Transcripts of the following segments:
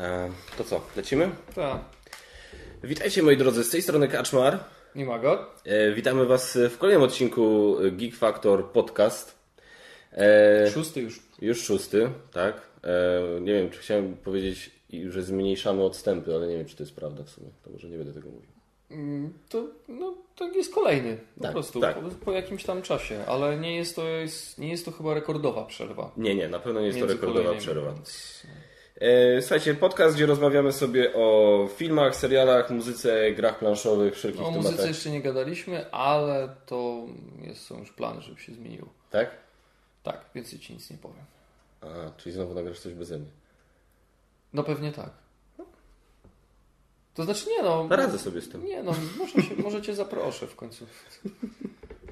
E, to co, lecimy? Tak. Witajcie moi drodzy, z tej strony Kaczmar. Nie ma go? E, witamy Was w kolejnym odcinku Geek Factor Podcast. E, Szósty już. już szósty, tak. Nie wiem, czy chciałem powiedzieć, że zmniejszamy odstępy, ale nie wiem, czy to jest prawda w sumie. To może nie będę tego mówił. Mm, To, no, to jest kolejny. Po Tak, prostu. tak. Po, po jakimś tam czasie. Ale nie jest to, jest, nie jest to chyba rekordowa przerwa. Nie, nie, na pewno nie jest to rekordowa kolejnymi, przerwa. E, słuchajcie, podcast, gdzie rozmawiamy sobie o filmach, serialach, muzyce, grach planszowych, wszelkich No, O tematach. muzyce jeszcze nie gadaliśmy, ale to jest, są już plany, żeby się zmieniło. Tak? Tak, więcej ci nic nie powiem. A, czyli znowu nagrasz coś beze mnie. No pewnie tak. To znaczy nie no. Poradzę sobie z tym. Nie no, może, się, może cię zaproszę w końcu.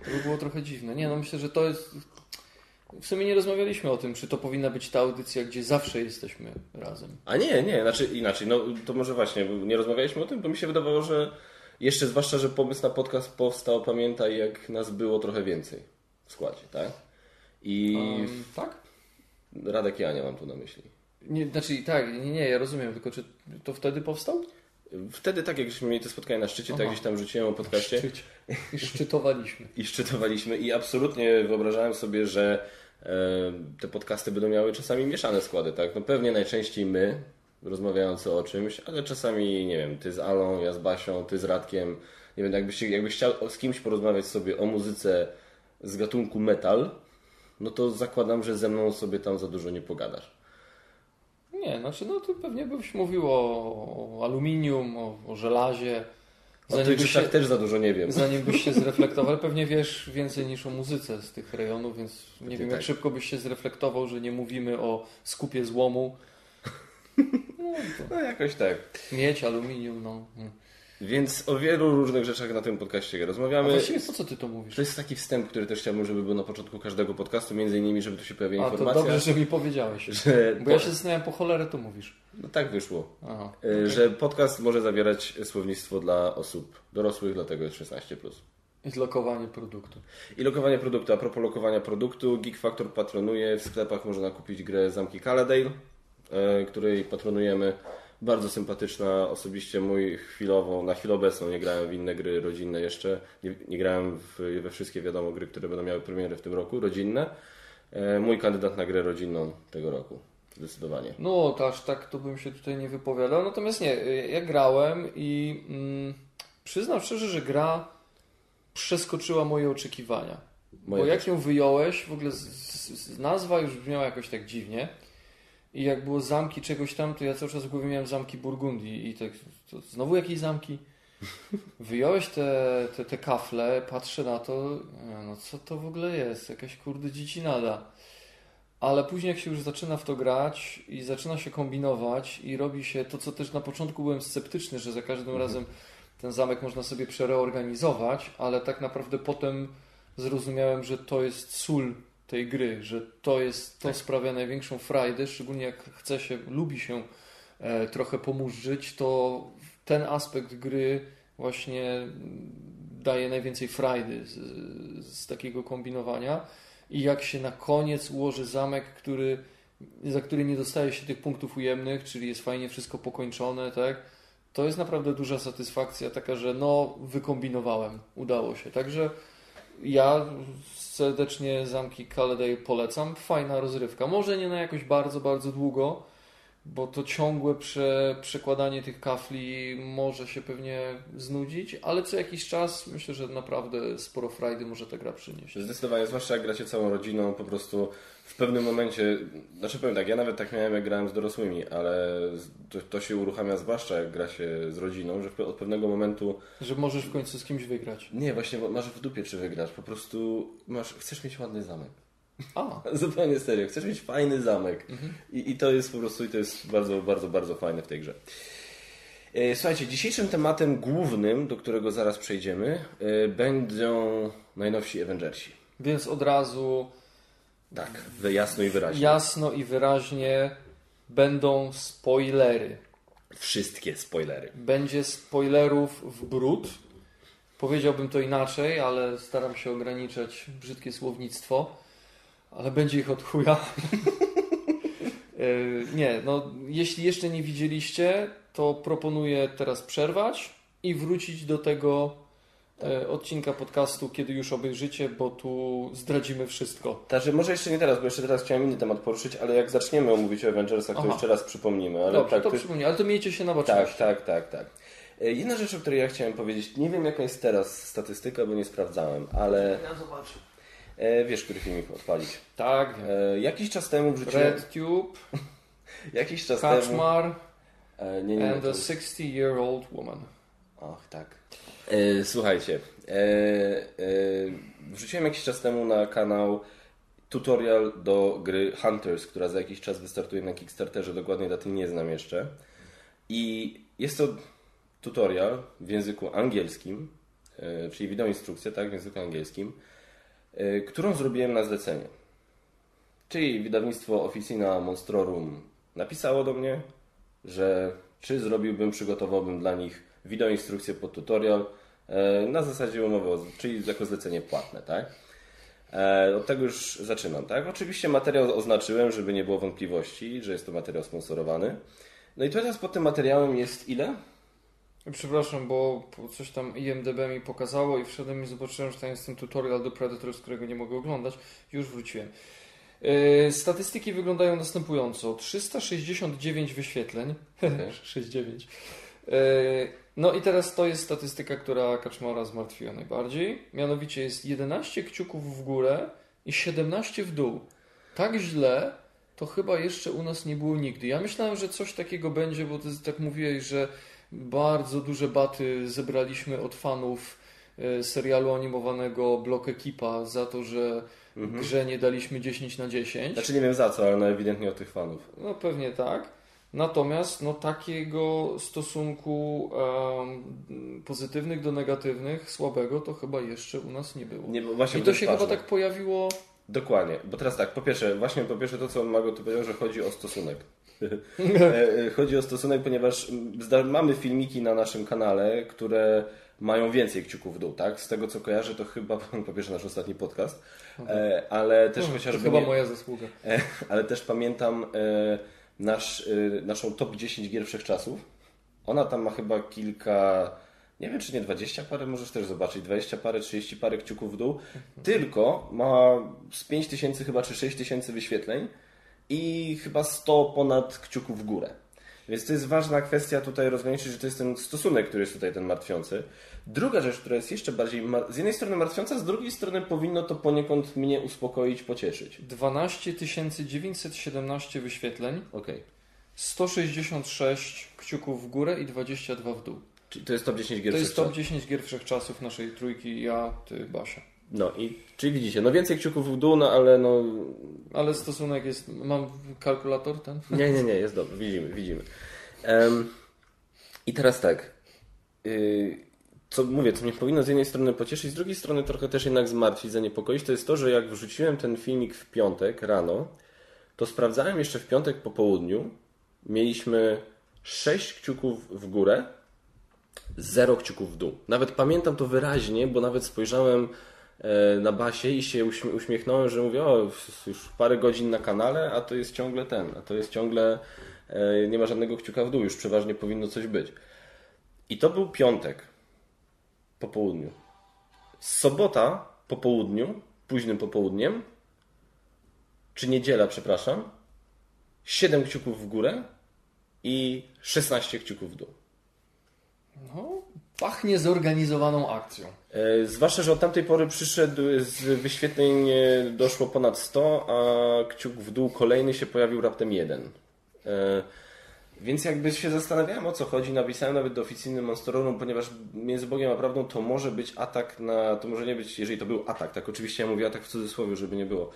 To by było trochę dziwne. Nie no, myślę, że to jest... W sumie nie rozmawialiśmy o tym, czy to powinna być ta audycja, gdzie zawsze jesteśmy razem. A nie, nie, znaczy inaczej, no to może właśnie, nie rozmawialiśmy o tym, bo mi się wydawało, że jeszcze zwłaszcza, że pomysł na podcast powstał, pamiętaj, jak nas było trochę więcej w składzie, tak? I Um, tak? Radek i Ania mam tu na myśli. Nie, znaczy tak, nie, nie, ja rozumiem, tylko czy to wtedy powstał? Wtedy tak, jak żeśmy mieli te spotkania na szczycie, tak Aha. gdzieś tam rzuciłem o podcaście. I szczytowaliśmy. i szczytowaliśmy i absolutnie wyobrażałem sobie, że te podcasty będą miały czasami mieszane składy, tak? No pewnie najczęściej my, rozmawiając o czymś, ale czasami, nie wiem, ty z Alą, ja z Basią, ty z Radkiem. Nie wiem, jakbyś, jakbyś chciał z kimś porozmawiać sobie o muzyce z gatunku metal, no to zakładam, że ze mną sobie tam za dużo nie pogadasz. Nie, znaczy no to pewnie byś mówił o, o aluminium, o, o żelazie. O Zanim tych byś, rzeczach się, też za dużo nie wiem. zanim byś się zreflektował, pewnie wiesz więcej niż o muzyce z tych rejonów, więc nie wiem tak. jak szybko byś się zreflektował, że nie mówimy o skupie złomu. No, No jakoś tak. miedź, aluminium, no. Więc o wielu różnych rzeczach na tym podcaście A rozmawiamy. właściwie po co ty to mówisz? To jest taki wstęp, który też chciałbym, żeby był na początku każdego podcastu, między innymi, żeby tu się pojawiła A to dobrze, że mi powiedziałeś. że Bo ja się zastanawiam, po cholerę to mówisz. no tak wyszło, Aha. y, że podcast może zawierać słownictwo dla osób dorosłych, dlatego jest 16+. I lokowanie produktu. I lokowanie produktu. A propos lokowania produktu, Geek Factor patronuje. W sklepach można kupić grę Zamki Caladale, y, której patronujemy. Bardzo sympatyczna. Osobiście mój chwilowo, na chwilę obecną nie grałem w inne gry rodzinne jeszcze. Nie, nie grałem w, we wszystkie wiadomo gry, które będą miały premierę w tym roku, rodzinne. E, Mój kandydat na grę rodzinną tego roku. Zdecydowanie. No, to aż tak to bym się tutaj nie wypowiadał. Natomiast nie, ja grałem i mm, przyznam szczerze, że gra przeskoczyła moje oczekiwania. Moje Bo jak ją wyjąłeś, w ogóle z, z, z, nazwa już brzmiała jakoś tak dziwnie. I jak było zamki czegoś tam, to ja cały czas w głowie miałem zamki Burgundii i tak, to znowu jakieś zamki? Wyjąłeś te, te, te kafle, patrzę na to, e, no co to w ogóle jest? Jakaś kurde dzicinada. Ale później jak się już zaczyna w to grać i zaczyna się kombinować i robi się to, co też na początku byłem sceptyczny, że za każdym razem ten zamek można sobie przereorganizować, ale tak naprawdę potem zrozumiałem, że to jest sól tej gry, że to jest, to sprawia największą frajdę, szczególnie jak chce się, lubi się e, trochę pomurzyć, to ten aspekt gry właśnie daje najwięcej frajdy z, z takiego kombinowania i jak się na koniec ułoży zamek, który, za który nie dostaje się tych punktów ujemnych, czyli jest fajnie wszystko pokończone, tak? To jest naprawdę duża satysfakcja, taka, że no, wykombinowałem, udało się. Także ja serdecznie zamki Caladale polecam. Fajna rozrywka. Może nie na jakoś bardzo, bardzo długo, bo to ciągłe prze, przekładanie tych kafli może się pewnie znudzić, ale co jakiś czas myślę, że naprawdę sporo frajdy może ta gra przynieść. Zdecydowanie, zwłaszcza jak gracie całą rodziną, po prostu w pewnym momencie, znaczy powiem tak, ja nawet tak miałem jak grałem z dorosłymi, ale to, to się uruchamia zwłaszcza jak gra się z rodziną, że od pewnego momentu, Że możesz w końcu z kimś wygrać. nie właśnie bo masz w dupie czy wygrasz, po prostu masz, chcesz mieć ładny zamek. A, Zupełnie serio, chcesz mieć fajny zamek Mhm. I, i to jest po prostu, i to jest bardzo, bardzo, bardzo fajne w tej grze. E, Słuchajcie, dzisiejszym tematem głównym, do którego zaraz przejdziemy, e, będą najnowsi Avengersi. więc od razu Tak, jasno i wyraźnie. jasno i wyraźnie będą spoilery. Wszystkie spoilery. Będzie spoilerów w brud. Powiedziałbym to inaczej, ale staram się ograniczać brzydkie słownictwo. Ale będzie ich od chuja. Nie, no jeśli jeszcze nie widzieliście, to proponuję teraz przerwać i wrócić do tego e, odcinka podcastu, kiedy już obejrzycie, bo tu zdradzimy wszystko. Także może jeszcze nie teraz, bo jeszcze teraz chciałem inny temat poruszyć, ale jak zaczniemy omówić o Avengersach, to Aha. jeszcze raz przypomnimy. Ale Dobrze, tak, to ty- przypomnij, ale to miejcie się na baczności. tak, tak, tak, tak. E, Jedna rzecz, o której ja chciałem powiedzieć, nie wiem jaka jest teraz statystyka, bo nie sprawdzałem, ale Ja zobaczę. e, wiesz, który filmik odpalić. Tak. E, jakiś czas temu wrzuciłem... RedTube, Jakiś czas temu... Kaczmar E, nie, nie, and a 60-year-old woman. Och, tak. E, słuchajcie, e, e, wrzuciłem jakiś czas temu na kanał tutorial do gry Hunters, która za jakiś czas wystartuje na Kickstarterze, dokładnej daty nie znam jeszcze. I jest to tutorial w języku angielskim, e, czyli wideoinstrukcja, tak, w języku angielskim, e, którą zrobiłem na zlecenie. Czyli wydawnictwo Officina Monstrorum napisało do mnie, że czy zrobiłbym, przygotowałbym dla nich wideoinstrukcję pod tutorial na zasadzie umowy, czyli jako zlecenie płatne, tak? E, Od tego już zaczynam, tak? Oczywiście materiał oznaczyłem, żeby nie było wątpliwości, że jest to materiał sponsorowany. No i teraz pod tym materiałem jest ile? Przepraszam, bo coś tam IMDB mi pokazało i wszedłem i zobaczyłem, że tam jest ten tutorial do Predator, z którego nie mogę oglądać. Już wróciłem. Yy, statystyki wyglądają następująco. 369 wyświetleń. Okej. 69. Yy, no i teraz to jest statystyka, która Kaczmara zmartwiła najbardziej. Mianowicie jest 11 kciuków w górę i 17 w dół. Tak źle to chyba jeszcze u nas nie było nigdy. Ja myślałem, że coś takiego będzie, bo ty tak mówiłeś, że bardzo duże baty zebraliśmy od fanów e, serialu animowanego Block Ekipa za to, że grze nie daliśmy 10 na 10. Znaczy nie wiem za co, ale no ewidentnie od tych fanów. No pewnie tak. Natomiast no, takiego stosunku em, pozytywnych do negatywnych, słabego, to chyba jeszcze u nas nie było. Nie, właśnie I to się ważne. chyba tak pojawiło. Dokładnie, bo teraz tak, po pierwsze, właśnie po pierwsze to, co Mago tu powiedział, że chodzi o stosunek. E, e, chodzi o stosunek, ponieważ mamy filmiki na naszym kanale, które mają więcej kciuków w dół, tak? Z tego co kojarzę, to chyba po pierwsze nasz ostatni podcast, e, ale też No, to chociażby chyba nie, moja zasługa. ale też pamiętam e, nasz, e, naszą top 10 gier wszechczasów. Ona tam ma chyba kilka, nie wiem czy nie 20 parę, możesz też zobaczyć, 20 parę, 30 parę kciuków w dół, tylko ma z 5 tysięcy chyba czy 6 tysięcy wyświetleń i chyba 100 ponad kciuków w górę. Więc to jest ważna kwestia tutaj rozgraniczyć, że to jest ten stosunek, który jest tutaj ten martwiący. Druga rzecz, która jest jeszcze bardziej z jednej strony martwiąca, z drugiej strony powinno to poniekąd mnie uspokoić, pocieszyć. 12 917 wyświetleń, Okej. 166 kciuków w górę i 22 w dół. Czyli to jest top 10 gier To jest top 10 gier wszechczasów naszej trójki, ja, ty, Basia. No i czyli widzicie, no więcej kciuków w dół, no ale no Ale stosunek jest, mam kalkulator ten? Nie, nie, nie, jest dobrze, widzimy, widzimy. Em, I teraz tak. y, co mówię, co mnie powinno z jednej strony pocieszyć, z drugiej strony trochę też jednak zmartwić, zaniepokoić, to jest to, że jak wrzuciłem ten filmik w piątek rano, to sprawdzałem jeszcze w piątek po południu. Mieliśmy 6 kciuków w górę, 0 kciuków w dół. Nawet pamiętam to wyraźnie, bo nawet spojrzałem na Basie i się uśmie- uśmiechnąłem, że mówię, o, już parę godzin na kanale, a to jest ciągle ten, a to jest ciągle, e, nie ma żadnego kciuka w dół, już przeważnie powinno coś być. I to był piątek po południu. Sobota po południu, późnym popołudniem, czy niedziela, przepraszam, 7 kciuków w górę i 16 kciuków w dół. No, pachnie zorganizowaną akcją. E, Zwłaszcza, że od tamtej pory przyszedł z wyświetleń e, doszło ponad 100, a kciuk w dół kolejny się pojawił raptem jeden. E, Więc jakby się zastanawiałem o co chodzi, napisałem nawet do oficyjnym Monsterorum, ponieważ między Bogiem a prawdą to może być atak na, to może nie być, jeżeli to był atak, tak oczywiście ja mówię atak w cudzysłowie, żeby nie było, e,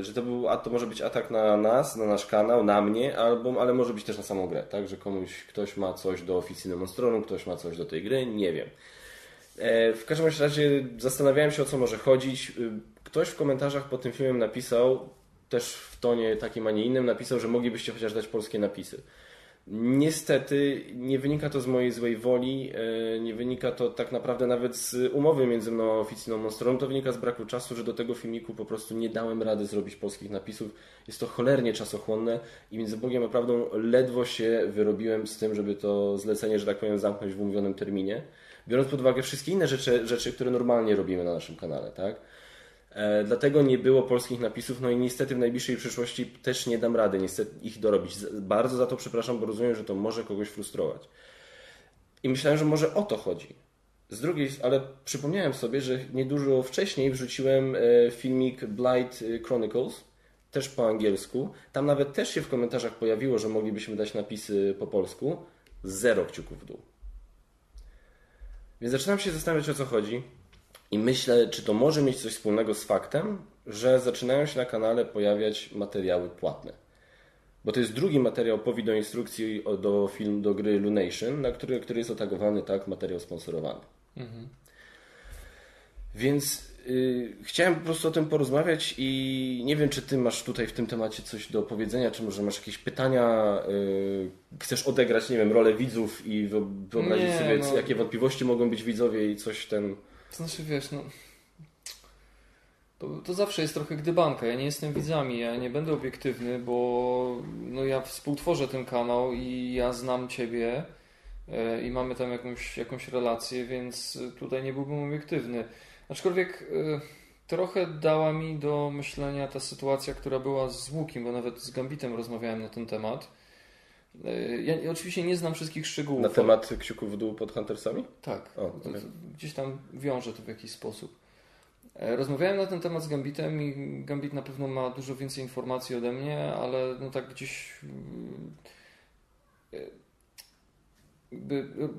że to był, a to może być atak na nas, na nasz kanał, na mnie, albo, ale może być też na samą grę, tak, że komuś, ktoś ma coś do oficyjnym Monsterorum, ktoś ma coś do tej gry, nie wiem. E, W każdym razie zastanawiałem się o co może chodzić. Y, Ktoś w komentarzach pod tym filmem napisał, też w tonie takim, a nie innym, napisał, że moglibyście chociaż dać polskie napisy. Niestety nie wynika to z mojej złej woli, e, nie wynika to tak naprawdę nawet z umowy między mną a oficjalną Monsterą, to wynika z braku czasu, że do tego filmiku po prostu nie dałem rady zrobić polskich napisów. Jest to cholernie czasochłonne i między Bogiem a prawdą ledwo się wyrobiłem z tym, żeby to zlecenie, że tak powiem, zamknąć w umówionym terminie. Biorąc pod uwagę wszystkie inne rzeczy, rzeczy które normalnie robimy na naszym kanale, tak? E, dlatego nie było polskich napisów, no i niestety w najbliższej przyszłości też nie dam rady niestety ich dorobić. Bardzo za to przepraszam, bo rozumiem, że to może kogoś frustrować. I myślałem, że może o to chodzi. Z drugiej, ale przypomniałem sobie, że niedużo wcześniej wrzuciłem e, filmik Blight Chronicles, też po angielsku. Tam nawet też się w komentarzach pojawiło, że moglibyśmy dać napisy po polsku. Zero kciuków w dół. Więc zaczynam się zastanawiać o co chodzi. I myślę, czy to może mieć coś wspólnego z faktem, że zaczynają się na kanale pojawiać materiały płatne. Bo to jest drugi materiał po instrukcji do film do gry Lunation, na który, który jest otagowany tak materiał sponsorowany. Mhm. Więc y, chciałem po prostu o tym porozmawiać i nie wiem, czy ty masz tutaj w tym temacie coś do powiedzenia, czy może masz jakieś pytania, y, chcesz odegrać, nie wiem, rolę widzów i wyobrazić nie, sobie, no... jakie wątpliwości mogą być widzowie i coś ten... To znaczy, wiesz, no... To, to zawsze jest trochę gdybanka. Ja nie jestem widzami, ja nie będę obiektywny, bo no, ja współtworzę ten kanał i ja znam Ciebie e, i mamy tam jakąś, jakąś relację, więc tutaj nie byłbym obiektywny. Aczkolwiek e, trochę dała mi do myślenia ta sytuacja, która była z Łukiem, bo nawet z Gambitem rozmawiałem na ten temat. E, ja oczywiście nie znam wszystkich szczegółów. Na temat kciuków w dół pod Huntersami? Tak. O, okay. Gdzieś tam wiążę to w jakiś sposób. E, rozmawiałem na ten temat z Gambitem i Gambit na pewno ma dużo więcej informacji ode mnie, ale no tak gdzieś e,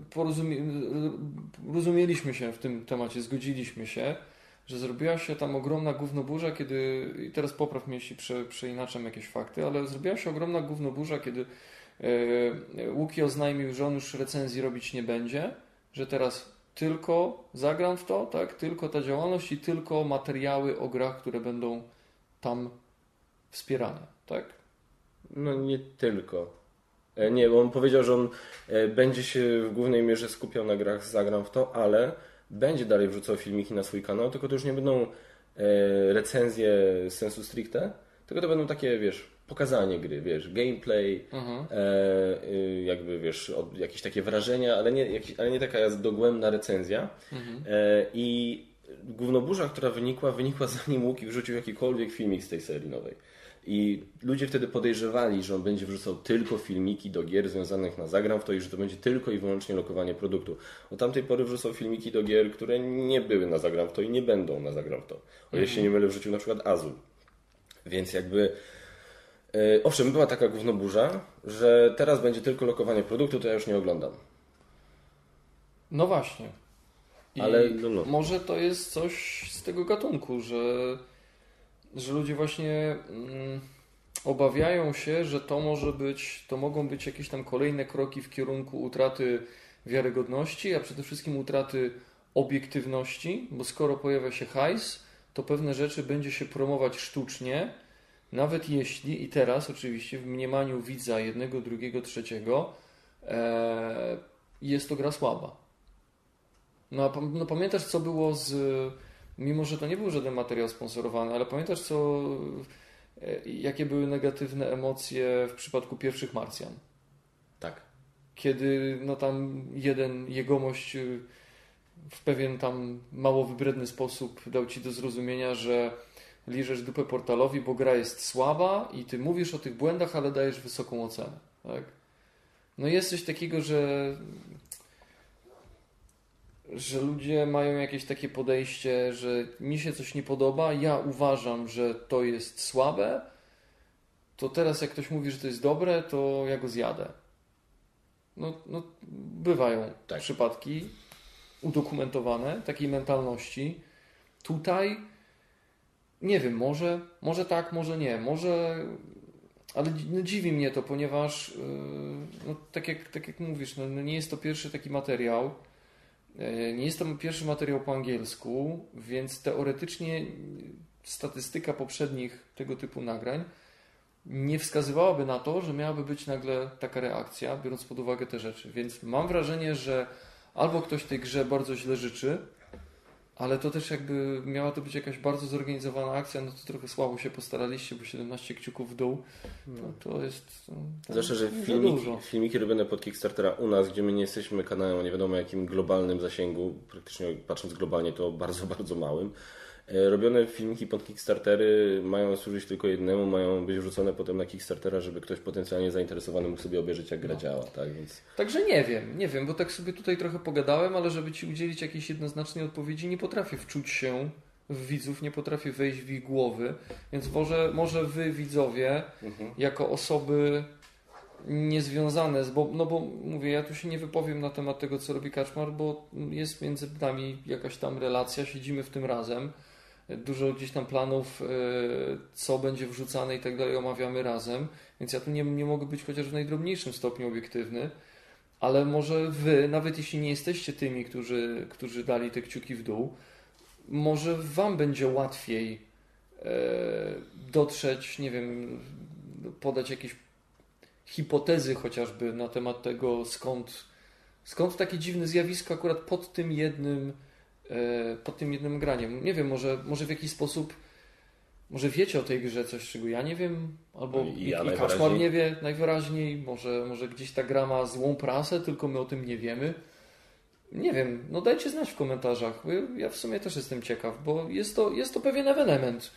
porozumie, rozumieliśmy się w tym temacie, zgodziliśmy się, że zrobiła się tam ogromna gównoburza, kiedy, i teraz popraw mnie, jeśli prze, przeinaczam jakieś fakty, ale zrobiła się ogromna gównoburza, kiedy Łuki oznajmił, że on już recenzji robić nie będzie, że teraz tylko zagram w to, tak? Tylko ta działalność i tylko materiały o grach, które będą tam wspierane, tak? No nie tylko. E, nie, bo on powiedział, że on e, będzie się w głównej mierze skupiał na grach Zagram w to, ale będzie dalej wrzucał filmiki na swój kanał, tylko to już nie będą e, recenzje sensu stricte, tylko to będą takie, wiesz, pokazanie gry, wiesz, gameplay, mhm. e, y, jakby wiesz, od, jakieś takie wrażenia, ale nie, ale nie taka dogłębna recenzja. Mhm. E, I głównoburza, która wynikła, wynikła zanim Łuki wrzucił jakikolwiek filmik z tej serii nowej. I ludzie wtedy podejrzewali, że on będzie wrzucał tylko filmiki do gier związanych na zagram w to i że to będzie tylko i wyłącznie lokowanie produktu. Od tamtej pory wrzucał filmiki do gier, które nie były na zagram w to i nie będą na zagram w to. O ile mhm. się nie mylę, wrzucił na przykład Azul. Więc jakby owszem, była taka gównoburza, że teraz będzie tylko lokowanie produktu, to ja już nie oglądam. No właśnie. I Ale no, no. może to jest coś z tego gatunku, że, że ludzie właśnie mm, obawiają się, że to może być, to mogą być jakieś tam kolejne kroki w kierunku utraty wiarygodności, a przede wszystkim utraty obiektywności, bo skoro pojawia się hajs, to pewne rzeczy będzie się promować sztucznie, nawet jeśli, i teraz oczywiście w mniemaniu widza jednego, drugiego, trzeciego, e, jest to gra słaba. No, no pamiętasz, co było z. Mimo, że to nie był żaden materiał sponsorowany, ale pamiętasz, co. E, jakie były negatywne emocje w przypadku pierwszych Marsjan? Tak. Kiedy no tam jeden jegomość y, w pewien tam mało wybredny sposób dał ci do zrozumienia, że liżesz dupę portalowi, bo gra jest słaba i ty mówisz o tych błędach, ale dajesz wysoką ocenę. Tak? No jest coś takiego, że że ludzie mają jakieś takie podejście, że mi się coś nie podoba, ja uważam, że to jest słabe, to teraz jak ktoś mówi, że to jest dobre, to ja go zjadę. No, no bywają tak. przypadki udokumentowane takiej mentalności. Tutaj nie wiem, może, może tak, może nie, może. Ale no, dziwi mnie to, ponieważ yy, no, tak, jak, tak jak mówisz, no, no, nie jest to pierwszy taki materiał. Yy, nie jest to pierwszy materiał po angielsku, więc teoretycznie statystyka poprzednich tego typu nagrań nie wskazywałaby na to, że miałaby być nagle taka reakcja, biorąc pod uwagę te rzeczy. Więc mam wrażenie, że albo ktoś tej grze bardzo źle życzy, ale to też jakby miała to być jakaś bardzo zorganizowana akcja, no to trochę słabo się postaraliście, bo 17 kciuków w dół no, to jest. No, Zwłaszcza, że filmiki, filmiki robione pod Kickstartera u nas, gdzie my nie jesteśmy kanałem o nie wiadomo jakim globalnym zasięgu, praktycznie patrząc globalnie to bardzo, bardzo małym, robione filmiki pod Kickstartery mają służyć tylko jednemu, mają być wrzucone potem na Kickstartera, żeby ktoś potencjalnie zainteresowany mógł sobie obejrzeć, jak gra no. działa. Tak? Więc... Także nie wiem, nie wiem, bo tak sobie tutaj trochę pogadałem, ale żeby Ci udzielić jakiejś jednoznacznej odpowiedzi, nie potrafię wczuć się w widzów, nie potrafię wejść w ich głowy, więc może, może Wy, widzowie, mhm. jako osoby niezwiązane z, bo, no bo mówię, ja tu się nie wypowiem na temat tego, co robi Kaczmar, bo jest między nami jakaś tam relacja, siedzimy w tym razem, dużo gdzieś tam planów, e, co będzie wrzucane i tak dalej, omawiamy razem, więc ja tu nie, nie mogę być chociaż w najdrobniejszym stopniu obiektywny, ale może wy, nawet jeśli nie jesteście tymi, którzy, którzy dali te kciuki w dół, może wam będzie łatwiej e, dotrzeć, nie wiem, podać jakieś hipotezy chociażby na temat tego, skąd, skąd takie dziwne zjawisko akurat pod tym jednym pod tym jednym graniem. Nie wiem, może, może w jakiś sposób, może wiecie o tej grze coś, czego ja nie wiem, albo no i, ja i Kaszmar nie wie najwyraźniej, może, może gdzieś ta gra ma złą prasę, tylko my o tym nie wiemy. Nie wiem, no dajcie znać w komentarzach. Ja w sumie też jestem ciekaw, bo jest to, jest to pewien ewenement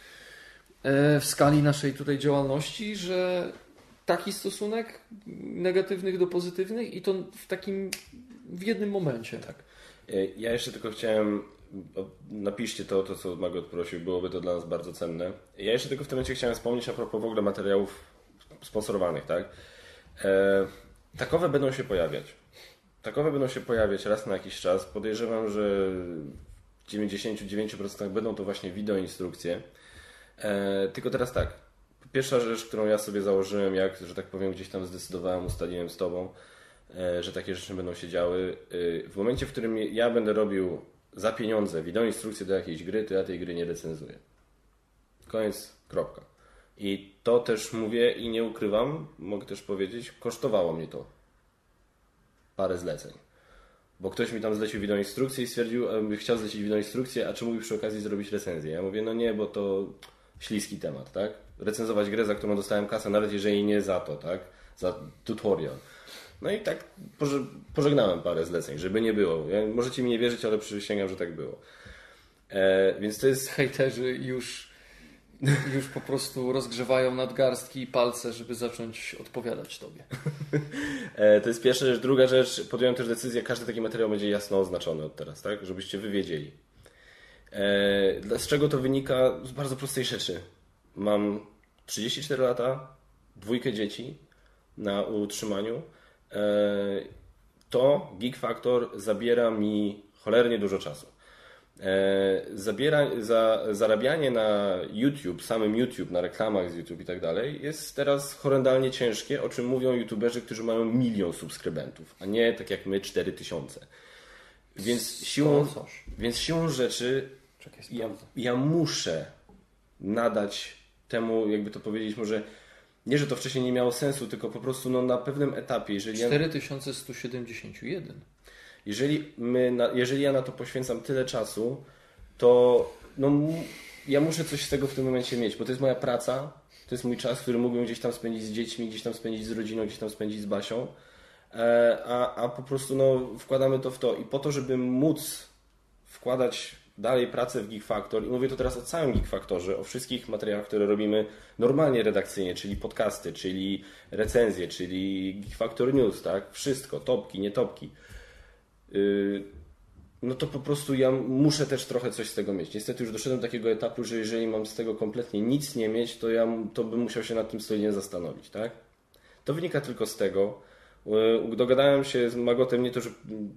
e, w skali naszej tutaj działalności, że taki stosunek negatywnych do pozytywnych i to w takim w jednym momencie. Tak. E, ja jeszcze tylko chciałem, napiszcie to, to co Magot prosił, byłoby to dla nas bardzo cenne. Ja jeszcze tylko w tym momencie chciałem wspomnieć a propos w ogóle materiałów sponsorowanych, tak? E, takowe będą się pojawiać. Takowe będą się pojawiać raz na jakiś czas. Podejrzewam, że w 99% będą to właśnie wideoinstrukcje. E, tylko teraz tak. Pierwsza rzecz, którą ja sobie założyłem, jak, że tak powiem, gdzieś tam zdecydowałem, ustaliłem z Tobą, że takie rzeczy będą się działy. E, w momencie, w którym ja będę robił za pieniądze wideo instrukcję do jakiejś gry, to ja tej gry nie recenzuję. Koniec, kropka. I to też mówię i nie ukrywam, mogę też powiedzieć, kosztowało mnie to parę zleceń. Bo ktoś mi tam zlecił wideo instrukcję i stwierdził, e, chciał zlecić wideo instrukcję, a czy mógłby przy okazji zrobić recenzję? Ja mówię, no nie, bo to śliski temat, tak? Recenzować grę, za którą dostałem kasę, nawet jeżeli nie za to, tak? Za tutorial. No i tak pożegnałem parę zleceń, żeby nie było. Ja, możecie mi nie wierzyć, ale przysięgam, że tak było. E, więc to jest... Hejterzy już, już po prostu rozgrzewają nadgarstki i palce, żeby zacząć odpowiadać Tobie. E, to jest pierwsza rzecz. Druga rzecz, podjąłem też decyzję, każdy taki materiał będzie jasno oznaczony od teraz, tak? Żebyście wy wiedzieli. E, z czego to wynika? Z bardzo prostej rzeczy. Mam 34 lata, dwójkę dzieci na utrzymaniu to Geek Factor zabiera mi cholernie dużo czasu. E, zabiera, za, zarabianie na YouTube, samym YouTube, na reklamach z YouTube i tak dalej, jest teraz horrendalnie ciężkie, o czym mówią YouTuberzy, którzy mają milion subskrybentów, a nie tak jak my 4000. Więc siłą, więc siłą rzeczy ja, ja muszę nadać temu, jakby to powiedzieć, może nie, że to wcześniej nie miało sensu, tylko po prostu no, na pewnym etapie, jeżeli 4171. Ja, jeżeli, my na, jeżeli ja na to poświęcam tyle czasu, to no, ja muszę coś z tego w tym momencie mieć, bo to jest moja praca, to jest mój czas, który mógłbym gdzieś tam spędzić z dziećmi, gdzieś tam spędzić z rodziną, gdzieś tam spędzić z Basią, e, a, a po prostu no, wkładamy to w to i po to, żeby móc wkładać dalej pracę w Geek Factor i mówię to teraz o całym Geek Factorze, o wszystkich materiałach, które robimy normalnie redakcyjnie, czyli podcasty, czyli recenzje, czyli Geek Factor News, tak? Wszystko, topki, nie topki. Yy, no to po prostu ja muszę też trochę coś z tego mieć. Niestety już doszedłem do takiego etapu, że jeżeli mam z tego kompletnie nic nie mieć, to ja to bym musiał się nad tym solidnie zastanowić, tak? To wynika tylko z tego, dogadałem się z Magotem, nie to, że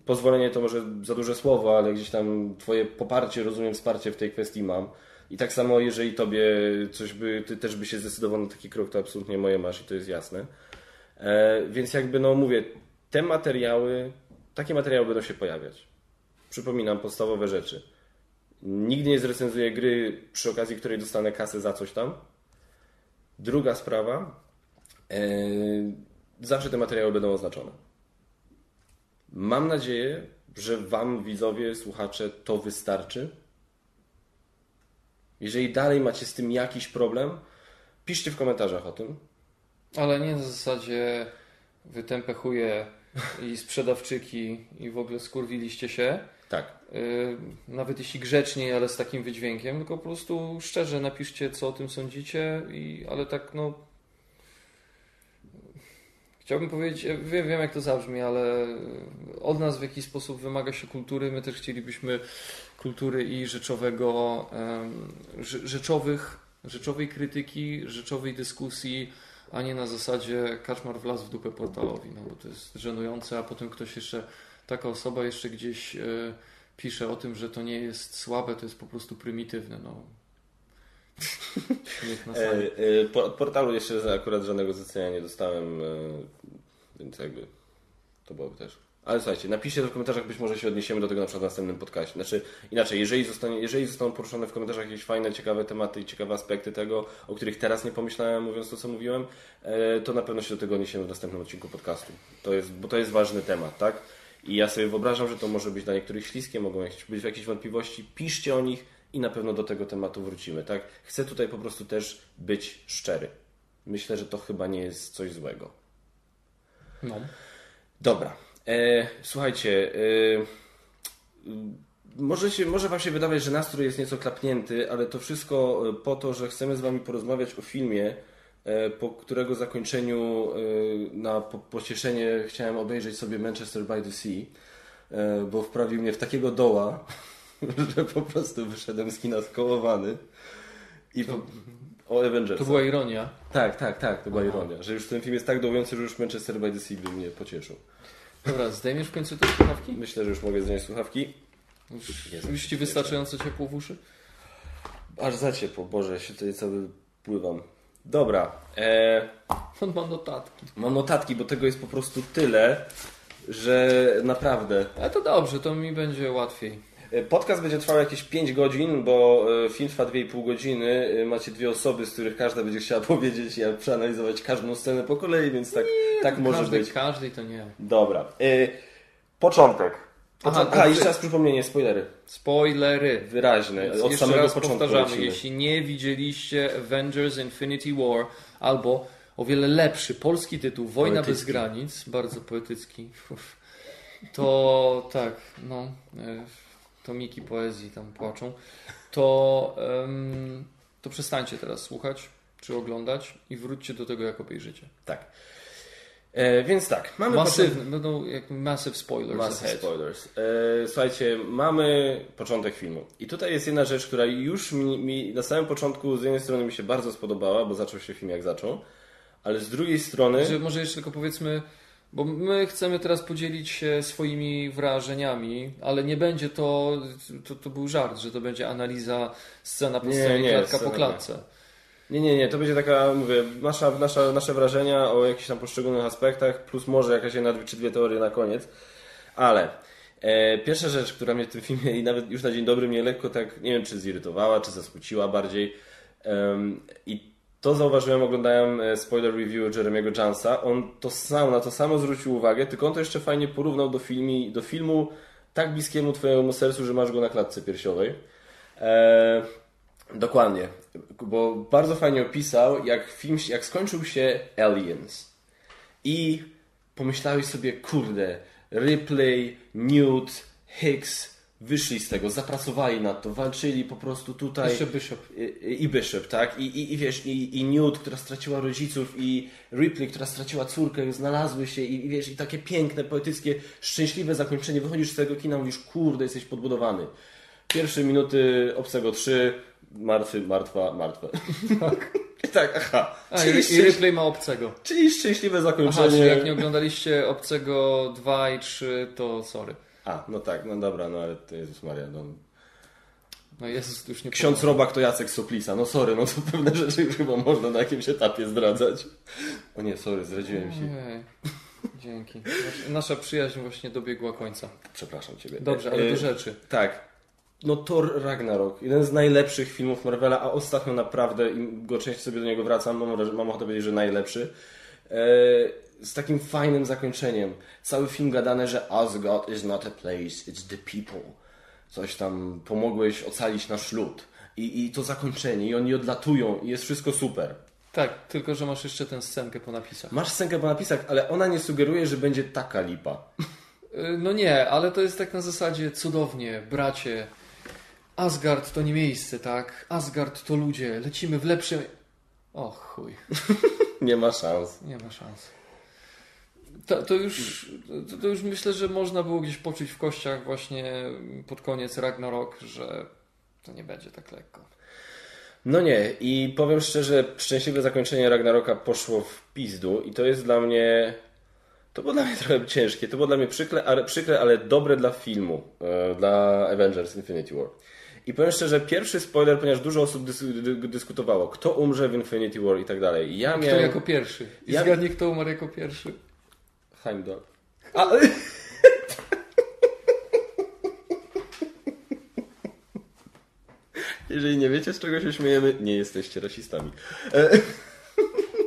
pozwolenie to może za duże słowo, ale gdzieś tam Twoje poparcie, rozumiem, wsparcie w tej kwestii mam. I tak samo, jeżeli Tobie coś by, Ty też by się zdecydował na taki krok, to absolutnie moje masz i to jest jasne. E, więc jakby, no mówię, te materiały, takie materiały będą się pojawiać. Przypominam podstawowe rzeczy. Nigdy nie zrecenzuję gry, przy okazji której dostanę kasę za coś tam. Druga sprawa, zawsze te materiały będą oznaczone. Mam nadzieję, że Wam, widzowie, słuchacze, to wystarczy. Jeżeli dalej macie z tym jakiś problem, piszcie w komentarzach o tym. Ale nie na zasadzie wytępę chuje i sprzedawczyki i w ogóle skurwiliście się. Tak. Yy, nawet jeśli grzeczniej, ale z takim wydźwiękiem, tylko po prostu szczerze napiszcie, co o tym sądzicie, i, ale tak no. Chciałbym powiedzieć, wiem, wiem jak to zabrzmi, ale od nas w jakiś sposób wymaga się kultury. My też chcielibyśmy kultury i rzeczowego, rzeczowych, rzeczowej krytyki, rzeczowej dyskusji, a nie na zasadzie kaczmar wlazł w dupę portalowi, no bo to jest żenujące, a potem ktoś jeszcze, taka osoba jeszcze gdzieś e, pisze o tym, że to nie jest słabe, to jest po prostu prymitywne, no. E, e, od portalu jeszcze akurat żadnego zlecenia nie dostałem, e, więc jakby to byłoby też ale słuchajcie, napiszcie to w komentarzach, być może się odniesiemy do tego na przykład w następnym podcaście. Znaczy, inaczej, jeżeli, zostanie, jeżeli zostaną poruszone w komentarzach jakieś fajne, ciekawe tematy i ciekawe aspekty tego, o których teraz nie pomyślałem, mówiąc to, co mówiłem, to na pewno się do tego odniesiemy w następnym odcinku podcastu. To jest, bo to jest ważny temat, tak? I ja sobie wyobrażam, że to może być dla niektórych śliskie, mogą być jakieś wątpliwości. Piszcie o nich i na pewno do tego tematu wrócimy, tak? Chcę tutaj po prostu też być szczery. Myślę, że to chyba nie jest coś złego. No. Dobra. E, słuchajcie, e, może, się, może Wam się wydawać, że nastrój jest nieco klapnięty, ale to wszystko e, po to, że chcemy z Wami porozmawiać o filmie, e, po którego zakończeniu e, na pocieszenie chciałem obejrzeć sobie Manchester by the Sea, bo wprawił mnie w takiego doła, że po prostu wyszedłem z kina skołowany. I po, o Avengers. To była ironia. Tak, tak, tak, to była Aha. ironia. Że już ten film jest tak dołujący, że już Manchester by the Sea by mnie pocieszył. Dobra, zdejmiesz w końcu te słuchawki? Myślę, że już mogę zdjąć słuchawki. Już, już Ci wystarczająco ciepło w uszy? Aż za ciepło, Boże, się tutaj cały pływam. Dobra. E... On ma notatki. Mam notatki, bo tego jest po prostu tyle, że naprawdę. Ale to dobrze, to mi będzie łatwiej. E, podcast będzie trwał jakieś 5 godzin, bo e, film trwa 2,5 godziny. E, macie dwie osoby, z których każda będzie chciała powiedzieć, jak przeanalizować każdą scenę po kolei, więc tak, nie, tak może każdy, być. Każdej to nie. Dobra. Początek. Aha, A, jeszcze raz przypomnienie, spoilery. Spoilery. Wyraźne, od jeszcze samego raz początku. Powtarzamy, jeśli nie widzieliście Avengers Infinity War albo o wiele lepszy polski tytuł Wojna poetycki. bez granic, bardzo poetycki, to tak, no tomiki poezji tam płaczą, to, um, to przestańcie teraz słuchać czy oglądać i wróćcie do tego, jak obejrzycie. Tak. E, więc tak, mamy. Masywne, będą jak massive spoilers. Massive ahead. spoilers. E, słuchajcie, mamy początek filmu. I tutaj jest jedna rzecz, która już mi, mi, na samym początku z jednej strony mi się bardzo spodobała, bo zaczął się film jak zaczął, ale z drugiej strony. Że może jeszcze tylko powiedzmy bo my chcemy teraz podzielić się swoimi wrażeniami, ale nie będzie to, to, to był żart, że to będzie analiza scena po scenie, nie, klatka po klatce. Nie, nie, nie, to będzie taka, mówię, nasza, nasza, nasze wrażenia o jakichś tam poszczególnych aspektach, plus może jakaś jedna czy dwie teorie na koniec. Ale e, pierwsza rzecz, która mnie w tym filmie i nawet już na dzień dobry mnie lekko tak, nie wiem, czy zirytowała, czy zasmuciła bardziej. Um, I to zauważyłem, oglądałem e, spoiler review Jeremiego Jansa. On to sam, na to samo zwrócił uwagę, tylko on to jeszcze fajnie porównał do, filmi, do filmu tak bliskiemu Twojemu sercu, że masz go na klatce piersiowej. Eee, dokładnie, bo bardzo fajnie opisał, jak film, jak skończył się Aliens. I pomyślałeś sobie, kurde, Ripley, Newt, Hicks, wyszli z tego, zapracowali nad to, walczyli po prostu tutaj. Jeszcze Bishop. I, i Bishop, tak? I, i, i wiesz, i, i Newt, która straciła rodziców, i Ripley, która straciła córkę, znalazły się i, i wiesz, i takie piękne, poetyckie, szczęśliwe zakończenie. Wychodzisz z tego kina, mówisz, kurde, jesteś podbudowany. Pierwsze minuty obcego 3, martwy, martwa, martwe. Tak. tak, aha. A, czyli i, szczęś... Ripley ma obcego. Czyli szczęśliwe zakończenie. Aha, czyli jak nie oglądaliście obcego 2 i 3, to sorry. A, no tak, no dobra, no ale to Jezus Maria, no... No Jezus już nie Ksiądz powiem. Robak to Jacek Soplisa. No sorry, no to pewne rzeczy już chyba można na jakimś etapie zdradzać. O nie, sorry, zdradziłem się. Dzięki. Nasza przyjaźń właśnie dobiegła końca. Przepraszam Ciebie. Dobrze, ale do e, rzeczy. Tak. No Thor Ragnarok. Jeden z najlepszych filmów Marvela, a ostatnio naprawdę, im go częściej sobie do niego wracam, mam, mam ochotę powiedzieć, że najlepszy. Z takim fajnym zakończeniem. Cały film gadane, że Asgard is not a place, it's the people. Coś tam pomogłeś ocalić nasz lud. I, I to zakończenie, i oni odlatują, i jest wszystko super. Tak, tylko że masz jeszcze tę scenkę po napisach. Masz scenkę po napisach, ale ona nie sugeruje, że będzie taka lipa. Y, no nie, ale to jest tak na zasadzie cudownie, bracie. Asgard to nie miejsce, tak? Asgard to ludzie, lecimy w lepsze. O chuj. nie ma szans. Nie ma szans. To, to, już, to, to, już myślę, że można było gdzieś poczuć w kościach właśnie pod koniec Ragnarok, że to nie będzie tak lekko. No nie, i powiem szczerze, szczęśliwe zakończenie Ragnaroka poszło w pizdu i to jest dla mnie to było dla mnie trochę ciężkie. To było dla mnie przykre, ale, przykre, ale dobre dla filmu, e, dla Avengers Infinity War. I powiem szczerze, pierwszy spoiler, ponieważ dużo osób dys dyskutowało, kto umrze w Infinity War i tak dalej. Ja kto miałem... jako pierwszy? I ja... zgadnij, kto umarł jako pierwszy. Heimdall. A... Jeżeli nie wiecie, z czego się śmiejemy, nie jesteście rasistami. E,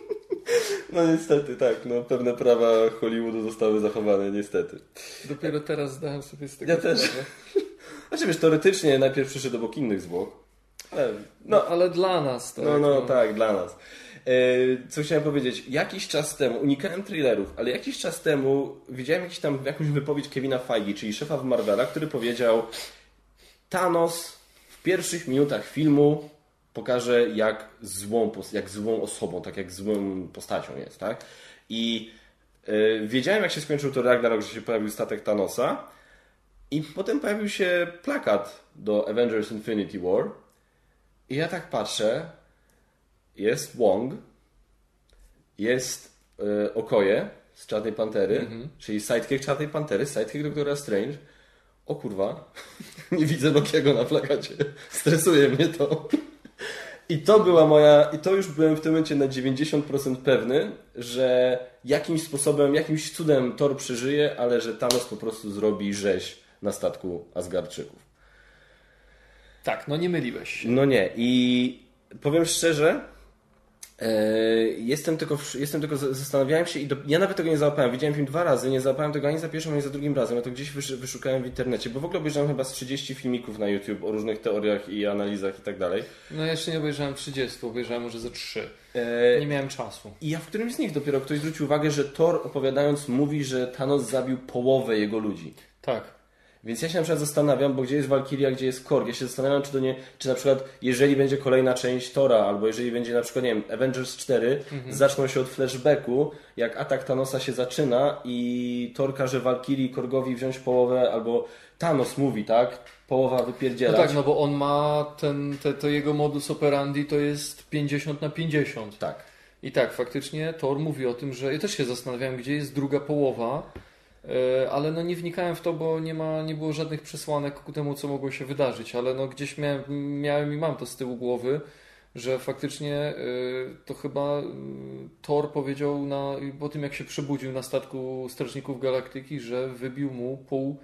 no niestety, tak. No, pewne prawa Hollywoodu zostały zachowane, niestety. Dopiero teraz zdałem sobie z tego Ja też. Znaczy wiesz, teoretycznie najpierw przyszedł obok innych zwłok. Ale, no, no, ale dla nas, tak. No, no, no. tak, dla nas. E, co chciałem powiedzieć? Jakiś czas temu, unikałem thrillerów, ale jakiś czas temu widziałem jakiś tam, jakąś wypowiedź Kevina Feige, czyli szefa w Marvela, który powiedział Thanos w pierwszych minutach filmu pokaże, jak złą, jak złą osobą, tak jak złą postacią jest, tak? I yy, wiedziałem, jak się skończył to Ragnarok, że się pojawił statek Thanosa i potem pojawił się plakat do Avengers Infinity War i ja tak patrzę, jest Wong, jest yy, Okoje z Czarnej Pantery, mm -hmm. czyli sidekick Czarnej Pantery, sidekick Doktora Strange. O kurwa, nie widzę Lokiego na plakacie. Stresuje mnie to. I to była moja, i to już byłem w tym momencie na 90% pewny, że jakimś sposobem, jakimś cudem Thor przeżyje, ale że Thanos po prostu zrobi rzeź na statku Asgardczyków. Tak, no nie myliłeś. No nie. I powiem szczerze, E, jestem tylko, jestem tylko, zastanawiałem się i do, ja nawet tego nie załapałem. Widziałem film dwa razy, nie załapałem tego ani za pierwszym, ani za drugim razem. Ja to gdzieś wyszukałem w internecie, bo w ogóle obejrzałem chyba z 30 filmików na YouTube o różnych teoriach i analizach i tak dalej. No jeszcze nie obejrzałem 30, obejrzałem może ze 3. E... Nie miałem czasu. I ja w którymś z nich dopiero ktoś zwrócił uwagę, że Thor opowiadając mówi, że Thanos zabił połowę jego ludzi. Tak. Więc ja się na przykład zastanawiam, bo gdzie jest Valkyria, gdzie jest Korg. Ja się zastanawiam, czy to nie, czy na przykład jeżeli będzie kolejna część Tora, albo jeżeli będzie na przykład, nie wiem, Avengers 4, mhm. zaczną się od flashbacku, jak atak Thanosa się zaczyna i Thor każe Valkyrii Korgowi wziąć połowę, albo Thanos mówi, tak? Połowa wypierdzielać. No tak, no bo on ma ten, te, to jego modus operandi to jest 50 na 50. Tak. I tak, faktycznie Thor mówi o tym, że ja też się zastanawiałem, gdzie jest druga połowa, ale no nie wnikałem w to, bo nie, ma, nie było żadnych przesłanek ku temu, co mogło się wydarzyć, ale no gdzieś miałem, miałem i mam to z tyłu głowy, że faktycznie e, to chyba e, Thor powiedział na, po tym, jak się przebudził na statku Strażników Galaktyki, że wybił mu pół,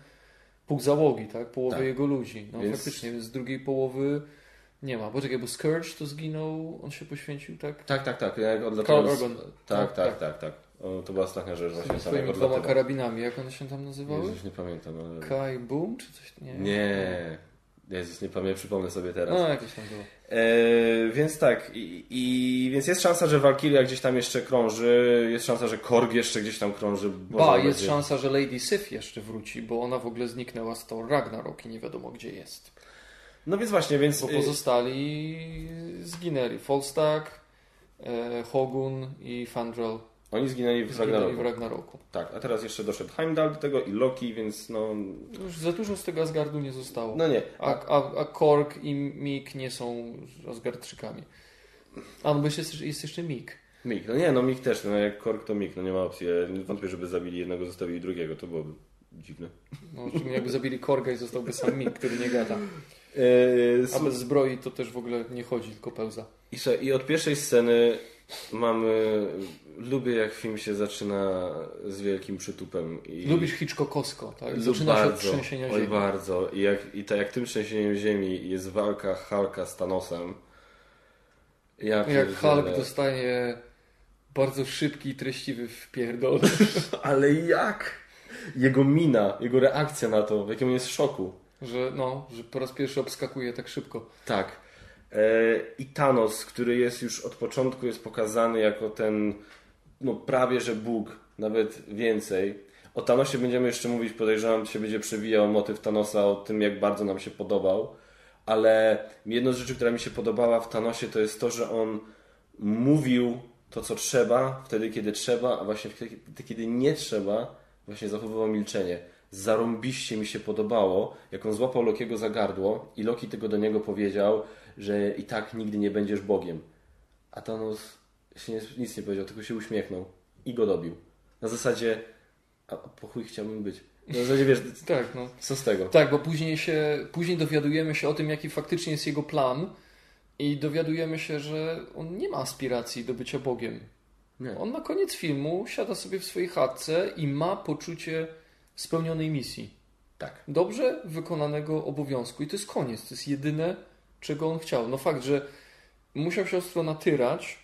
pół załogi, tak? połowę tak. jego ludzi. No więc... faktycznie, z drugiej połowy nie ma. Poczekaj, bo Scourge to zginął, on się poświęcił, tak? Tak, tak, tak. Jak odlatał... Tak, tak, tak, tak, tak. To była straszna rzecz właśnie z samego dwoma karabinami, jak one się tam nazywały? Jezus, nie pamiętam. Ale... Kai Boom czy coś? Nie. Nie. Jezus, nie pamiętam, przypomnę sobie teraz. No, jakieś tam było. E, więc tak, i, i, więc jest szansa, że Valkyria gdzieś tam jeszcze krąży, jest szansa, że Korg jeszcze gdzieś tam krąży. Ba, jest będzie... szansa, że Lady Sif jeszcze wroci, bo ona w ogóle zniknęła z Thor Ragnarok i nie wiadomo gdzie jest. No więc właśnie, więc... Bo pozostali zginęli. Falstaff, e, Hogun i Fandrel. Oni zginęli w Ragnaroku. w Ragnaroku. Tak, a teraz jeszcze doszedł Heimdall do tego i Loki, więc no... Już za dużo z tego Asgardu nie zostało. No nie. A, a, a Korg i Mik nie są Asgardczykami. A no bo jest, jest jeszcze Mik. Mik, no nie, no Mik też, no jak Korg to Mik, no nie ma opcji. Ja wątpię, żeby zabili jednego, zostawili drugiego, to byłoby dziwne. No, jakby zabili Korga i zostałby sam Mik, który nie gada. A bez zbroi to też w ogóle nie chodzi, tylko pełza. I, I od pierwszej sceny mamy... Lubię jak film się zaczyna z wielkim przytupem. I... Lubisz Hitchcockowsko, tak? Zaczyna bardzo, się od trzęsienia ziemi. Oj bardzo. I, jak, i tak jak tym trzęsieniem ziemi jest walka Hulka z Thanosem. Ja jak Hulk dostaje bardzo szybki i treściwy wpierdol. Ale jak? Jego mina, jego reakcja na to, w jakim on jest szoku. Że no, że po raz pierwszy obskakuje tak szybko. Tak. E, I Thanos, który jest już od początku jest pokazany jako ten no prawie że Bóg, nawet więcej. O Thanosie będziemy jeszcze mówić, podejrzewam, się będzie przewijał motyw Thanosa o tym, jak bardzo nam się podobał. Ale jedną z rzeczy, która mi się podobała w Thanosie, to jest to, że on mówił to, co trzeba, wtedy, kiedy trzeba, a właśnie wtedy, kiedy nie trzeba, właśnie zachowywał milczenie. Zarąbiście mi się podobało, jak on złapał Lokiego za gardło i Loki tego do niego powiedział, że i tak nigdy nie będziesz Bogiem. A Thanos się nie, nic nie powiedział, tylko się uśmiechnął i go dobił. Na zasadzie, a po chuj chciałbym być. Na zasadzie, wiesz, tak, no. co z tego? Tak, bo później, się, później dowiadujemy się o tym, jaki faktycznie jest jego plan i dowiadujemy się, że on nie ma aspiracji do bycia Bogiem. Nie. On na koniec filmu siada sobie w swojej chatce i ma poczucie spełnionej misji. Tak. Dobrze wykonanego obowiązku. I to jest koniec. To jest jedyne, czego on chciał. No fakt, że musiał się ostro natyrać,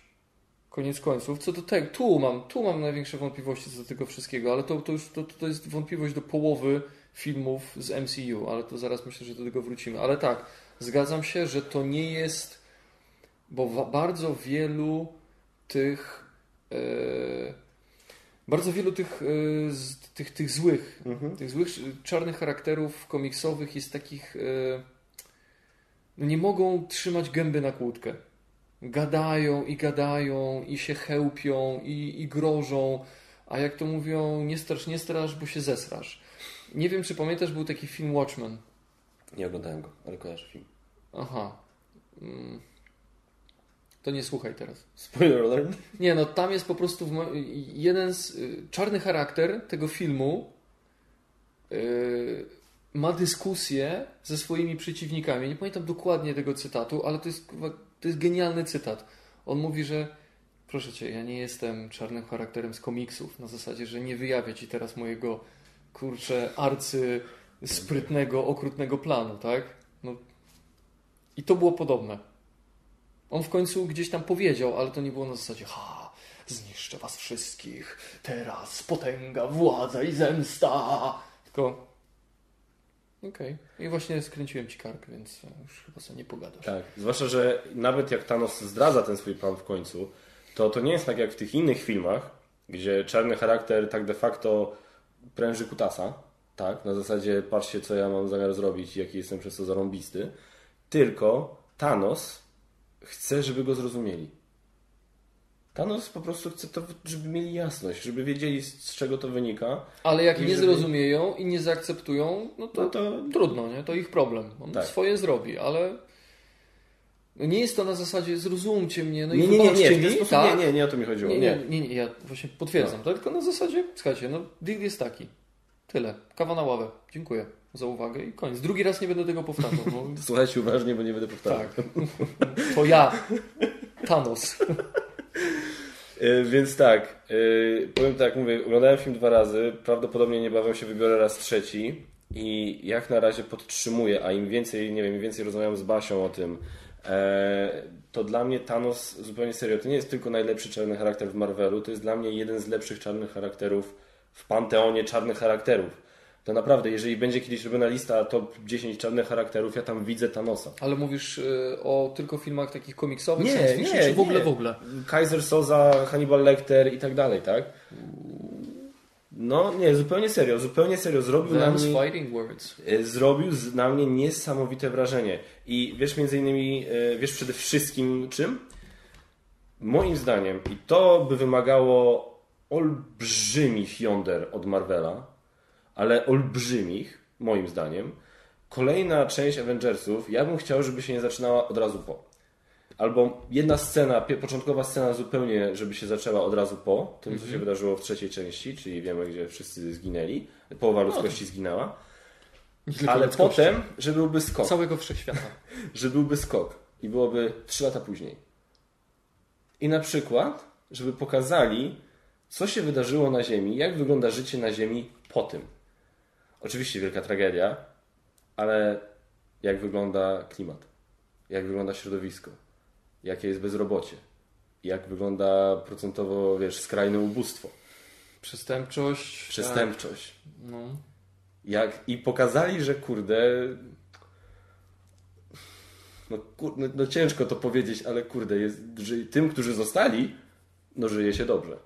koniec końców. Co do tego, tu mam, tu mam największe wątpliwości co do tego wszystkiego, ale to, to już to, to jest wątpliwość do połowy filmów z MCU, ale to zaraz myślę, że do tego wrócimy. Ale tak, zgadzam się, że to nie jest, bo bardzo wielu tych e, bardzo wielu tych, e, z, tych, tych złych, mhm. tych złych czarnych charakterów komiksowych jest takich no nie mogą trzymać gęby na kłódkę gadają i gadają i się chełpią i, i grożą, a jak to mówią, nie strasz, nie strasz, bo się zesrasz. Nie wiem, czy pamiętasz, był taki film Watchmen. Nie oglądałem go, ale kojarzę film. Aha. Mm. To nie słuchaj teraz. Spoiler alert. Nie, no tam jest po prostu jeden z... Y, czarny charakter tego filmu yy, ma dyskusję ze swoimi przeciwnikami. Nie pamiętam dokładnie tego cytatu, ale to jest to jest genialny cytat. On mówi, że proszę cię, ja nie jestem czarnym charakterem z komiksów, na zasadzie, że nie wyjawię ci teraz mojego kurczę arcy sprytnego, okrutnego planu, tak? No. I to było podobne. On w końcu gdzieś tam powiedział, ale to nie było na zasadzie ha, zniszczę was wszystkich, teraz potęga, władza i zemsta. Tylko Okej. Okay. I właśnie skręciłem ci kark, więc już chyba sobie nie pogadasz. Tak. Zwłaszcza, że nawet jak Thanos zdradza ten swój plan w końcu, to to nie jest tak jak w tych innych filmach, gdzie czarny charakter tak de facto pręży kutasa. Tak, na zasadzie patrzcie, co ja mam zamiar zrobić jaki jestem przez to zarąbisty. Tylko Thanos chce, żeby go zrozumieli. Thanos po prostu chce to, żeby mieli jasność, żeby wiedzieli z czego to wynika. Ale jak nie żeby... zrozumieją i nie zaakceptują, no to, no to... trudno, nie? To ich problem. On tak. swoje zrobi, ale no nie jest to na zasadzie zrozumcie mnie, no nie, i nie, nie, nie, mi, sposób, tak? nie, nie, nie o to mi chodziło. Nie, nie, nie, nie ja właśnie potwierdzam, no. tak? tylko na zasadzie, słuchajcie, no deal jest taki. Tyle. Kawa na ławę. Dziękuję za uwagę i koniec. Drugi raz nie będę tego powtarzał. Bo... Słuchajcie uważnie, bo nie będę powtarzał. Tak. To ja. Thanos. E, więc tak, e, powiem tak, mówię, oglądałem film dwa razy, prawdopodobnie niebawem się wybiorę raz trzeci i jak na razie podtrzymuję, a im więcej, nie wiem, im więcej rozmawiam z Basią o tym, e, to dla mnie Thanos, zupełnie serio, to nie jest tylko najlepszy czarny charakter w Marvelu, to jest dla mnie jeden z lepszych czarnych charakterów w panteonie czarnych charakterów to naprawdę, jeżeli będzie kiedyś robiona lista top 10 czarnych charakterów, ja tam widzę Thanosa. Ale mówisz y, o tylko filmach takich komiksowych, nie, science fiction, nie, czy w ogóle, nie. w ogóle? Kaiser Soza, Hannibal Lecter i tak dalej, tak? No nie, zupełnie serio, zupełnie serio. Zrobił na mnie, fighting words. Y, zrobił na mnie niesamowite wrażenie. I wiesz między innymi, y, wiesz przede wszystkim czym? Moim zdaniem, i to by wymagało olbrzymich yonder od Marvela, ale olbrzymich, moim zdaniem. Kolejna część Avengersów, ja bym chciał, żeby się nie zaczynała od razu po. Albo jedna scena, początkowa scena zupełnie, żeby się zaczęła od razu po tym, co się mhm. wydarzyło w trzeciej części, czyli wiemy, gdzie wszyscy zginęli. Połowa no ludzkości zginęła. Ale potem, że byłby skok. Całego wszechświata. że byłby skok. I byłoby trzy lata później. I na przykład, żeby pokazali, co się wydarzyło na Ziemi, jak wygląda życie na Ziemi po tym. Oczywiście wielka tragedia, ale jak wygląda klimat, jak wygląda środowisko, jakie jest bezrobocie, jak wygląda procentowo, wiesz, skrajne ubóstwo. Przestępczość. Przestępczość. Tak. No. Jak, I pokazali, że kurde. No, kur, no, no ciężko to powiedzieć, ale kurde, jest, że tym, którzy zostali, no żyje się dobrze.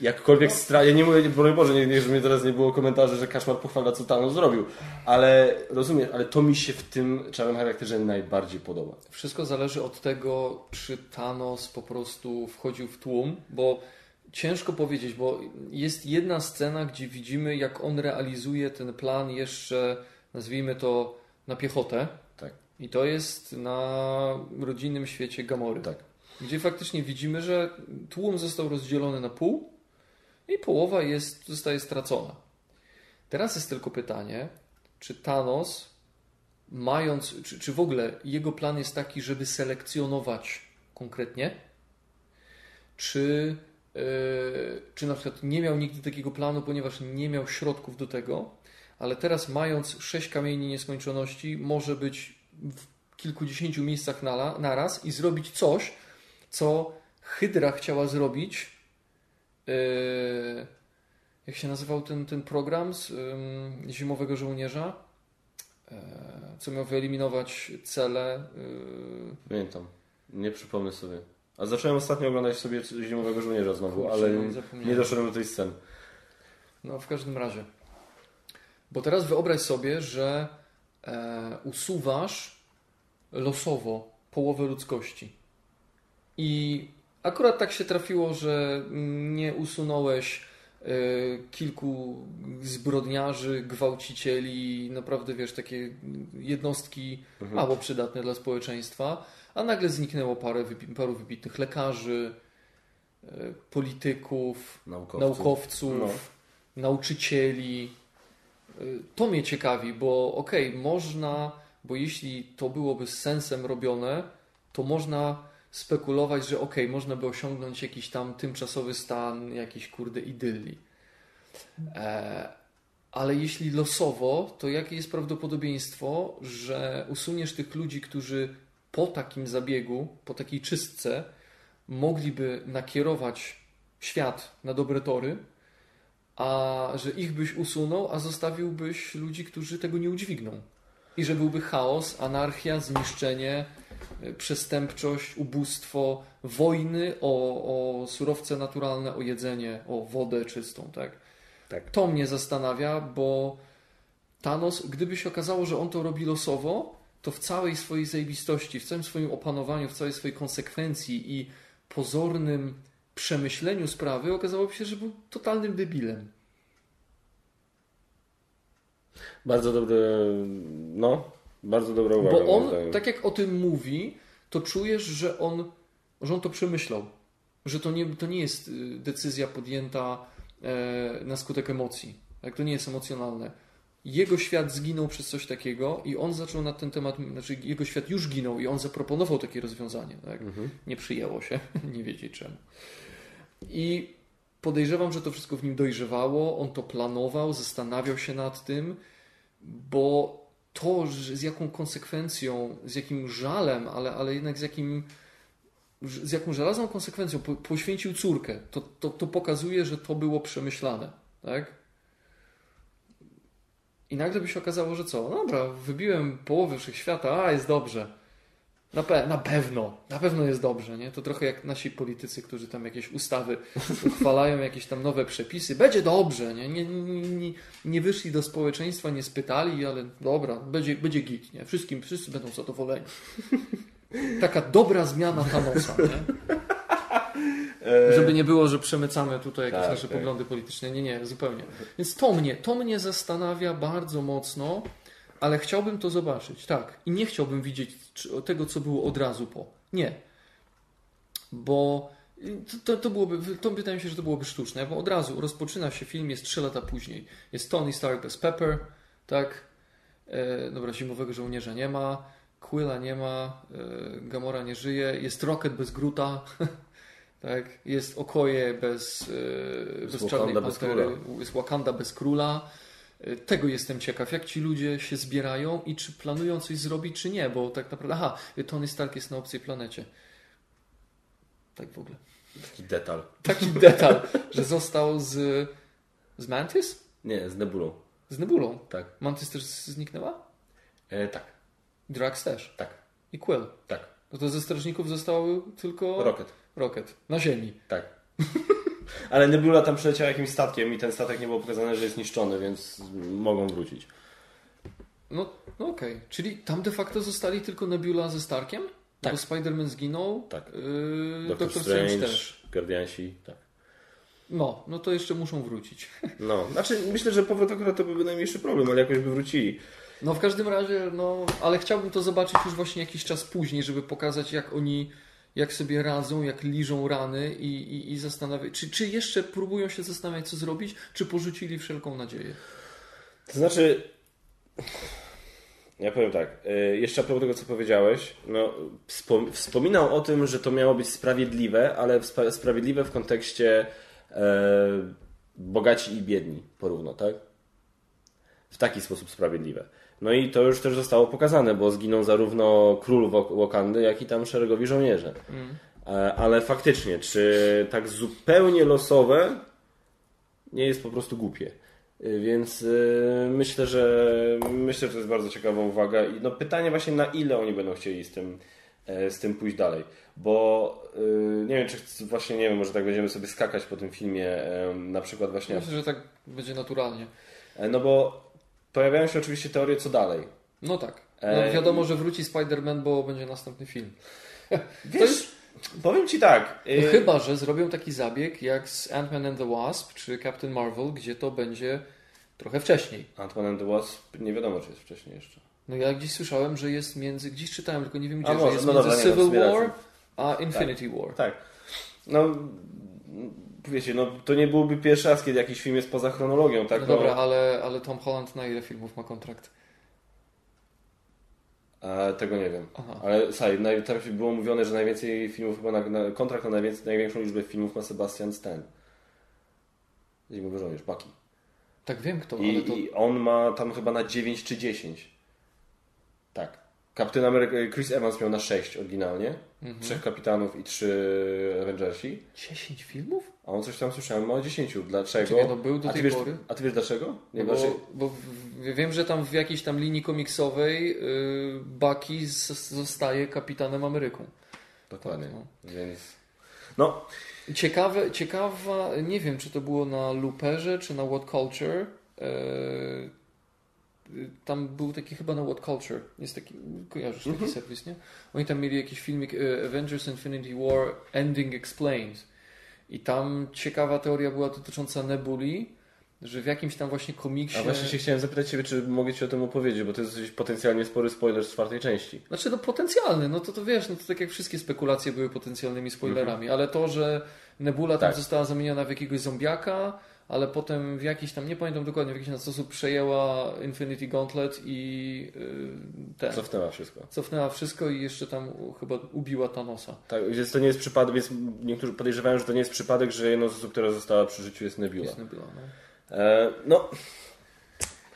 Jakkolwiek stra... Ja nie mówię, broń Boże, nie, nie, żeby mnie teraz nie było komentarzy, że Kaszmar pochwala, co Thanos zrobił. Ale rozumiem, ale to mi się w tym czarnym charakterze najbardziej podoba. Wszystko zależy od tego, czy Thanos po prostu wchodził w tłum, bo ciężko powiedzieć, bo jest jedna scena, gdzie widzimy, jak on realizuje ten plan jeszcze, nazwijmy to, na piechotę. Tak. I to jest na rodzinnym świecie Gamory. Tak. Gdzie faktycznie widzimy, że tłum został rozdzielony na pół i połowa jest, zostaje stracona. Teraz jest tylko pytanie, czy Thanos, mając, czy, czy w ogóle jego plan jest taki, żeby selekcjonować konkretnie, czy, yy, czy na przykład nie miał nigdy takiego planu, ponieważ nie miał środków do tego, ale teraz mając sześć kamieni nieskończoności, może być w kilkudziesięciu miejscach na, naraz i zrobić coś, co Hydra chciała zrobić Yy, jak się nazywał ten, ten program z Zimowego Żołnierza? Yy, co miał wyeliminować cele. Yy. Pamiętam. Nie przypomnę sobie. A zacząłem ostatnio oglądać sobie Zimowego Żołnierza znowu, ale nie doszedłem do tej sceny. No, w każdym razie. Bo teraz wyobraź sobie, że e, usuwasz losowo połowę ludzkości. I Akurat tak się trafiło, że nie usunąłeś e, kilku zbrodniarzy, gwałcicieli, naprawdę wiesz, takie jednostki mhm. mało przydatne dla społeczeństwa, a nagle zniknęło parę, paru wybitnych lekarzy, e, polityków, naukowców, naukowców no. nauczycieli. E, to mnie ciekawi, bo okej, okay, można, bo jeśli to byłoby z sensem robione, to można spekulować, że ok, można by osiągnąć jakiś tam tymczasowy stan, jakiś kurde idylli. E, ale jeśli losowo, to jakie jest prawdopodobieństwo, że usuniesz tych ludzi, którzy po takim zabiegu, po takiej czystce mogliby nakierować świat na dobre tory, a że ich byś usunął, a zostawiłbyś ludzi, którzy tego nie udźwigną. I że byłby chaos, anarchia, zniszczenie, przestępczość, ubóstwo, wojny o, o surowce naturalne, o jedzenie, o wodę czystą, tak? tak? To mnie zastanawia, bo Thanos, gdyby się okazało, że on to robi losowo, to w całej swojej zajebistości, w całym swoim opanowaniu, w całej swojej konsekwencji i pozornym przemyśleniu sprawy okazałoby się, że był totalnym debilem. Bardzo dobry, no, bardzo dobra uwaga. Bo on, tak jak o tym mówi, to czujesz, że on, że on to przemyślał. Że to nie, to nie jest y, decyzja podjęta e, na skutek emocji. Tak? To nie jest emocjonalne. Jego świat zginął przez coś takiego i on zaczął na ten temat, znaczy jego świat już ginął i on zaproponował takie rozwiązanie. Tak? Mhm. Nie przyjęło się, nie wiedzieć czemu. I podejrzewam, że to wszystko w nim dojrzewało, on to planował, zastanawiał się nad tym, bo to, z jaką konsekwencją, z jakim żalem, ale, ale jednak z jakim z jaką żelazną konsekwencją poświęcił córkę, to, to, to pokazuje, że to było przemyślane. Tak? I nagle by się okazało, że co? No dobra, wybiłem połowę wszechświata, a jest dobrze. Na, pe na pewno, na pewno jest dobrze, nie? To trochę jak nasi politycy, którzy tam jakieś ustawy uchwalają, jakieś tam nowe przepisy. Będzie dobrze, nie? Nie, nie, nie, wyszli do społeczeństwa, nie spytali, ale dobra, będzie, będzie git, nie? Wszystkim, wszyscy będą zadowoleni. Taka dobra zmiana Thanosa, nie? Żeby nie było, że przemycamy tutaj jakieś tak, nasze tak. poglądy polityczne. Nie, nie, zupełnie. Więc to mnie, to mnie zastanawia bardzo mocno ale chciałbym to zobaczyć, tak. I nie chciałbym widzieć tego, co było od razu po. Nie. Bo to, to, byłoby, to wydaje mi się, że to byłoby sztuczne, bo od razu rozpoczyna się film, jest 3 lata później. Jest Tony Stark bez Pepper, tak? E, dobra, zimowego żołnierza nie ma, Quilla nie ma, e, Gamora nie żyje, jest Rocket bez Gruta, tak? Jest Okoje bez, e, bez Czarnej Pantery, jest Wakanda bez Króla. Tego jestem ciekaw, jak ci ludzie się zbierają i czy planują coś zrobić, czy nie, bo tak naprawdę, aha, Tony Stark jest na obcej planecie. Tak w ogóle. Taki detal. Taki detal, że został z, z Mantis? Nie, z Nebulą. Z Nebulą. Tak. Mantis też zniknęła? E, tak, Drax też. tak, I Quill. tak. No to ze strażników został tylko Rocket. Rocket. Na ziemi. Tak. Ale Nebula tam przyleciała jakimś statkiem i ten statek nie było pokazane, że jest niszczony, więc mogą wrócić. No, no okej. Czyli tam de facto zostali tylko Nebula ze Starkiem? Tak. Bo Spider-Man zginął. Tak. Yy, Doctor, Doctor Strange, Strange też. Guardiansi, tak. No, no to jeszcze muszą wrócić. No, znaczy myślę, że powrót akurat to byłby najmniejszy problem, ale jakoś by wrócili. No w każdym razie, no, ale chciałbym to zobaczyć już właśnie jakiś czas później, żeby pokazać jak oni, jak sobie radzą, jak liżą rany i, i, i zastanawiać, czy, czy jeszcze próbują się zastanawiać, co zrobić, czy porzucili wszelką nadzieję. To znaczy, ja powiem tak, y, jeszcze a propos tego, co powiedziałeś, no, wspom- wspominał o tym, że to miało być sprawiedliwe, ale sprawiedliwe w kontekście e, bogaci i biedni porówno, tak? W taki sposób sprawiedliwe. No i to już też zostało pokazane, bo zginą zarówno król Wakandy, jak i tam szeregowi żołnierze. E, Ale faktycznie, czy tak zupełnie losowe nie jest po prostu głupie. Y, Więc y, myślę, że myślę, że to jest bardzo ciekawa uwaga i no pytanie właśnie na ile oni będą chcieli z tym, e, z tym pójść dalej. Bo nie wiem, czy właśnie nie wiem, może tak będziemy sobie skakać po tym filmie, e, na przykład właśnie. Myślę, że tak będzie naturalnie. E, No bo pojawiają się oczywiście teorie co dalej. No tak. No Ej. wiadomo, że wróci Spider-Man, bo będzie następny film. Wiesz, powiem ci tak. y, No chyba, że zrobią taki zabieg jak z Ant-Man and the Wasp czy Captain Marvel, gdzie to będzie trochę wcześniej. Ant-Man and the Wasp nie wiadomo, czy jest wcześniej jeszcze. No ja gdzieś słyszałem, że jest między, gdzieś czytałem, tylko nie wiem gdzie, A że może, jest no między dobra, nie, Civil sumie War a Infinity War. Tak. No, wiecie, no to nie byłby pierwszy raz, kiedy jakiś film jest poza chronologią, tak? No dobra, ale, ale Tom Holland na ile filmów ma kontrakt? A, tego nie wiem. Aha. Ale słuchaj, naj- tam było mówione, że najwięcej filmów, chyba na, na kontrakt na najwięcej, największą liczbę filmów ma Sebastian Stan. Zimowy żołnierz, Bucky. Tak wiem kto, I, ale to... I on ma tam chyba na 9 czy 10. Kapitän Ameryka, Chris Evans miał na 6 oryginalnie. Mhm. Trzech kapitanów i trzy Avengersi. 10 filmów? A on coś tam słyszałem, ma o 10. Dlaczego? Czekaj, no był do a, ty tej wiesz, pory? a ty wiesz dlaczego? Nie, No znaczy, bo, bo w, w, wiem, że tam w jakiejś tam linii komiksowej yy, Bucky zostaje kapitanem Ameryką. Dokładnie. Tak, Więc. No, Ciekawe, ciekawa, nie wiem czy to było na Luperze czy na What Culture. e, tam był taki chyba na What Culture. Jest taki, kojarzysz taki Mhm. serwis, nie? Oni tam mieli jakiś filmik e, Avengers Infinity War Ending Explained. I tam ciekawa teoria była dotycząca Nebuli, że w jakimś tam właśnie komiksie. a właśnie się chciałem zapytać Ciebie, czy mogę Ci o tym opowiedzieć, bo to jest potencjalnie spory spoiler z czwartej części. Znaczy, no potencjalny, no to to wiesz, no to tak jak wszystkie spekulacje były potencjalnymi spoilerami, ale to, że Nebula tam Tak. została zamieniona w jakiegoś zombiaka, ale potem w jakiś tam, nie pamiętam dokładnie, w jakiś tam sposób przejęła Infinity Gauntlet i yy, ten, Cofnęła wszystko. cofnęła wszystko i jeszcze tam chyba ubiła Thanosa. Tak, więc to nie jest przypadek, więc niektórzy podejrzewają, że to nie jest przypadek, że jedną z osób, która została przy życiu jest Nebula. Jest Nebula, no. E, no,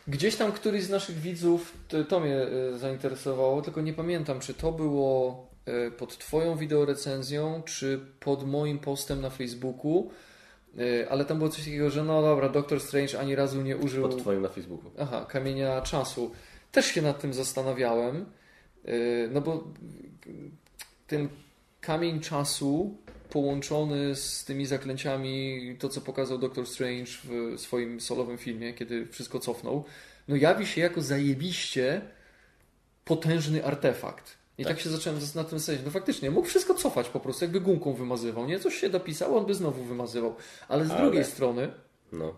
Gdzieś tam któryś z naszych widzów, to, mnie e, zainteresowało, tylko nie pamiętam, czy to było e, pod Twoją wideorecenzją, czy pod moim postem na Facebooku, ale tam było coś takiego, że no dobra, Doctor Strange ani razu nie użył pod Twoim na Facebooku. aha, kamienia czasu. Też się nad tym zastanawiałem, e, no bo ten kamień czasu połączony z tymi zaklęciami, to co pokazał Doctor Strange w swoim solowym filmie, kiedy wszystko cofnął, no jawi się jako zajebiście potężny artefakt. I tak, Tak. się zacząłem nad tym zastanawiać. No faktycznie, mógł wszystko cofać po prostu, jakby gumką wymazywał, nie? Coś się dopisało, on by znowu wymazywał. Ale z Ale- drugiej strony No.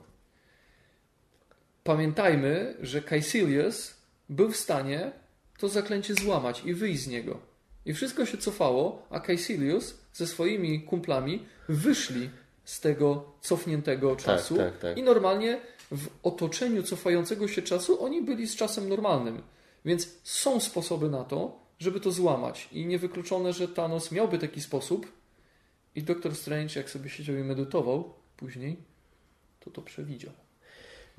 pamiętajmy, że Caecilius był w stanie to zaklęcie złamać i wyjść z niego. I wszystko się cofało, a Caecilius ze swoimi kumplami wyszli z tego cofniętego czasu tak, tak. i normalnie w otoczeniu cofającego się czasu oni byli z czasem normalnym. Więc są sposoby na to, żeby to złamać. I niewykluczone, że Thanos miałby taki sposób i Doktor Strange, jak sobie siedział i medytował później, to to przewidział.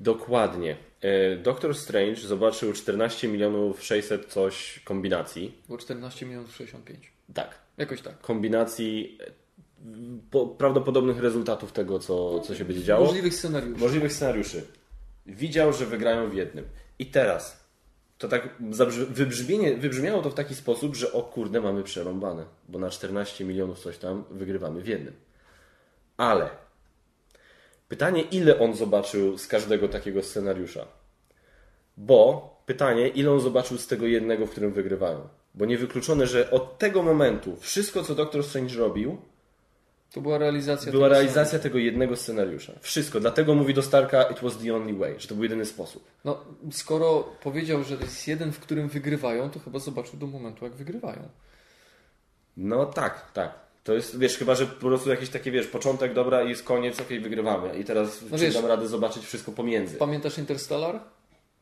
Dokładnie. E, Doctor Strange zobaczył 14 milionów 600 coś kombinacji. Było 14 milionów 65. Tak. Jakoś tak. Kombinacji e, po, prawdopodobnych rezultatów tego, co, co się będzie działo. Możliwych scenariuszy. Możliwych scenariuszy. Widział, że wygrają w jednym. I teraz to tak wybrzmienie, wybrzmiało to w taki sposób, że o kurde, mamy przerąbane, bo na 14 milionów coś tam wygrywamy w jednym. Ale pytanie, ile on zobaczył z każdego takiego scenariusza? Bo pytanie, ile on zobaczył z tego jednego, w którym wygrywają? Bo niewykluczone, że od tego momentu wszystko, co Doctor Strange robił, To była realizacja była tego realizacja tego jednego scenariusza. Wszystko. Dlatego mówi do Starka, it was the only way, że to był jedyny sposób. No, skoro powiedział, że to jest jeden, w którym wygrywają, to chyba zobaczył do momentu, jak wygrywają. No tak, tak. To jest, wiesz, chyba, że po prostu jakiś taki, wiesz, początek, dobra i jest koniec, okej, wygrywamy. I teraz No wiesz- dam radę zobaczyć wszystko pomiędzy. Pamiętasz Interstellar?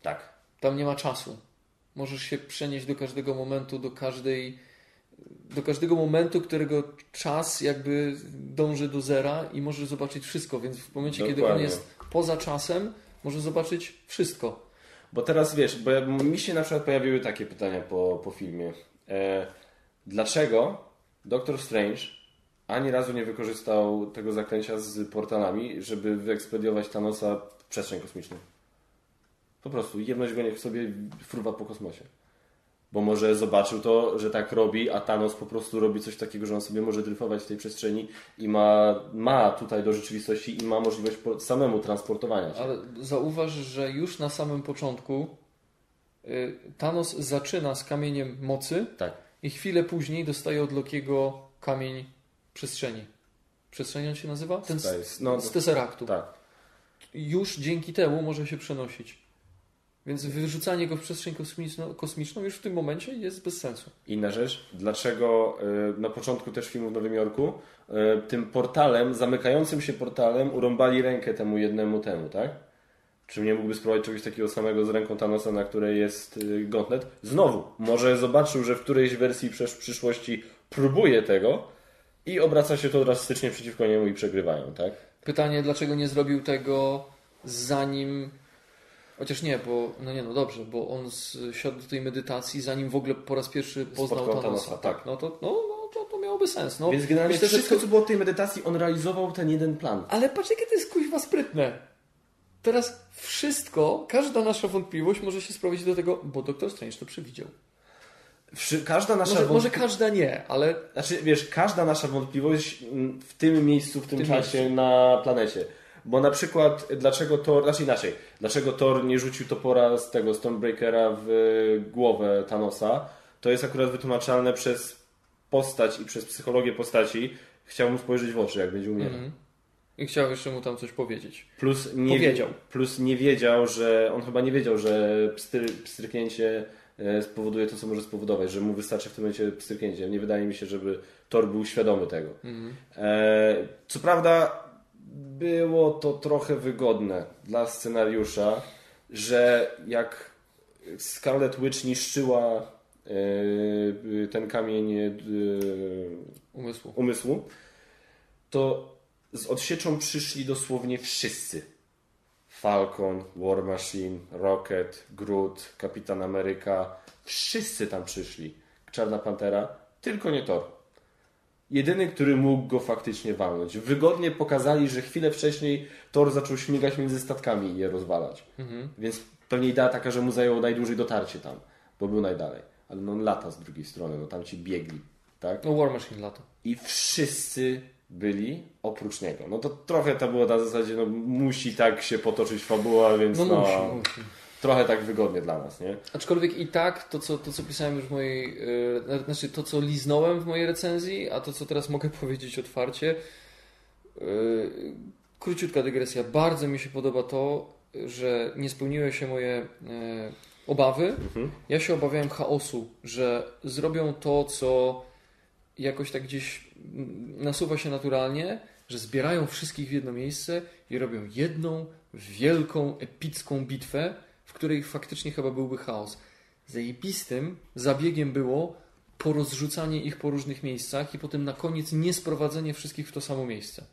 Tak. Tam nie ma czasu. Możesz się przenieść do każdego momentu, do każdej do każdego momentu, którego czas jakby dąży do zera i możesz zobaczyć wszystko, więc w momencie, kiedy on Dokładnie. jest poza czasem, możesz zobaczyć wszystko. Bo teraz, wiesz, bo mi się na przykład pojawiły takie pytania po, po filmie. E, dlaczego Doctor Strange ani razu nie wykorzystał tego zaklęcia z portalami, żeby wyekspediować Thanosa w przestrzeń kosmiczną? Po prostu, jedność go niech sobie fruwa po kosmosie. Bo może zobaczył to, że tak robi, a Thanos po prostu robi coś takiego, że on sobie może dryfować w tej przestrzeni i ma, ma tutaj do rzeczywistości i ma możliwość samemu transportowania się. Ale zauważ, że już na samym początku y, Thanos zaczyna z kamieniem mocy Tak. i chwilę później dostaje od Lokiego kamień przestrzeni. Przestrzeni on się nazywa? Ten z. No, z Tesseractu. tak. Już dzięki temu może się przenosić. Więc wyrzucanie go w przestrzeń kosmiczną, kosmiczną już w tym momencie jest bez sensu. Inna rzecz, dlaczego y, na początku też filmu w Nowym Jorku y, tym portalem, zamykającym się portalem urąbali rękę temu jednemu temu, tak? Czy nie mógłby spróbować czegoś takiego samego z ręką Thanosa, na której jest y, gauntlet? Znowu, może zobaczył, że w którejś wersji przesz- przyszłości próbuje tego i obraca się to drastycznie przeciwko niemu i przegrywają, tak? Pytanie, dlaczego nie zrobił tego zanim. Chociaż nie, bo. No nie, no dobrze, bo on siadł do tej medytacji, zanim w ogóle po raz pierwszy poznał Spotkał Thanosa. Thanosa, tak. No to, no, no, to, to miałoby sens. No, Więc generalnie myślę, wszystko, co było w tej medytacji, on realizował ten jeden plan. Ale patrz, jakie to jest kuźwa sprytne. Teraz wszystko, każda nasza wątpliwość może się sprowadzić do tego, bo Doktor Strange to przewidział. Każda nasza Może, może każda nie, ale Znaczy, wiesz, każda nasza wątpliwość mm, w tym miejscu, w tym, tym czasie miejscu. na planecie. Bo na przykład, dlaczego Thor, znaczy inaczej, dlaczego Thor nie rzucił topora z tego Stonebreakera w głowę Thanosa, to jest akurat wytłumaczalne przez postać i przez psychologię postaci. Chciał mu spojrzeć w oczy, jak będzie umierał. Mhm. i chciał jeszcze mu tam coś powiedzieć. Plus nie, Powiedział. plus nie wiedział, że on chyba nie wiedział, że pstry, pstryknięcie e, spowoduje to, co może spowodować, że mu wystarczy w tym momencie pstryknięcie. Nie wydaje mi się, żeby Thor był świadomy tego. E, co prawda było to trochę wygodne dla scenariusza, że jak Scarlet Witch niszczyła e, ten kamień e, Umysłu. umysłu, to z odsieczą przyszli dosłownie wszyscy. Falcon, War Machine, Rocket, Groot, Kapitan Ameryka. Wszyscy tam przyszli. Czarna Pantera, tylko nie Thor. Jedyny, który mógł go faktycznie walnąć. Wygodnie pokazali, że chwilę wcześniej Thor zaczął śmigać między statkami i je rozwalać. Więc pewnie idea taka, że mu zajęło najdłużej dotarcie tam, bo był najdalej. Ale no on lata z drugiej strony, no tam ci biegli, tak? No War Machine lato. I wszyscy byli oprócz niego. No to trochę to było na zasadzie, no musi tak się potoczyć fabuła, więc No no, musi, musi. Trochę tak wygodnie dla nas, nie? Aczkolwiek i tak to, co, to, co pisałem już w mojej, yy, znaczy to, co liznąłem w mojej recenzji, a to, co teraz mogę powiedzieć otwarcie, yy, króciutka dygresja. Bardzo mi się podoba to, że nie spełniły się moje yy, obawy. Ja się obawiałem chaosu, że zrobią to, co jakoś tak gdzieś mm, nasuwa się naturalnie, że zbierają wszystkich w jedno miejsce i robią jedną wielką, epicką bitwę, w której faktycznie chyba byłby chaos. Zajebistym zabiegiem było porozrzucanie ich po różnych miejscach i potem na koniec nie sprowadzenie wszystkich w to samo miejsce.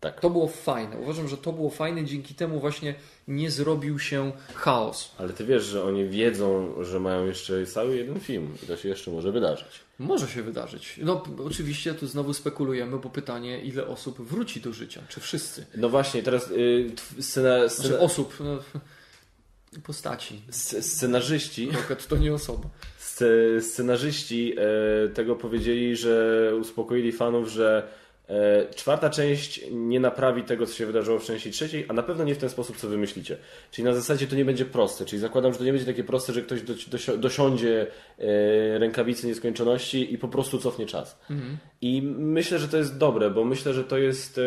Tak. To było fajne. Uważam, że to było fajne, dzięki temu właśnie nie zrobił się chaos. Ale ty wiesz, że oni wiedzą, że mają jeszcze cały jeden film i to się jeszcze może wydarzyć. Może się wydarzyć. No oczywiście tu znowu spekulujemy, bo pytanie, ile osób wróci do życia? Czy wszyscy? No właśnie, teraz y, tw- scena, Znaczy scena, osób, no, postaci. sc- scenarzyści, Rocket to nie osoba. sc- scenarzyści e, tego powiedzieli, że uspokoili fanów, że e, czwarta część nie naprawi tego, co się wydarzyło w części trzeciej, a na pewno nie w ten sposób, co wymyślicie. Czyli na zasadzie to nie będzie proste. Czyli zakładam, że to nie będzie takie proste, że ktoś dosiądzie e, rękawicy nieskończoności i po prostu cofnie czas. I myślę, że to jest dobre, bo myślę, że to jest.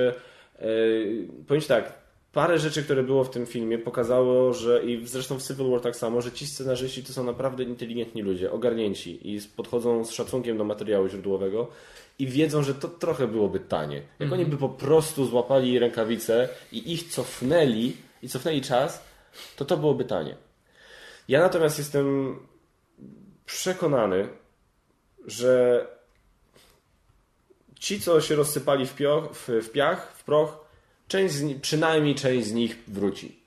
Powiem ci tak. Parę rzeczy, które było w tym filmie, pokazało, że i zresztą w Civil War tak samo, że ci scenarzyści to są naprawdę inteligentni ludzie, ogarnięci i podchodzą z szacunkiem do materiału źródłowego i wiedzą, że to trochę byłoby tanie. Jak oni by po prostu złapali rękawice i ich cofnęli i cofnęli czas, to to byłoby tanie. Ja natomiast jestem przekonany, że ci, co się rozsypali w, pioch, w, w piach, w proch, część z, ni- przynajmniej część z nich wróci.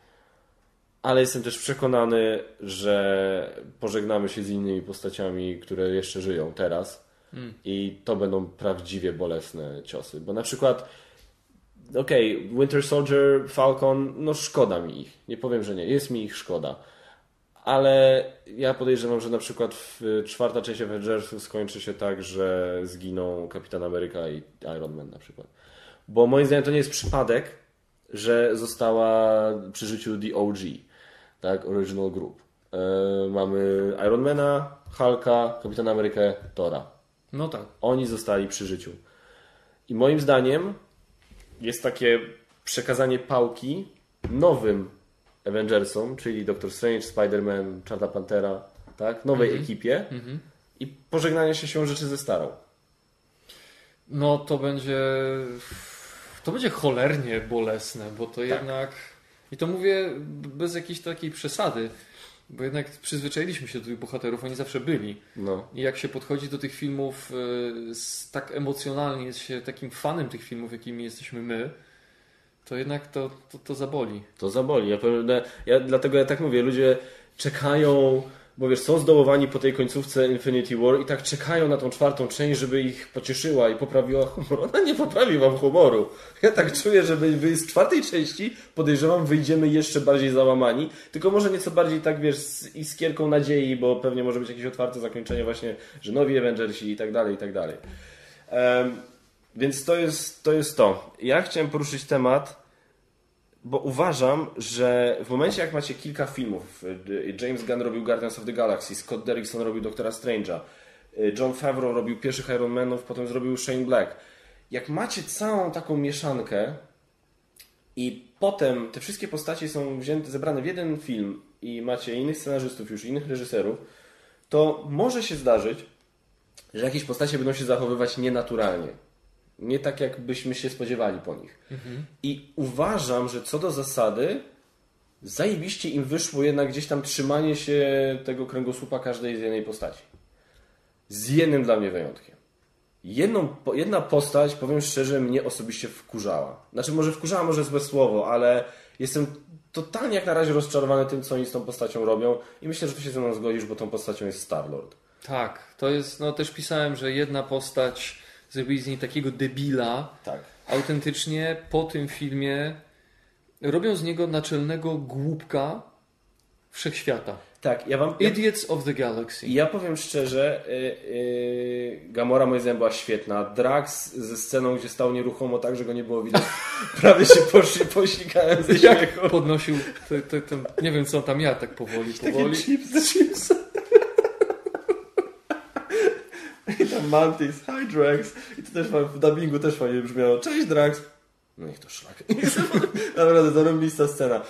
Ale jestem też przekonany, że pożegnamy się z innymi postaciami, które jeszcze żyją teraz. I to będą prawdziwie bolesne ciosy. Bo na przykład, okej, Winter Soldier, Falcon, no szkoda mi ich. Nie powiem, że nie. Jest mi ich szkoda. Ale ja podejrzewam, że na przykład w czwarta część Avengersów skończy się tak, że zginą Kapitan Ameryka i Iron Man na przykład. Bo moim zdaniem to nie jest przypadek, że została przy życiu The OG, tak, Original Group. E, mamy Ironmana, Hulka, Kapitana Amerykę, Tora. No tak. Oni zostali przy życiu. I moim zdaniem jest takie przekazanie pałki nowym Avengersom, czyli Doctor Strange, Spider-Man, Czarna Pantera, tak? Nowej ekipie i pożegnanie się siłą rzeczy ze starą. No to będzie. To będzie cholernie bolesne, bo to jednak. I to mówię bez jakiejś takiej przesady, bo jednak przyzwyczailiśmy się do tych bohaterów, oni zawsze byli. No. I jak się podchodzi do tych filmów y, z, tak emocjonalnie, jest się takim fanem tych filmów, jakimi jesteśmy my, to jednak to, to, to zaboli. To zaboli. Ja, ja, dlatego ja tak mówię, ludzie czekają, bo wiesz, są zdołowani po tej końcówce Infinity War i tak czekają na tą czwartą część, żeby ich pocieszyła i poprawiła humor. Ona nie poprawi wam humoru. Ja tak czuję, że wy z czwartej części, podejrzewam, wyjdziemy jeszcze bardziej załamani, tylko może nieco bardziej tak, wiesz, z iskierką nadziei, bo pewnie może być jakieś otwarte zakończenie właśnie, że nowi Avengersi i tak dalej, i tak dalej. Em, więc to jest, to jest to. Ja chciałem poruszyć temat, bo uważam, że w momencie jak macie kilka filmów, y, James Gunn robił Guardians of the Galaxy, Scott Derrickson robił Doktora Strange'a, y, John Favreau robił pierwszych Iron Manów, potem zrobił Shane Black. Jak macie całą taką mieszankę i potem te wszystkie postacie są wzięte, zebrane w jeden film i macie innych scenarzystów już, innych reżyserów, to może się zdarzyć, że jakieś postacie będą się zachowywać nienaturalnie. Nie tak, jakbyśmy się spodziewali po nich. I uważam, że co do zasady, zajebiście im wyszło jednak gdzieś tam trzymanie się tego kręgosłupa każdej z jednej postaci. Z jednym dla mnie wyjątkiem. Jedną, jedna postać, powiem szczerze, mnie osobiście wkurzała. Znaczy, może wkurzała, może złe słowo, ale jestem totalnie jak na razie rozczarowany tym, co oni z tą postacią robią i myślę, że ty się ze mną zgodzisz, bo tą postacią jest Star-Lord. Tak, to jest, no też pisałem, że jedna postać zrobili z niej takiego debila, Tak. autentycznie po tym filmie robią z niego naczelnego głupka wszechświata. Tak, ja wam... Ja, Idiots of the Galaxy. ja powiem szczerze, y, y, Gamora moim zdaniem była świetna. Drax ze sceną, gdzie stał nieruchomo tak, że go nie było widać, prawie się poszli, posikałem ze śmiechu. Podnosił, te, te, te, nie wiem co tam ja tak powoli, powoli. chips ze chipsa. I tam Mantis, hi Drax. I to też w dubbingu też fajnie brzmiało. Cześć Drax. No niech to szlak. Naprawdę zarąbista scena.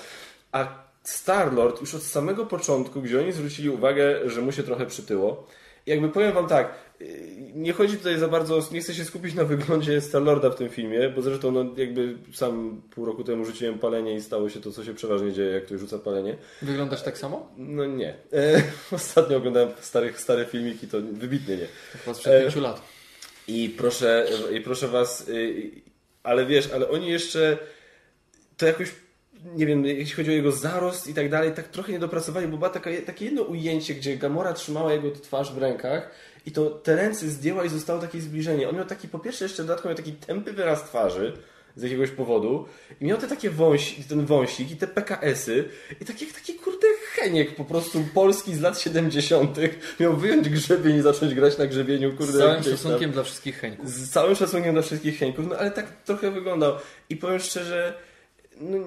A Star-Lord już od samego początku, gdzie oni zwrócili uwagę, że mu się trochę przytyło. Jakby powiem wam tak, yy, nie chodzi tutaj za bardzo, nie chcę się skupić na wyglądzie Star-Lorda w tym filmie, bo zresztą no, jakby sam pół roku temu rzuciłem palenie i stało się to, co się przeważnie dzieje, jak ktoś rzuca palenie. Wyglądasz tak samo? No nie. E, ostatnio oglądałem stare, stare filmiki, to wybitnie nie. To chyba sprzed E, pięciu lat. I proszę, i proszę Was, y, ale wiesz, ale oni jeszcze to jakoś nie wiem, jeśli chodzi o jego zarost i tak dalej, tak trochę nie dopracowali, bo było taka, takie jedno ujęcie, gdzie Gamora trzymała jego twarz w rękach i to te ręce zdjęła i zostało takie zbliżenie. On miał taki, po pierwsze jeszcze dodatkowo miał taki tępy wyraz twarzy, z jakiegoś powodu i miał te takie wąsi, ten wąsik i te PKS-y i tak jak taki kurde Heniek po prostu polski z lat 70. miał wyjąć grzebień i zacząć grać na grzebieniu kurde. Z całym szacunkiem tam. dla wszystkich Heńków. Z całym szacunkiem dla wszystkich Heńków, no ale tak trochę wyglądał i powiem szczerze no,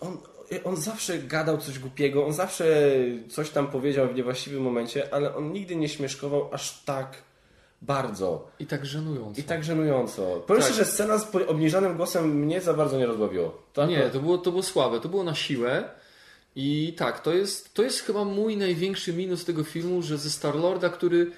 on, on zawsze gadał coś głupiego, on zawsze coś tam powiedział w niewłaściwym momencie, ale on nigdy nie śmieszkował aż tak bardzo. I tak żenująco. I tak żenująco. Powiem tak. że scena z obniżanym głosem mnie za bardzo nie rozbawiło. Tak? Nie, to było, to było słabe. To było na siłę. I tak, to jest, to jest chyba mój największy minus tego filmu, że ze Star-Lorda, który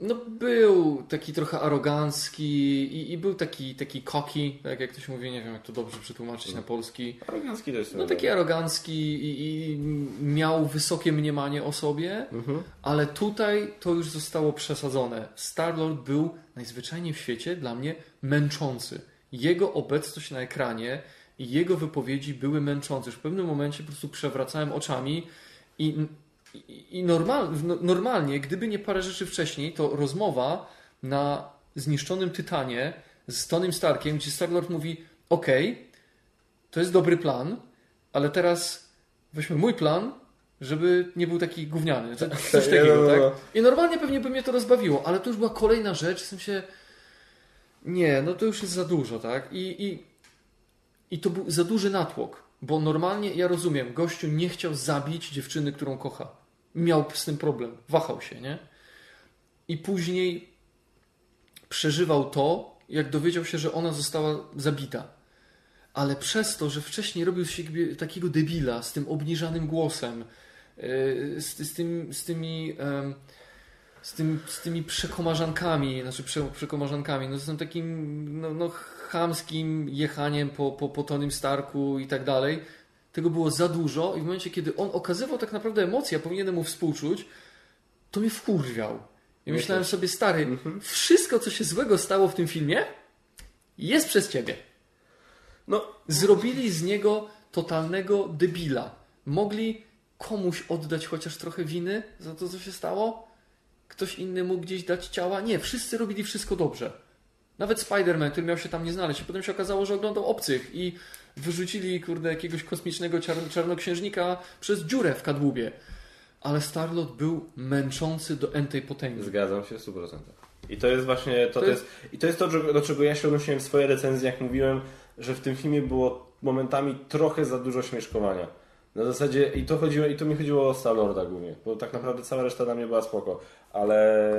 no był taki trochę arogancki i, i, był taki, taki cocky, tak jak ktoś mówi, nie wiem jak to dobrze przetłumaczyć na polski. Arogancki to jest. No taki arogancki i, i, miał wysokie mniemanie o sobie, mhm. ale tutaj to już zostało przesadzone. Starlord był najzwyczajniej w świecie dla mnie męczący. Jego obecność na ekranie i jego wypowiedzi były męczące. Już w pewnym momencie po prostu przewracałem oczami i i normal, no, normalnie, gdyby nie parę rzeczy wcześniej, to rozmowa na zniszczonym Tytanie z Tonym Starkiem, gdzie Starlord mówi: OK, to jest dobry plan, ale teraz weźmy mój plan, żeby nie był taki gówniany. Coś takiego, tak? I normalnie pewnie by mnie to rozbawiło, ale to już była kolejna rzecz, w sensie nie, no to już jest za dużo, tak? I, i, i to był za duży natłok, bo normalnie ja rozumiem, gościu nie chciał zabić dziewczyny, którą kocha miał z tym problem, wahał się, nie? I później przeżywał to, jak dowiedział się, że ona została zabita. Ale przez to, że wcześniej robił się takiego debila z tym obniżanym głosem, e, z, z, tym, z tymi z, tym, z tymi przekomarzankami, znaczy prze, przekomarzankami, no z tym takim no, no, chamskim jechaniem po, po, po Tonym Starku i tak dalej, tego było za dużo i w momencie, kiedy on okazywał tak naprawdę emocje, a powinienem mu współczuć, to mnie wkurwiał. I myślałem sobie, stary, mhm. wszystko, co się złego stało w tym filmie, jest przez ciebie. No. Zrobili z niego totalnego debila. Mogli komuś oddać chociaż trochę winy za to, co się stało? Ktoś inny mógł gdzieś dać ciała? Nie, wszyscy robili wszystko dobrze. Nawet Spider-Man, który miał się tam nie znaleźć. I potem się okazało, że oglądał obcych i wyrzucili, kurde, jakiegoś kosmicznego czar- czarnoksiężnika przez dziurę w kadłubie. Ale Starlot był męczący do entej potęgi. Zgadzam się w 100%. I to jest właśnie to, to, jest... jest... i to jest to, do czego ja się odnosiłem w swojej recenzji, jak mówiłem, że w tym filmie było momentami trochę za dużo śmieszkowania. Na zasadzie, i to, chodziło, i to mi chodziło o Star-Lorda głównie, bo tak naprawdę cała reszta dla mnie była spoko, ale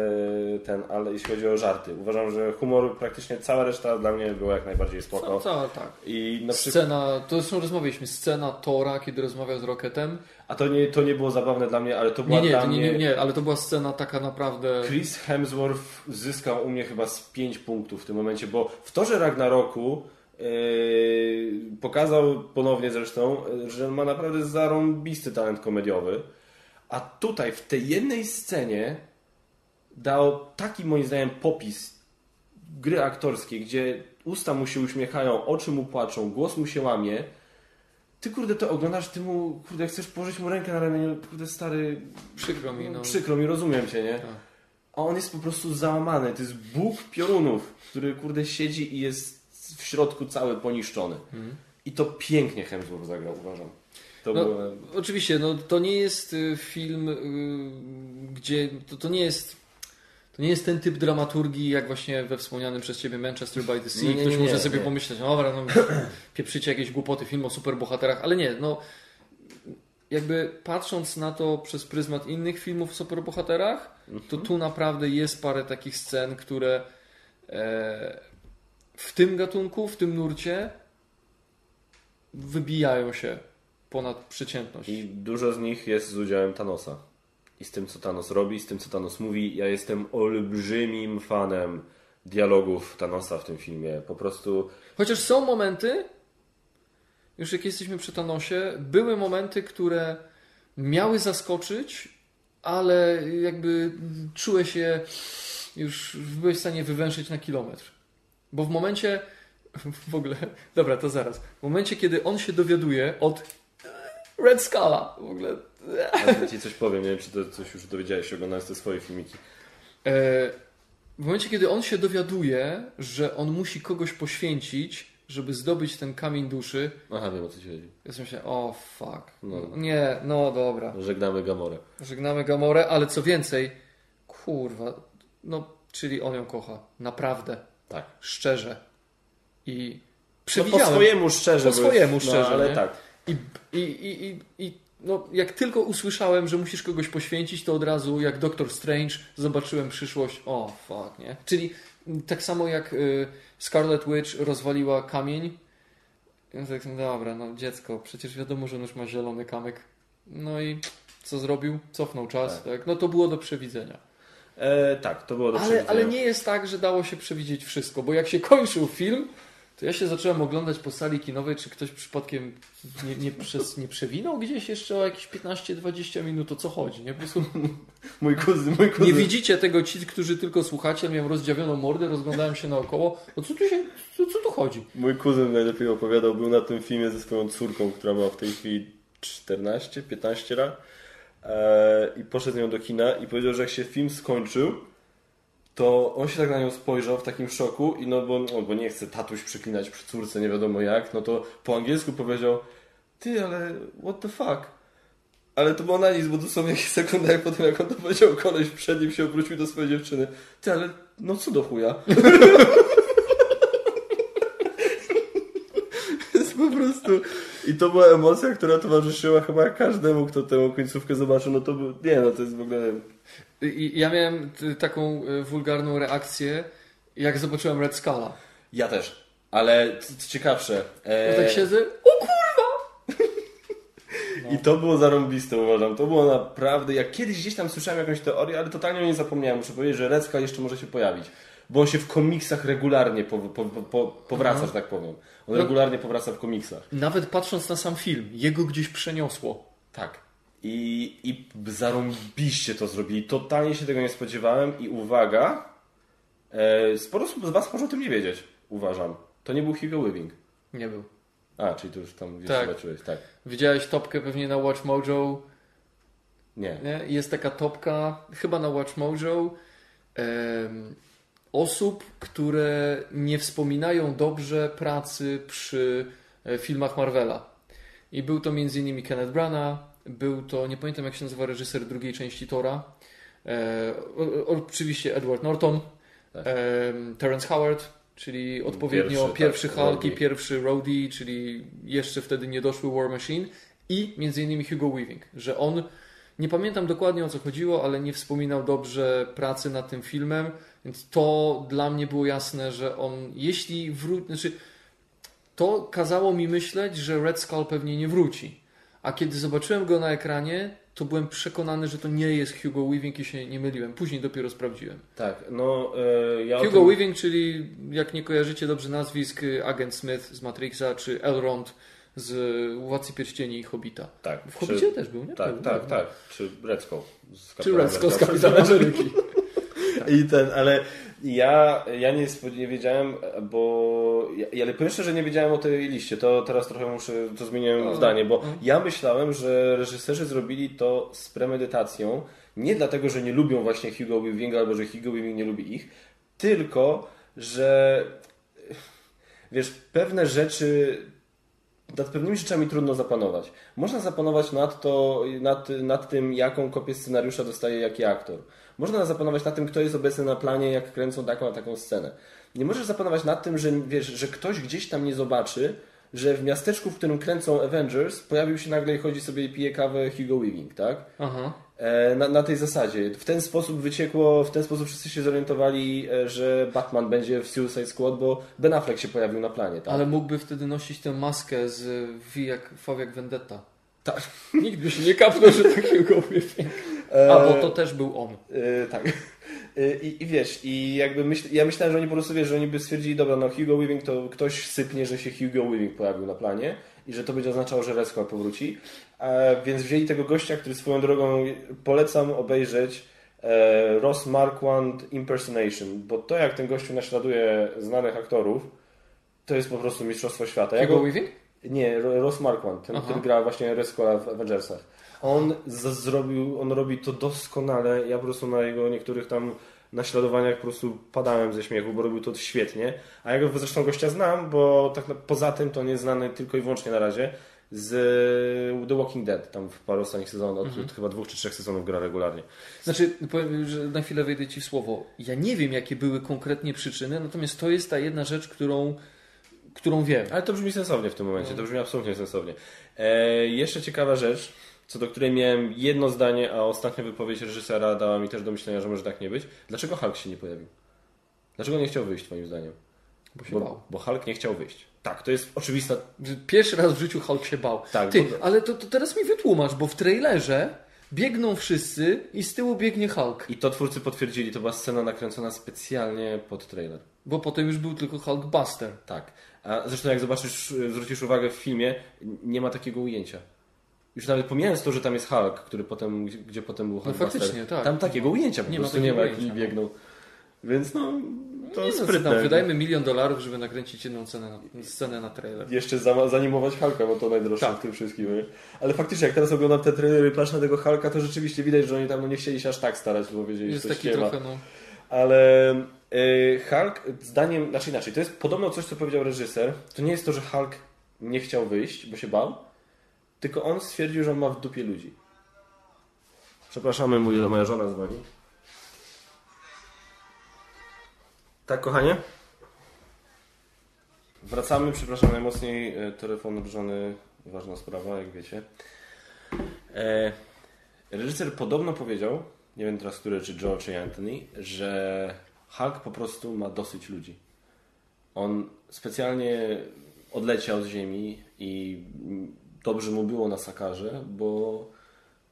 ten, ale jeśli chodzi o żarty, uważam, że humor, praktycznie cała reszta dla mnie była jak najbardziej spoko. Cała, tak. I na przykład... Scena, to zresztą rozmawialiśmy, scena Tora, kiedy rozmawiał z Rocketem. A to nie, to nie było zabawne dla mnie, ale to była nie, nie, dla nie, mnie... Nie, nie, ale to była scena taka naprawdę... Chris Hemsworth zyskał u mnie chyba z 5 punktów w tym momencie, bo w Torze Ragnaroku Yy, pokazał ponownie zresztą, że ma naprawdę zarąbisty talent komediowy. A tutaj w tej jednej scenie dał taki moim zdaniem popis gry aktorskiej, gdzie usta mu się uśmiechają, oczy mu płaczą, głos mu się łamie. Ty kurde to oglądasz, ty mu kurde chcesz położyć mu rękę na ramieniu, kurde stary. Przykro mi, no. Przykro mi, rozumiem cię, nie? Tak. A on jest po prostu załamany. To jest Bóg piorunów, który kurde siedzi i jest w środku cały poniszczony. Mhm. I to pięknie Hemsworth zagrał, uważam. No, było... Oczywiście, no, to nie jest y, film, y, gdzie to, to nie jest. To nie jest ten typ dramaturgii, jak właśnie we wspomnianym przez Ciebie Manchester by the Sea. Nie, nie, Ktoś nie, może sobie pomyśleć, no dobra, no, pieprzycie jakieś głupoty, film o superbohaterach, ale nie, no jakby patrząc na to przez pryzmat innych filmów o superbohaterach, to mhm. tu naprawdę jest parę takich scen, które e, w tym gatunku, w tym nurcie wybijają się ponad przeciętność. I dużo z nich jest z udziałem Thanosa. I z tym, co Thanos robi, z tym, co Thanos mówi. Ja jestem olbrzymim fanem dialogów Thanosa w tym filmie. Po prostu. Chociaż są momenty, już jak jesteśmy przy Thanosie, były momenty, które miały zaskoczyć, ale jakby czułeś się, już byłeś w stanie wywęszyć na kilometr. Bo w momencie, w ogóle, dobra, to zaraz. W momencie, kiedy on się dowiaduje od Red Scala, w ogóle... Ja ci coś powiem, nie wiem, czy to coś już dowiedziałeś, oglądając te swoje filmiki. E, w momencie, kiedy on się dowiaduje, że on musi kogoś poświęcić, żeby zdobyć ten kamień duszy, Aha, wiem o co ci chodzi. ja sobie myślę, o fuck. No. Nie, no dobra. Żegnamy Gamorę. Żegnamy Gamorę, ale co więcej, kurwa, no, czyli on ją kocha. Naprawdę. Tak. Szczerze. I No, przewidziałem. po swojemu szczerze. Po swojemu szczerze, No, ale nie? tak. I, i, i, i, i no, jak tylko usłyszałem, że musisz kogoś poświęcić, to od razu jak Doctor Strange zobaczyłem przyszłość. O, fuck, nie? Czyli tak samo jak y, Scarlet Witch rozwaliła kamień. Ja tak, no dobra, no dziecko, przecież wiadomo, że on już ma zielony kamyk. No i co zrobił? Cofnął czas, tak? No to było do przewidzenia. E, tak, to było do Ale, ale nie jest tak, że dało się przewidzieć wszystko, bo jak się kończył film, to ja się zacząłem oglądać po sali kinowej, czy ktoś przypadkiem nie, nie, przez, nie przewinął gdzieś jeszcze o jakieś 15-20 minut, o co chodzi, nie? Po prostu Mój kuzyn, mój kuzyn. nie widzicie tego ci, którzy tylko słuchacie, miałem rozdziawioną mordę, rozglądałem się naokoło, o co tu się, co, co tu chodzi? Mój kuzyn najlepiej opowiadał, był na tym filmie ze swoją córką, która ma w tej chwili 14-15 lat. I poszedł z nią do kina i powiedział, że jak się film skończył, to on się tak na nią spojrzał w takim szoku i no bo, no, bo nie chce tatuś przeklinać przy córce, nie wiadomo jak, no to po angielsku powiedział ty, ale what the fuck? Ale to było na nic, bo dosłownie jakieś sekundy jak potem jak on to powiedział, koleś przed nim się obrócił do swojej dziewczyny. Ty, ale no co do chuja? Jest po prostu... I to była emocja, która towarzyszyła chyba każdemu, kto tę końcówkę zobaczył. No to był... Nie, no to jest w ogóle... I, ja miałem t- taką y, wulgarną reakcję, jak zobaczyłem Red Scala. Ja też. Ale co ciekawsze... e, Ja tak siedzę, o kurwa! I to było zarąbiste, uważam. To było naprawdę... Jak kiedyś gdzieś tam słyszałem jakąś teorię, ale totalnie o niej zapomniałem. Muszę powiedzieć, że Recka jeszcze może się pojawić. Bo on się w komiksach regularnie po, po, po, po, powraca, że tak powiem. On No. regularnie powraca w komiksach. Nawet patrząc na sam film, jego gdzieś przeniosło. Tak. I, I zarąbiście to zrobili. Totalnie się tego nie spodziewałem i uwaga, e, sporo osób z Was może o tym nie wiedzieć, uważam. To nie był Hugo Weaving. Nie był. A, czyli to już tam Tak. zobaczyłeś, tak. Widziałeś topkę pewnie na Watch Mojo. Nie. Nie? Jest taka topka, chyba na Watch Mojo, em, osób, które nie wspominają dobrze pracy przy e, filmach Marvela. I był to m.in. Kenneth Branagh, był to, nie pamiętam jak się nazywa reżyser drugiej części Tora, e, o, oczywiście Edward Norton, Tak. em, Terence Howard, czyli odpowiednio Pierwszy, tak, Hulk i pierwszy Rhodey, czyli jeszcze wtedy niedoszły War Machine i innymi Hugo Weaving, że on nie pamiętam dokładnie o co chodziło, ale nie wspominał dobrze pracy nad tym filmem, więc to dla mnie było jasne, że on jeśli wróci, znaczy to kazało mi myśleć, że Red Skull pewnie nie wróci. A kiedy zobaczyłem go na ekranie, to byłem przekonany, że to nie jest Hugo Weaving i się nie myliłem. Później dopiero sprawdziłem. Tak, no e, ja Hugo tym- Weaving, czyli jak nie kojarzycie dobrze nazwisk, Agent Smith z Matrixa, czy Elrond z Władcy Pierścieni i Hobbita. Tak, W czy- Hobbicie też był, nie? Tak, tak, tak. Czy Red Skull. z Czy Kapitanem Red Skull z. Kapitana Ameryki. I ten, ale ja, ja nie, nie wiedziałem, bo. Ja, ale powiem szczerze, że nie wiedziałem o tej liście. To teraz trochę muszę, to zmieniłem O, zdanie, bo ja myślałem, że reżyserzy zrobili to z premedytacją. Nie dlatego, że nie lubią właśnie Hugo Weavinga albo że Hugo Weaving nie lubi ich, tylko że wiesz, pewne rzeczy nad pewnymi rzeczami trudno zapanować. Można zapanować nad, to, nad, nad tym, jaką kopię scenariusza dostaje jaki aktor. Można zapanować nad tym, kto jest obecny na planie, jak kręcą taką a taką scenę. Nie możesz zapanować nad tym, że, wiesz, że ktoś gdzieś tam nie zobaczy, że w miasteczku, w którym kręcą Avengers, pojawił się nagle i chodzi sobie i pije kawę Hugo Weaving, tak? Aha. E, Na, na tej zasadzie. W ten sposób wyciekło, w ten sposób wszyscy się zorientowali, e, że Batman będzie w Suicide Squad, bo Ben Affleck się pojawił na planie, tak? Ale mógłby wtedy nosić tę maskę z V jak, v jak Vendetta. Tak. Nikt by się nie kapnął, że to Hugo Weaving. E, A, bo to też był on. E, tak. E, I, I wiesz, i jakby myśl, ja myślałem, że oni po prostu wiesz, że oni by stwierdzili, dobra, no Hugo Weaving to ktoś sypnie, że się Hugo Weaving pojawił na planie i że to będzie oznaczało, że Skull powróci. E, więc wzięli tego gościa, który swoją drogą polecam obejrzeć e, Ross Marquand Impersonation, bo to jak ten gościu naśladuje znanych aktorów, to jest po prostu mistrzostwo świata. Hugo Weaving? Nie, Ross Marquand, ten, Aha. który gra właśnie Rescola w Avengersach. On zrobił, on robi to doskonale. Ja po prostu na jego niektórych tam naśladowaniach po prostu padałem ze śmiechu, bo robił to świetnie. A ja go zresztą gościa znam, bo tak poza tym to jest znany tylko i wyłącznie na razie z The Walking Dead, tam w paru ostatnich sezonach, od chyba dwóch czy trzech sezonów gra regularnie. Znaczy, powiem, że na chwilę wejdę Ci w słowo. Ja nie wiem, jakie były konkretnie przyczyny, natomiast to jest ta jedna rzecz, którą, którą wiem. Ale to brzmi sensownie w tym momencie, to brzmi absolutnie sensownie. E, jeszcze ciekawa rzecz, co do której miałem jedno zdanie, a ostatnia wypowiedź reżysera dała mi też do myślenia, że może tak nie być. Dlaczego Hulk się nie pojawił? Dlaczego nie chciał wyjść, moim zdaniem? Bo się bał. Bo, bo Hulk nie chciał wyjść. Tak, to jest oczywista... Pierwszy raz w życiu Hulk się bał. Tak, Ty, bo- ale to, to teraz mi wytłumacz, bo w trailerze biegną wszyscy i z tyłu biegnie Hulk. I to twórcy potwierdzili, to była scena nakręcona specjalnie pod trailer. Bo potem już był tylko Hulkbuster. Tak. A zresztą jak zobaczysz, zwrócisz uwagę w filmie, nie ma takiego ujęcia. Już nawet pomijając to, że tam jest Hulk, który potem, gdzie, potem był Hulk faktycznie, tak. Tam takiego ujęcia po Nie ma prostu nie ma, jak oni no. biegną. Więc no, to Nie, no, sprytne. tam, wydajmy milion dolarów, żeby nakręcić jedną scenę na, scenę na trailer. Jeszcze za, zanimować Hulka, bo to najdroższe Tak. w tym wszystkim. Nie? Ale faktycznie, jak teraz oglądam te trailery na tego Hulka, to rzeczywiście widać, że oni tam no, nie chcieli się aż tak starać, bo wiedzieli, Jest że coś taki nie ma. trochę, no... Ale y, Hulk, zdaniem, znaczy inaczej, to jest podobno coś, co powiedział reżyser. To nie jest to, że Hulk nie chciał wyjść, bo się bał, tylko on stwierdził, że on ma w dupie ludzi. Przepraszamy, mój, moja żona dzwoni. Tak, kochanie? Wracamy, przepraszam najmocniej, e, telefon od żony, ważna sprawa, jak wiecie. E, reżyser podobno powiedział, nie wiem teraz który, czy Joe, czy Anthony, że Hulk po prostu ma dosyć ludzi. On specjalnie odleciał z ziemi i dobrze mu było na Sakarze, bo,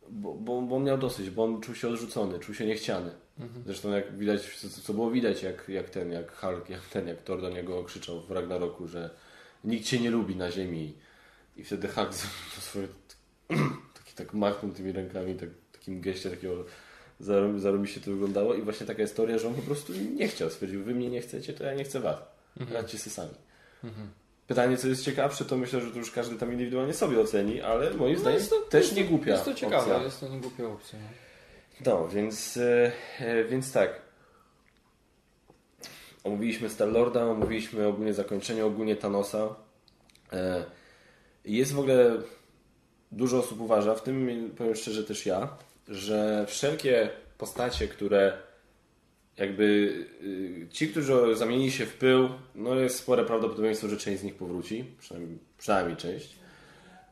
bo, bo, bo on miał dosyć, bo on czuł się odrzucony, czuł się niechciany. Zresztą jak widać, co, było widać, jak, jak ten, jak Hulk, jak ten, jak Thor do niego krzyczał w Ragnaroku, że nikt cię nie lubi na ziemi. I wtedy Hulk swoje taki tak machnął tymi rękami, tak, takim geście takiego zarobi, zarobi się to wyglądało i właśnie taka jest teoria, że on po prostu nie chciał. Stwierdził, wy mnie nie chcecie, to ja nie chcę was. Radźcie się sami. Pytanie, co jest ciekawsze, to myślę, że to już każdy tam indywidualnie sobie oceni, ale moim zdaniem jest to- też to- nie głupia Jest to ciekawe, opcja. jest to nie głupia opcja. no. No, więc, e, więc tak. Omówiliśmy Star-Lorda, omówiliśmy ogólnie zakończenie, ogólnie Thanosa. E, Jest w ogóle dużo osób uważa, w tym powiem szczerze też ja, że wszelkie postacie, które jakby y, ci, którzy zamienili się w pył, no jest spore prawdopodobieństwo, że część z nich powróci, przynajmniej, przynajmniej część.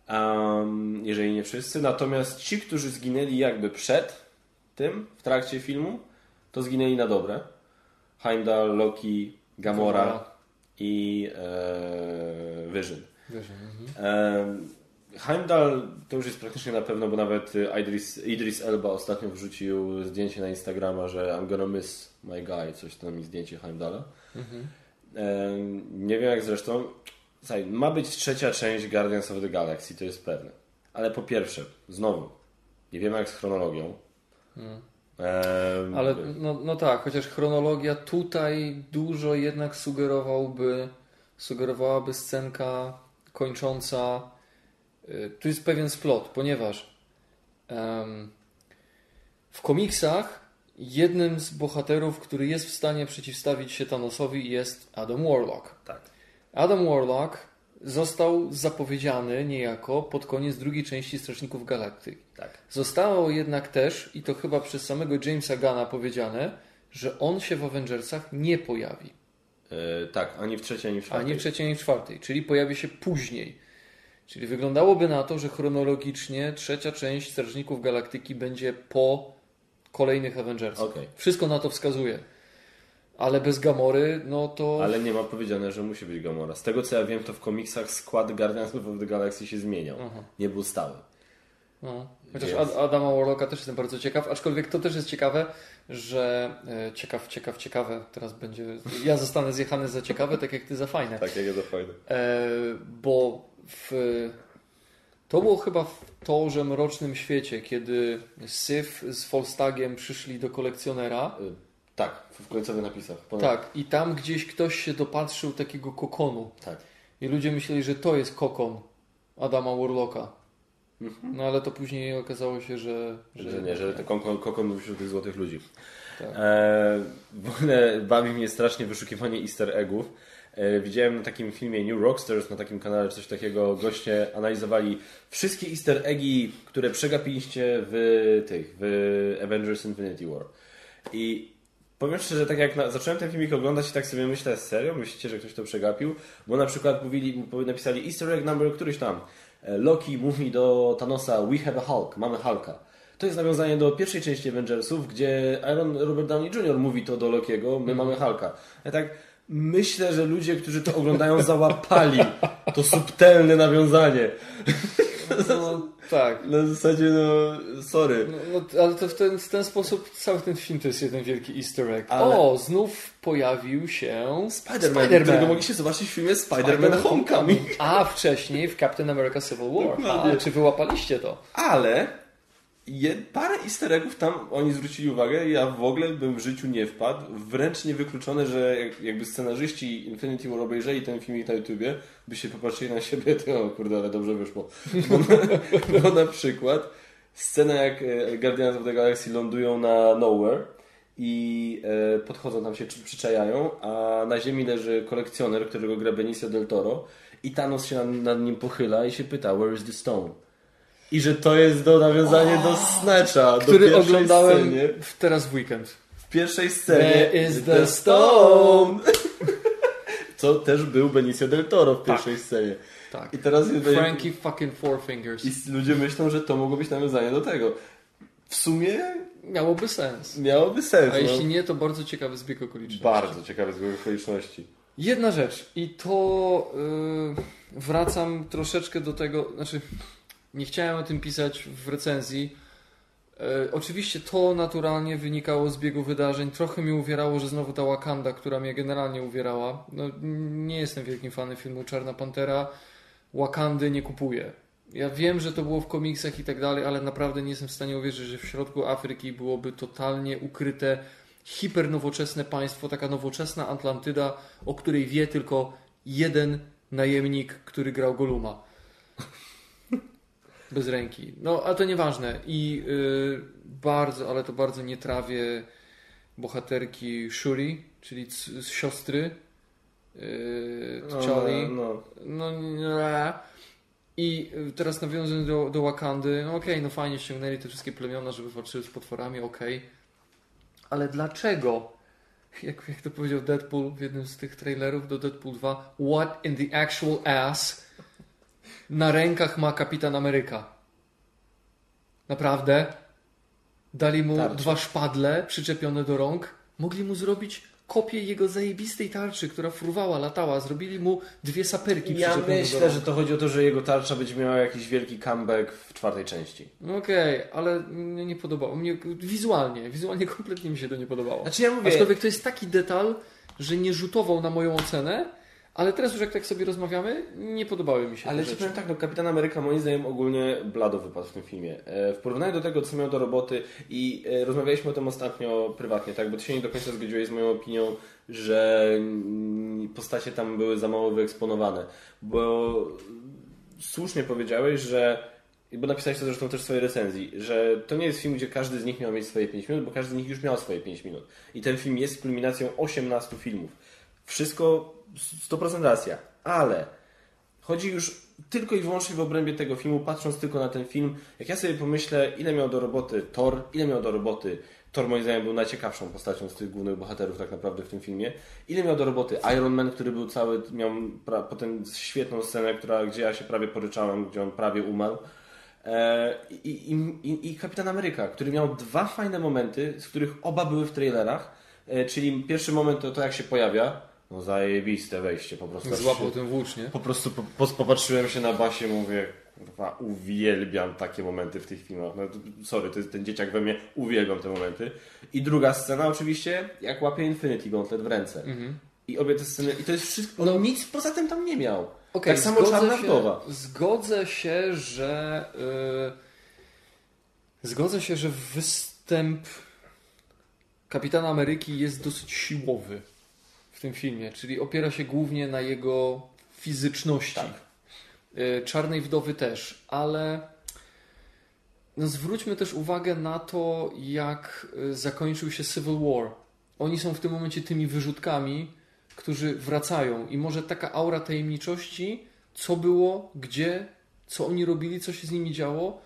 Um, jeżeli nie wszyscy. Natomiast ci, którzy zginęli jakby przed tym, w trakcie filmu, to zginęli na dobre. Heimdall, Loki, Gamora i e, Vision. Mhm. Em, Heimdall to już jest praktycznie na pewno, bo nawet y, Idris, Idris Elba ostatnio wrzucił zdjęcie na Instagrama, że I'm gonna miss my guy, coś tam zdjęcie Heimdalla. Em, Nie wiem jak zresztą. Słuchaj, ma być trzecia część Guardians of the Galaxy, to jest pewne. Ale po pierwsze, znowu, nie wiemy jak z chronologią. Em, Ale no, no tak, chociaż chronologia tutaj dużo jednak sugerowałby, sugerowałaby scenka kończąca. Y, Tu jest pewien splot, ponieważ w komiksach jednym z bohaterów, który jest w stanie przeciwstawić się Thanosowi jest Adam Warlock. Tak. Adam Warlock został zapowiedziany niejako pod koniec drugiej części Strażników Galaktyki. Tak. Zostało jednak też, i to chyba przez samego Jamesa Gana powiedziane, że on się w Avengersach nie pojawi. E, tak, ani w trzeciej, ani w czwartej. Ani w trzeciej, ani w czwartej, czyli pojawi się później. Czyli wyglądałoby na to, że chronologicznie trzecia część Strażników Galaktyki będzie po kolejnych Avengersach. Okej. Wszystko na to wskazuje. Ale bez Gamory, no to. Ale nie ma powiedziane, że musi być Gamora. Z tego co ja wiem, to w komiksach skład Guardians of the Galaxy się zmieniał. Aha. Nie był stały. No. Chociaż Więc- Ad- Adama Warlocka też jestem bardzo ciekaw, aczkolwiek to też jest ciekawe, że e, ciekaw, ciekaw, ciekawe, teraz będzie, ja zostanę zjechany za ciekawe, tak jak ty za fajne. Tak, jak jest to fajne. E, bo w, to było chyba w Torze Mrocznym Świecie, kiedy Syf z Volstagiem przyszli do kolekcjonera. Tak, w końcowych napisach. Ponad... Tak, i tam gdzieś ktoś się dopatrzył takiego kokonu. Tak. I ludzie myśleli, że to jest kokon Adama Warlocka. Mhm. No ale to później okazało się, że... Że nie, że to kokon, kokon był wśród tych złotych ludzi. Tak. E, w ogóle bawi mnie strasznie wyszukiwanie easter eggów. E, widziałem na takim filmie New Rockstars, na takim kanale coś takiego, goście analizowali wszystkie easter eggi, które przegapiliście w tych, w Avengers Infinity War. I powiem szczerze, tak jak na, zacząłem ten filmik oglądać i tak sobie myślę, serio? Myślicie, że ktoś to przegapił? Bo na przykład mówili, napisali easter egg number któryś tam. E, Loki mówi do Thanosa, we have a Hulk, mamy Hulka. To jest nawiązanie do pierwszej części Avengersów, gdzie Iron Robert Downey Jr. mówi to do Lokiego, my mamy Hulka. Ja tak myślę, że ludzie, którzy to oglądają, załapali to subtelne nawiązanie. No, tak. Na zasadzie, no, sorry. No, no, ale to w ten, w ten sposób cały ten film to jest jeden wielki easter egg. Ale- O, znów pojawił się Spider-Man, Spider-Man. którego mogliście zobaczyć w filmie Spider-Man Homecoming. A wcześniej w Captain America Civil War. A, czy wyłapaliście to? Ale je, parę easter eggów tam oni zwrócili uwagę, ja w ogóle bym w życiu nie wpadł. Wręcz niewykluczone, że jak- jakby scenarzyści Infinity War obejrzeli ten filmik na YouTubie, by się popatrzyli na siebie, to o kurde, ale dobrze wyszło. Bo na, bo na przykład scena jak e, Guardians of the Galaxy lądują na Nowhere i e, podchodzą tam się, przy- przyczajają, a na ziemi leży kolekcjoner, którego gra Benicio del Toro i Thanos się nad, nad nim pochyla i się pyta, where is the stone? I że to jest do nawiązanie do Snatcha, do Który pierwszej oglądałem scenie. w, teraz w weekend. W pierwszej scenie Where is the stone? Co też był Benicio del Toro w pierwszej scenie. Tak. I teraz jest Frankie fucking Four Fingers. I ludzie myślą, że to mogło być nawiązanie do tego. W sumie Miałoby sens. miałoby sens. A no. jeśli nie, to bardzo ciekawy zbieg okoliczności. Bardzo ciekawe zbieg okoliczności. Jedna rzecz i to yy, wracam troszeczkę do tego, znaczy nie chciałem o tym pisać w recenzji. Yy, oczywiście to naturalnie wynikało z biegu wydarzeń. Trochę mi uwierało, że znowu ta Wakanda, która mnie generalnie uwierała. No, nie jestem wielkim fanem filmu Czarna Pantera. Wakandy nie kupuję. Ja wiem, że to było w komiksach i tak dalej, ale naprawdę nie jestem w stanie uwierzyć, że w środku Afryki byłoby totalnie ukryte hipernowoczesne państwo, taka nowoczesna Atlantyda, o której wie tylko jeden najemnik, który grał Goluma. Bez ręki. No, a to nieważne. I y, bardzo, ale to bardzo nie trawię bohaterki Shuri, czyli z siostry yy, T'Challi. No, no. No. I y, teraz nawiązując do, do Wakandy, no okej, no fajnie ściągnęli te wszystkie plemiona, żeby walczyły z potworami, okej. Ale dlaczego? Jak, jak to powiedział Deadpool w jednym z tych trailerów do Deadpool 2, what in the actual ass na rękach ma Kapitan Ameryka? Naprawdę? Dali mu Tarczy. dwa szpadle przyczepione do rąk. Mogli mu zrobić kopię jego zajebistej tarczy, która fruwała, latała. Zrobili mu dwie saperki Ja przyczepione do myślę, rąk. że to chodzi o to, że jego tarcza będzie miała jakiś wielki comeback w czwartej części. No okej, ale mnie nie podobało. Mnie wizualnie, wizualnie kompletnie mi się to nie podobało. Znaczy ja mówię, Aczkolwiek to jest taki detal, że nie rzutował na moją ocenę, ale teraz już jak tak sobie rozmawiamy, nie podobały mi się Ale ci powiem tak, no Kapitan Ameryka moim zdaniem ogólnie blado wypadł w tym filmie. E, W porównaniu do tego, co miał do roboty i e, rozmawialiśmy o tym ostatnio prywatnie, tak, bo ty się nie do końca zgodziłeś z moją opinią, że postacie tam były za mało wyeksponowane, bo słusznie powiedziałeś, że bo napisałeś to zresztą też w swojej recenzji, że to nie jest film, gdzie każdy z nich miał mieć swoje 5 minut, bo każdy z nich już miał swoje 5 minut. I ten film jest kulminacją 18 filmów. Wszystko 100% racja, ale chodzi już tylko i wyłącznie w obrębie tego filmu, patrząc tylko na ten film. Jak ja sobie pomyślę, ile miał do roboty Thor, ile miał do roboty Thor moim zdaniem był najciekawszą postacią z tych głównych bohaterów tak naprawdę w tym filmie. Ile miał do roboty Iron Man, który był cały, miał pra, potem świetną scenę, która, gdzie ja się prawie poryczałem, gdzie on prawie umarł. E, I, i, i, Kapitan Ameryka, który miał dwa fajne momenty, z których oba były w trailerach. E, Czyli pierwszy moment to to, jak się pojawia. No zajebiste wejście po prostu. Złapał ten włócznie. Po prostu po, po, popatrzyłem się na Basię mówię, kurwa, uwielbiam takie momenty w tych filmach. No, sorry, to jest ten dzieciak we mnie, uwielbiam te momenty. I druga scena oczywiście, jak łapie Infinity Gauntlet w ręce. Mhm. I obie te sceny, i to jest wszystko, on nic poza tym tam nie miał. Okej, tak samo Czarna się, Wdowa. Zgodzę się, że yy, zgodzę się, że występ Kapitan Ameryki jest dosyć siłowy tym filmie, czyli opiera się głównie na jego fizyczności. Tak. Y, Czarnej Wdowy też, ale no zwróćmy też uwagę na to, jak y, zakończył się Civil War. Oni są w tym momencie tymi wyrzutkami, którzy wracają i może taka aura tajemniczości, co było, gdzie, co oni robili, co się z nimi działo,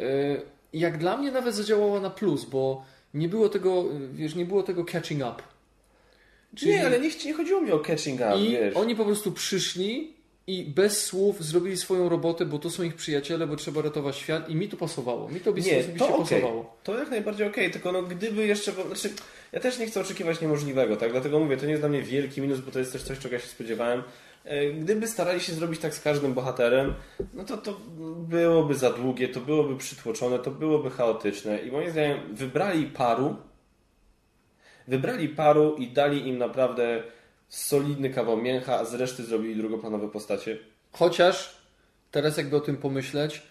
y, jak dla mnie nawet zadziałała na plus, bo nie było tego, wiesz, nie było tego catching up. Nie, ale nie, nie chodziło mi o catching up, I wiesz. oni po prostu przyszli i bez słów zrobili swoją robotę, bo to są ich przyjaciele, bo trzeba ratować świat i mi to pasowało. Mi to Nie, osobiście to okej. pasowało. To jak najbardziej okej, tylko no gdyby jeszcze, znaczy ja też nie chcę oczekiwać niemożliwego, tak? Dlatego mówię, to nie jest dla mnie wielki minus, bo to jest też coś, czego ja się spodziewałem. E, Gdyby starali się zrobić tak z każdym bohaterem, no to to byłoby za długie, to byłoby przytłoczone, to byłoby chaotyczne i moim zdaniem wybrali paru, wybrali paru i dali im naprawdę solidny kawał mięcha, a z reszty zrobili drugoplanowe postacie. Chociaż teraz jakby o tym pomyśleć,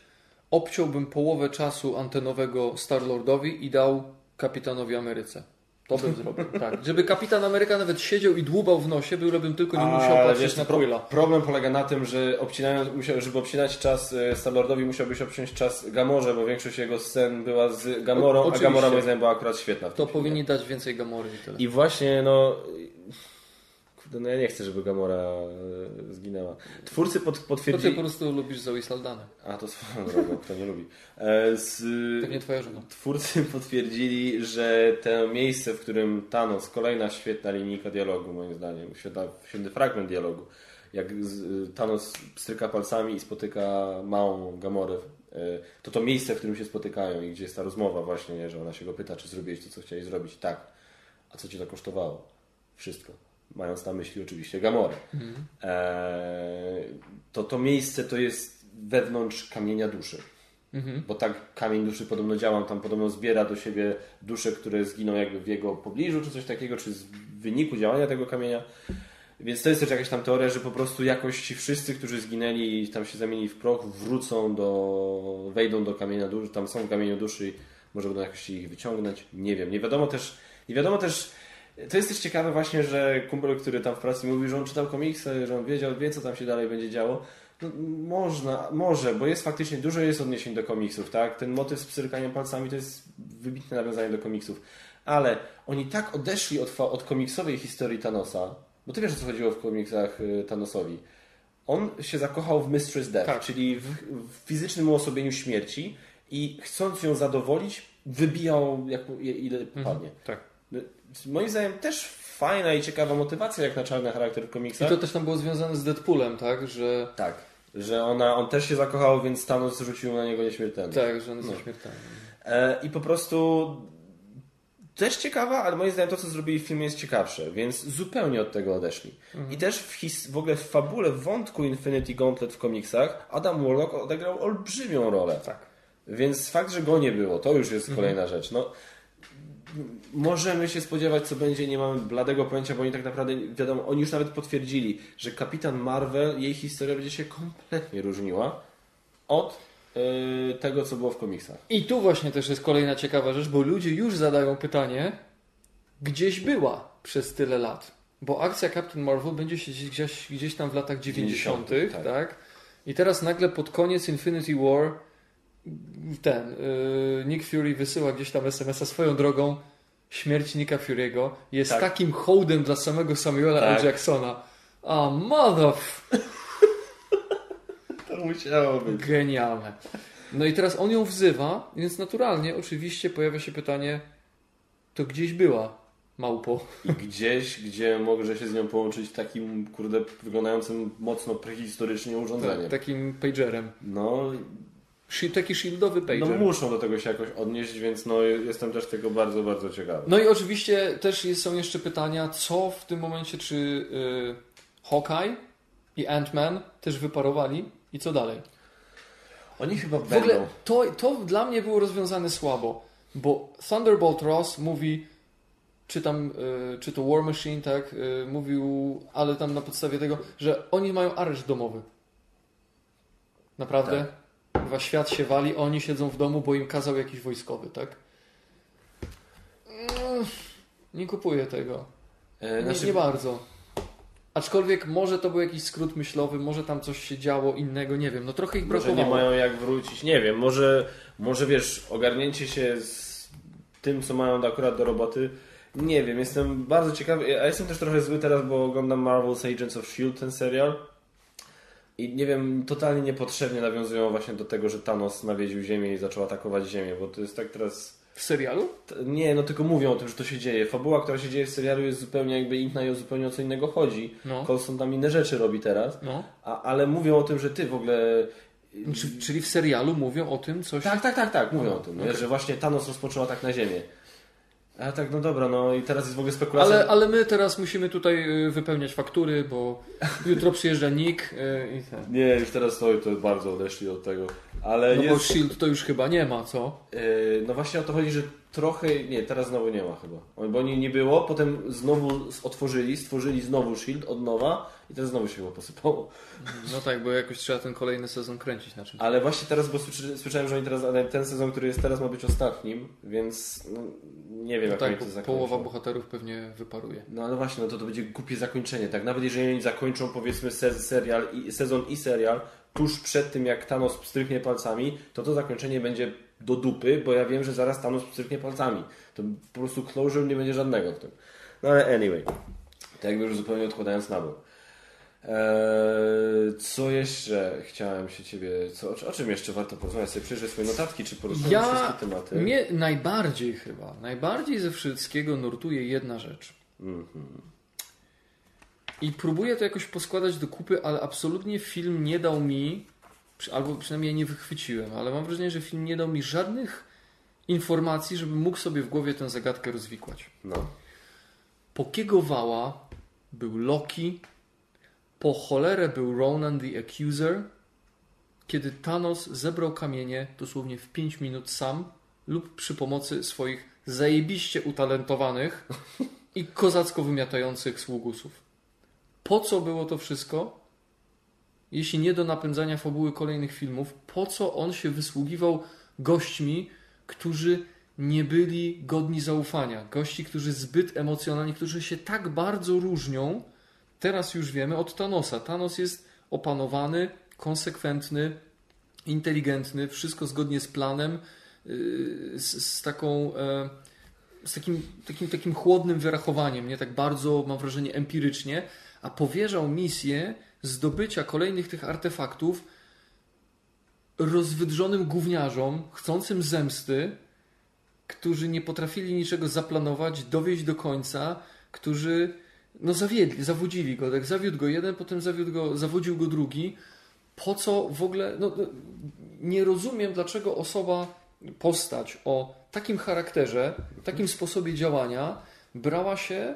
obciąłbym połowę czasu antenowego Star-Lordowi i dał Kapitanowi Ameryce. To bym zrobił, tak. Żeby Kapitan Ameryka nawet siedział i dłubał w nosie, bylebym tylko nie musiał patrzeć wiesz, na Quilla. problem polega na tym, że obcinając, musiał, żeby obcinać czas e, Starlordowi musiałbyś obciąć czas Gamorze, bo większość jego scen była z Gamorą, O- a. Gamora moim zdaniem była akurat świetna. To filmie. powinni dać więcej Gamory i tyle. I właśnie, no... Kurde, no ja nie chcę, żeby Gamora e, zginęła. Twórcy pod, To ty potwierdzili... po prostu lubisz Zoe Saldana. A, to swoją drogą, kto nie lubi. E, z, Pewnie twoja żona. Twórcy potwierdzili, że to miejsce, w którym Thanos, kolejna świetna linijka dialogu, moim zdaniem, świetny fragment dialogu, jak z, Thanos stryka palcami i spotyka małą Gamorę, e, to to miejsce, w którym się spotykają i gdzie jest ta rozmowa właśnie, nie, że ona się go pyta, czy zrobiłeś to, co chciałeś zrobić. Tak. A co ci to kosztowało? Wszystko. Mając na myśli oczywiście Gamorę. E, to to miejsce to jest wewnątrz kamienia duszy. Bo tak kamień duszy podobno działa, tam podobno zbiera do siebie dusze, które zginą jakby w jego pobliżu, czy coś takiego, czy w wyniku działania tego kamienia. Więc to jest też jakaś tam teoria, że po prostu jakoś ci wszyscy, którzy zginęli i tam się zamienili w proch, wrócą do, wejdą do kamienia duszy, tam są w kamieniu duszy i może będą jakoś ich wyciągnąć. Nie wiem. Nie wiadomo też, nie wiadomo też, to jest też ciekawe właśnie, że kumpel, który tam w pracy mówi, że on czytał komiksy, że on wiedział, wie co tam się dalej będzie działo. No, można, może, bo jest faktycznie dużo jest odniesień do komiksów, tak? Ten motyw z pstrykaniem palcami to jest wybitne nawiązanie do komiksów. Ale oni tak odeszli od, od komiksowej historii Thanosa, bo ty wiesz o co chodziło w komiksach y, Thanosowi. On się zakochał w Mistress Death, Tak. czyli w, w fizycznym uosobieniu śmierci i chcąc ją zadowolić, wybijał jak, ile padnie. Tak. Moim zdaniem też fajna i ciekawa motywacja jak na czarny charakter w I komiksach. to też tam było związane z Deadpoolem, tak? Że, Tak, że ona, on też się zakochał, więc Thanos rzucił na niego nieśmiertelny. tak, że on jest No. nieśmiertelny. E, I po prostu też ciekawa, ale moim zdaniem to, co zrobili w filmie jest ciekawsze, więc zupełnie od tego odeszli. I też w, his- w ogóle w fabule, w wątku Infinity Gauntlet w komiksach Adam Warlock odegrał olbrzymią rolę. Tak. Więc fakt, że go nie było, to już jest kolejna rzecz. No, możemy się spodziewać, co będzie, nie mamy bladego pojęcia, bo oni tak naprawdę, wiadomo, oni już nawet potwierdzili, że Kapitan Marvel, jej historia będzie się kompletnie różniła od yy, tego, co było w komiksach. I tu właśnie też jest kolejna ciekawa rzecz, bo ludzie już zadają pytanie, gdzieś była przez tyle lat. Bo akcja Captain Marvel będzie się gdzieś, gdzieś tam w latach 90., 90., tak. tak. I teraz nagle pod koniec Infinity War ten yy, Nick Fury wysyła gdzieś tam SMS-a swoją drogą. Śmierć Nicka Fury'ego jest Tak. takim hołdem dla samego Samuela Tak. L. Jacksona. A mother... To musiało być. Genialne. No i teraz on ją wzywa, więc naturalnie oczywiście pojawia się pytanie, to gdzieś była małpo. I gdzieś, gdzie może się z nią połączyć takim, kurde, wyglądającym mocno prehistorycznie urządzeniem. Takim pagerem. No, Taki shieldowy no pager. muszą do tego się jakoś odnieść, więc no jestem też tego bardzo, bardzo ciekawy. No i oczywiście też są jeszcze pytania, co w tym momencie, czy y, Hawkeye i Ant-Man też wyparowali i co dalej? Oni chyba W będą. ogóle to, to dla mnie było rozwiązane słabo, bo Thunderbolt Ross mówi, czy tam, y, czy to War Machine, tak, y, mówił, ale tam na podstawie tego, że oni mają areszt domowy. Naprawdę? Chyba świat się wali, oni siedzą w domu, bo im kazał jakiś wojskowy, tak? Mm, Nie kupuję tego. E, Nie, znaczy, nie bardzo. Aczkolwiek może to był jakiś skrót myślowy, może tam coś się działo innego, nie wiem. No trochę ich Może brakowało. nie mają jak wrócić, nie wiem, może, może wiesz, ogarnięcie się z tym, co mają akurat do roboty, nie wiem, jestem bardzo ciekawy, a jestem też trochę zły teraz, bo oglądam Marvel's Agents of S.H.I.E.L.D., ten serial i nie wiem, totalnie niepotrzebnie nawiązują właśnie do tego, że Thanos nawiedził Ziemię i zaczął atakować Ziemię, bo to jest tak teraz... W serialu? Nie, no tylko mówią o tym, że to się dzieje. Fabuła, która się dzieje w serialu jest zupełnie jakby inna i o zupełnie o co innego chodzi. No. Coulson tam inne rzeczy robi teraz, No. a, ale mówią o tym, że ty w ogóle Czy, czyli w serialu mówią o tym coś... tak, tak, tak, tak, mówią o tym, okej. że właśnie Thanos rozpoczął atak na Ziemię. A tak, no dobra, no i teraz jest w ogóle spekulacja. Ale, ale my teraz musimy tutaj y, wypełniać faktury, bo jutro przyjeżdża Nick y, i ten. Nie, już teraz to, to bardzo odeszli od tego. Ale No bo jest... Shield to już chyba nie ma, co? Yy, no właśnie o to chodzi, że trochę... Nie, teraz znowu nie ma chyba. Bo nie, nie było, potem znowu otworzyli, stworzyli znowu Shield od nowa i teraz znowu się chyba posypało. No tak, bo jakoś trzeba ten kolejny sezon kręcić na czymś. Ale właśnie teraz, bo słyszałem, że oni teraz, ale ten sezon, który jest teraz ma być ostatnim, więc no, nie wiem No jak tak, oni to zakończą. połowa bohaterów pewnie wyparuje. No ale właśnie, no to to będzie głupie zakończenie, tak? Nawet jeżeli oni zakończą powiedzmy se serial i, sezon i serial tuż przed tym jak Thanos pstryknie palcami, to to zakończenie będzie do dupy, bo ja wiem, że zaraz Thanos pstryknie palcami. To po prostu closure nie będzie żadnego w tym. No ale anyway, tak jakby już zupełnie odkładając na bok. Eee, co jeszcze chciałem się ciebie, co, o czym jeszcze warto porozmawiać? Sobie przejrzeć swoje notatki, czy poruszyłem Ja, wszystkie tematy? mnie najbardziej chyba, najbardziej ze wszystkiego nurtuje jedna rzecz. Mhm. I próbuję to jakoś poskładać do kupy, ale absolutnie film nie dał mi, albo przynajmniej nie wychwyciłem, ale mam wrażenie, że film nie dał mi żadnych informacji, żebym mógł sobie w głowie tę zagadkę rozwikłać. No. Po kiego wała był Loki, po cholerę był Ronan the Accuser, kiedy Thanos zebrał kamienie dosłownie w 5 minut sam lub przy pomocy swoich zajebiście utalentowanych i kozacko wymiatających sługusów. Po co było to wszystko? Jeśli nie do napędzania fabuły kolejnych filmów, po co on się wysługiwał gośćmi, którzy nie byli godni zaufania? Gości, którzy zbyt emocjonalni, którzy się tak bardzo różnią, teraz już wiemy, od Thanosa. Thanos jest opanowany, konsekwentny, inteligentny, wszystko zgodnie z planem, yy, z, z taką. e, Z takim, takim, takim chłodnym wyrachowaniem, nie tak bardzo, mam wrażenie, empirycznie, a powierzał misję zdobycia kolejnych tych artefaktów rozwydrzonym gówniarzom, chcącym zemsty, którzy nie potrafili niczego zaplanować, dowieść do końca, którzy no zawiedli, zawodzili go. Tak zawiódł go jeden, potem zawiódł go, zawodził go drugi. Po co w ogóle, no, no, nie rozumiem, dlaczego osoba, postać o takim charakterze, takim sposobie działania brała się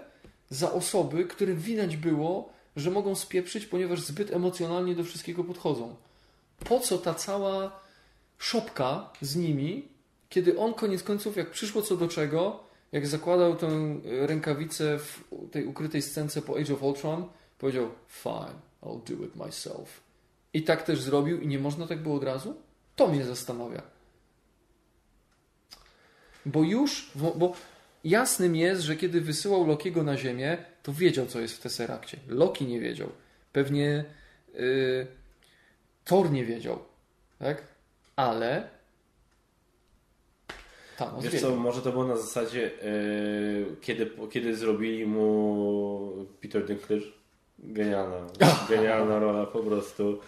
za osoby, które widać było, że mogą spieprzyć, ponieważ zbyt emocjonalnie do wszystkiego podchodzą. Po co ta cała szopka z nimi, kiedy on koniec końców, jak przyszło co do czego, jak zakładał tę e, rękawicę w tej ukrytej scence po Age of Ultron, powiedział fine, I'll do it myself. I tak też zrobił i nie można tak było od razu? To mnie zastanawia. Bo już, bo, bo jasnym jest, że kiedy wysyłał Lokiego na ziemię, to wiedział, co jest w Tesseractie. Loki nie wiedział. Pewnie yy, Thor nie wiedział. Tak? Ale Thanos Wiesz wiedział. co, może to było na zasadzie, yy, kiedy, kiedy zrobili mu Peter Dinklage. Genialna, genialna rola po prostu.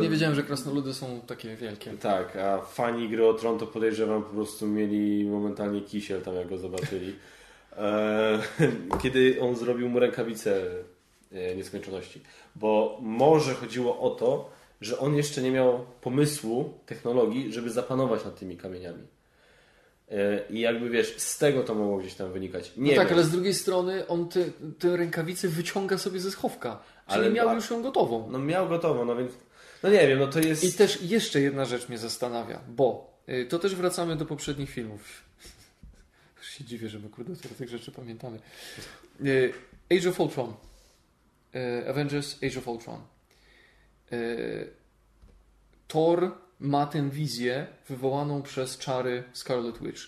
Nie wiedziałem, że krasnoludy są takie wielkie. Tak, a fani gry o Tron to podejrzewam po prostu mieli momentalnie kisiel tam jak go zobaczyli. E, kiedy on zrobił mu rękawicę e, nieskończoności. Bo może chodziło o to, że on jeszcze nie miał pomysłu, technologii, żeby zapanować nad tymi kamieniami. E, I jakby wiesz, z tego to mogło gdzieś tam wynikać. Nie no tak, wiem. ale z drugiej strony on te, tę rękawicę wyciąga sobie ze schowka. Czyli Ale- miał a- już ją gotową. No miał gotowo, no więc. No nie wiem, no to jest. I też jeszcze jedna rzecz mnie zastanawia, bo y, to też wracamy do poprzednich filmów. Się dziwię, że my kurde tyle tych rzeczy pamiętamy. Y, Age of Ultron. Y, Avengers Age of Ultron. Y, Thor ma tę wizję wywołaną przez czary Scarlet Witch.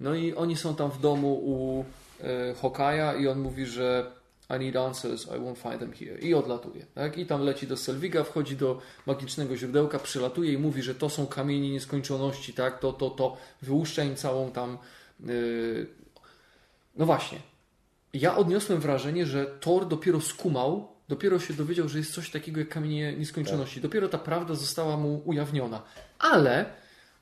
No i oni są tam w domu u e, Hokaja i on mówi, że I need answers, I won't find them here. I odlatuje. Tak? I tam leci do Selviga, wchodzi do magicznego źródełka, przylatuje i mówi, że to są kamienie nieskończoności, tak? To, to, to. Wyłuszcza im całą tam... Yy... No właśnie. Ja odniosłem wrażenie, że Thor dopiero skumał, dopiero się dowiedział, że jest coś takiego jak kamienie nieskończoności. Dopiero ta prawda została mu ujawniona. Ale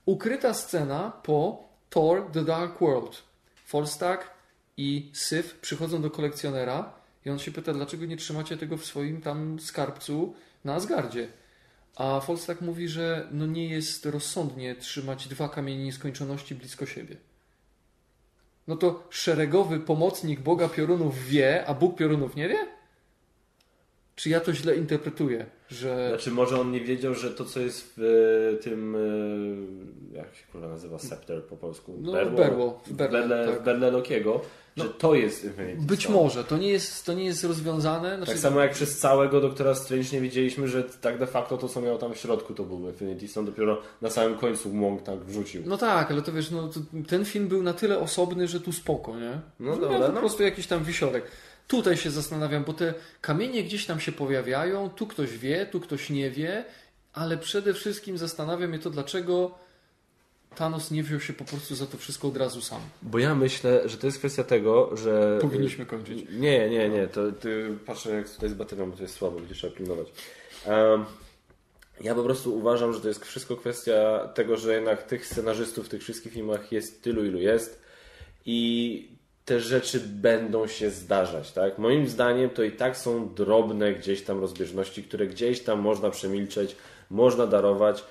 ukryta scena po Thor The Dark World. Forstak i Syf przychodzą do kolekcjonera i on się pyta, dlaczego nie trzymacie tego w swoim tam skarbcu na Asgardzie. A Forstak mówi, że no nie jest rozsądnie trzymać dwa kamienie nieskończoności blisko siebie. No to szeregowy pomocnik Boga Piorunów wie, a Bóg Piorunów nie wie? Czy ja to źle interpretuję? Że... Znaczy może on nie wiedział, że to co jest w e, tym e, jak się kurwa nazywa Scepter po polsku? No, berło, berło w berle, berle, tak. berle Lokiego, no, że to jest Infinity Być Stone. może, to nie jest, to nie jest rozwiązane. Znaczy... Tak samo jak przez całego Doktora Strange nie wiedzieliśmy, że tak de facto to co miało tam w środku to był Infinity Stone, dopiero na samym końcu Wong tak wrzucił. No tak, ale to wiesz, no, to, ten film był na tyle osobny, że tu spoko, nie? No dobra. po no. prostu jakiś tam wisiorek. Tutaj się zastanawiam, bo te kamienie gdzieś tam się pojawiają, tu ktoś wie, tu ktoś nie wie, ale przede wszystkim zastanawia mnie to, dlaczego Thanos nie wziął się po prostu za to wszystko od razu sam. Bo ja myślę, że to jest kwestia tego, że... Powinniśmy kończyć. Nie, nie, nie. To, ty patrzę jak tutaj z baterią, bo to jest słabo, będzie trzeba pilnować. Um, ja po prostu uważam, że to jest wszystko kwestia tego, że jednak tych scenarzystów w tych wszystkich filmach jest tylu, ilu jest i te rzeczy będą się zdarzać, tak? Moim zdaniem to i tak są drobne gdzieś tam rozbieżności, które gdzieś tam można przemilczeć, można darować,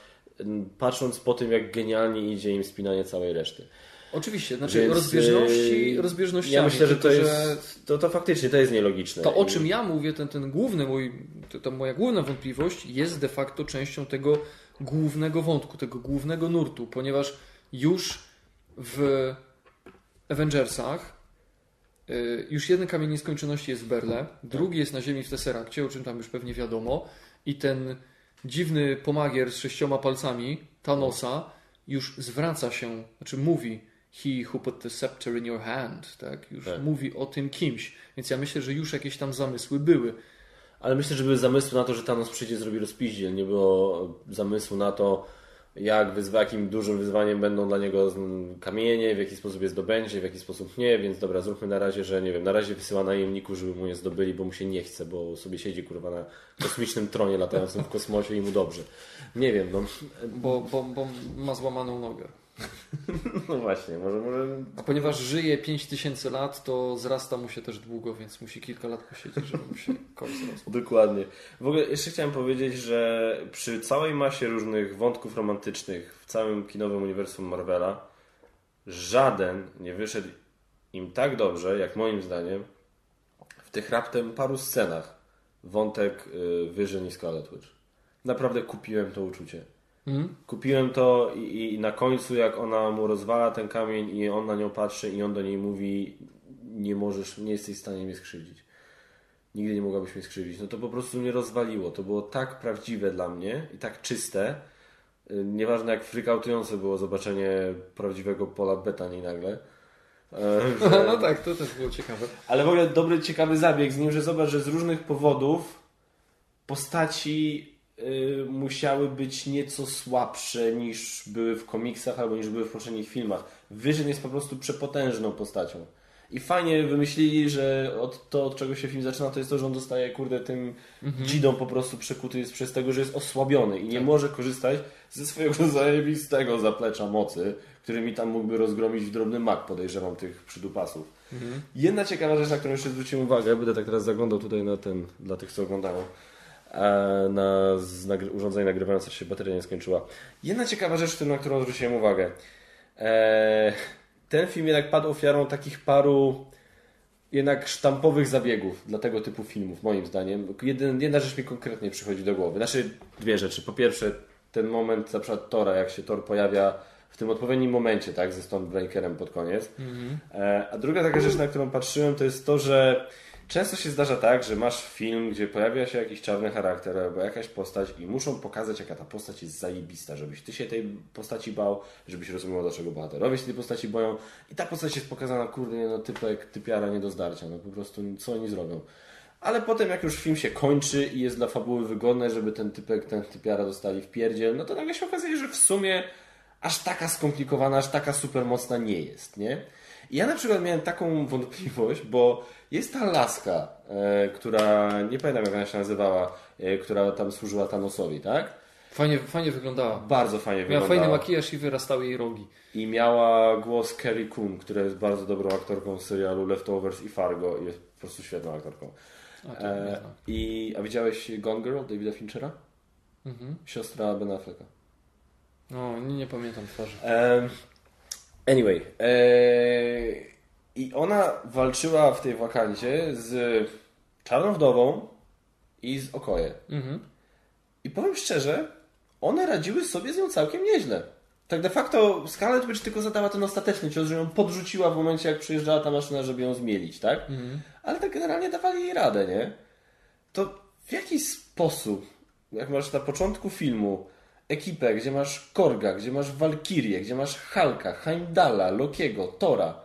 patrząc po tym, jak genialnie idzie im spinanie całej reszty. Oczywiście, znaczy Więc, rozbieżności, y, rozbieżnościami. Ja myślę, że to jest, to, to faktycznie to jest nielogiczne. To o czym ja mówię, ten, ten główny mój, to, moja główna wątpliwość jest de facto częścią tego głównego wątku, tego głównego nurtu, ponieważ już w Avengersach już jeden kamień nieskończoności jest w Berle, drugi jest na ziemi w Tesseractie, o czym tam już pewnie wiadomo i ten dziwny pomagier z sześcioma palcami, Thanosa, już zwraca się, znaczy mówi he who put the scepter in your hand, tak? Już tak. mówi o tym kimś, więc ja myślę, że już jakieś tam zamysły były. Ale myślę, że były zamysły na to, że Thanos przyjdzie zrobi rozpiździel, nie było zamysłu na to, jak wyzwa, jakim dużym wyzwaniem będą dla niego kamienie, w jaki sposób je zdobędzie, w jaki sposób nie, więc dobra, zróbmy na razie, że nie wiem, na razie wysyła najemników, żeby mu je zdobyli, bo mu się nie chce, bo sobie siedzi kurwa na kosmicznym tronie latającym w kosmosie i mu dobrze. Nie wiem, no. Bo, bo, bo ma złamaną nogę. No właśnie, może, może... A ponieważ żyje 5000 lat, to zrasta mu się też długo, więc musi kilka lat posiedzieć, żeby mu się kość zrosł. Dokładnie. W ogóle jeszcze chciałem powiedzieć, że przy całej masie różnych wątków romantycznych w całym kinowym uniwersum Marvela żaden nie wyszedł im tak dobrze, jak moim zdaniem w tych raptem paru scenach wątek y, Vision i Scarlet Witch. Naprawdę kupiłem to uczucie. Mhm. Kupiłem to i, i, na końcu, jak ona mu rozwala ten kamień i on na nią patrzy i on do niej mówi nie możesz, nie jesteś w stanie mnie skrzywdzić. Nigdy nie mogłabyś mnie skrzywdzić. No to po prostu mnie rozwaliło. To było tak prawdziwe dla mnie i tak czyste. Y, nieważne jak frykautujące było zobaczenie prawdziwego pola Betanii nagle. E, że... No tak, to też było ciekawe. Ale w ogóle dobry, ciekawy zabieg z nim, że zobacz, że z różnych powodów postaci musiały być nieco słabsze niż były w komiksach albo niż były w poprzednich filmach. Vision jest po prostu przepotężną postacią. I fajnie wymyślili, że od to, od czego się film zaczyna, to jest to, że on dostaje, kurde, tym mhm. dzidą po prostu przekuty jest przez tego, że jest osłabiony i nie tak. może korzystać ze swojego zajebistego zaplecza mocy, którymi tam mógłby rozgromić w drobny mak, podejrzewam, tych przydupasów. Mhm. Jedna ciekawa rzecz, na którą jeszcze zwróciłem uwagę, będę tak teraz zaglądał tutaj na ten, dla tych, co oglądają na nagry urządzenie nagrywające się bateria nie skończyła. Jedna ciekawa rzecz, na którą zwróciłem uwagę. E, ten film jednak padł ofiarą takich paru jednak sztampowych zabiegów dla tego typu filmów, moim zdaniem. Jeden, jedna rzecz mi konkretnie przychodzi do głowy. Znaczy dwie rzeczy. Po pierwsze, ten moment na przykład Tora, jak się Tor pojawia w tym odpowiednim momencie, tak, ze Stonebreakerem pod koniec. Mm -hmm. A druga taka rzecz, na którą patrzyłem, to jest to, że Często się zdarza tak, że masz film, gdzie pojawia się jakiś czarny charakter albo jakaś postać i muszą pokazać, jaka ta postać jest zajebista, żebyś ty się tej postaci bał, żebyś rozumiał, dlaczego bohaterowie się tej postaci boją. I ta postać jest pokazana, kurde, no typek, typiara nie do zdarcia, no po prostu co oni zrobią. Ale potem jak już film się kończy i jest dla fabuły wygodne, żeby ten typek, ten typiara dostali w pierdziel, no to nagle się okazuje, że w sumie aż taka skomplikowana, aż taka super mocna nie jest, nie? I ja na przykład miałem taką wątpliwość, bo jest ta laska, e, która, nie pamiętam jak ona się nazywała, e, która tam służyła Thanosowi, tak? Fajnie, fajnie wyglądała. Bardzo fajnie Miała wyglądała. fajny makijaż i wyrastały jej rogi. I miała głos Kerry Coon, która jest bardzo dobrą aktorką z serialu Leftovers i Fargo i jest po prostu świetną aktorką. A, to E. I, a widziałeś Gone Girl Davida Finchera? Mhm. Siostra Ben Afflecka. No, nie, nie pamiętam twarzy. Em, anyway. e, I ona walczyła w tej wakancie z Czarną Wdową i z Okoje. Mhm. I powiem szczerze, one radziły sobie z nią całkiem nieźle. Tak de facto Scarlet Witch tylko zadała ten ostateczny cios, że ją podrzuciła w momencie, jak przyjeżdżała ta maszyna, żeby ją zmielić, tak? Mhm. Ale tak generalnie dawali jej radę, nie? To w jaki sposób, jak masz na początku filmu ekipę, gdzie masz Korga, gdzie masz Walkirię, gdzie masz Halka, Heimdalla, Lokiego, Tora,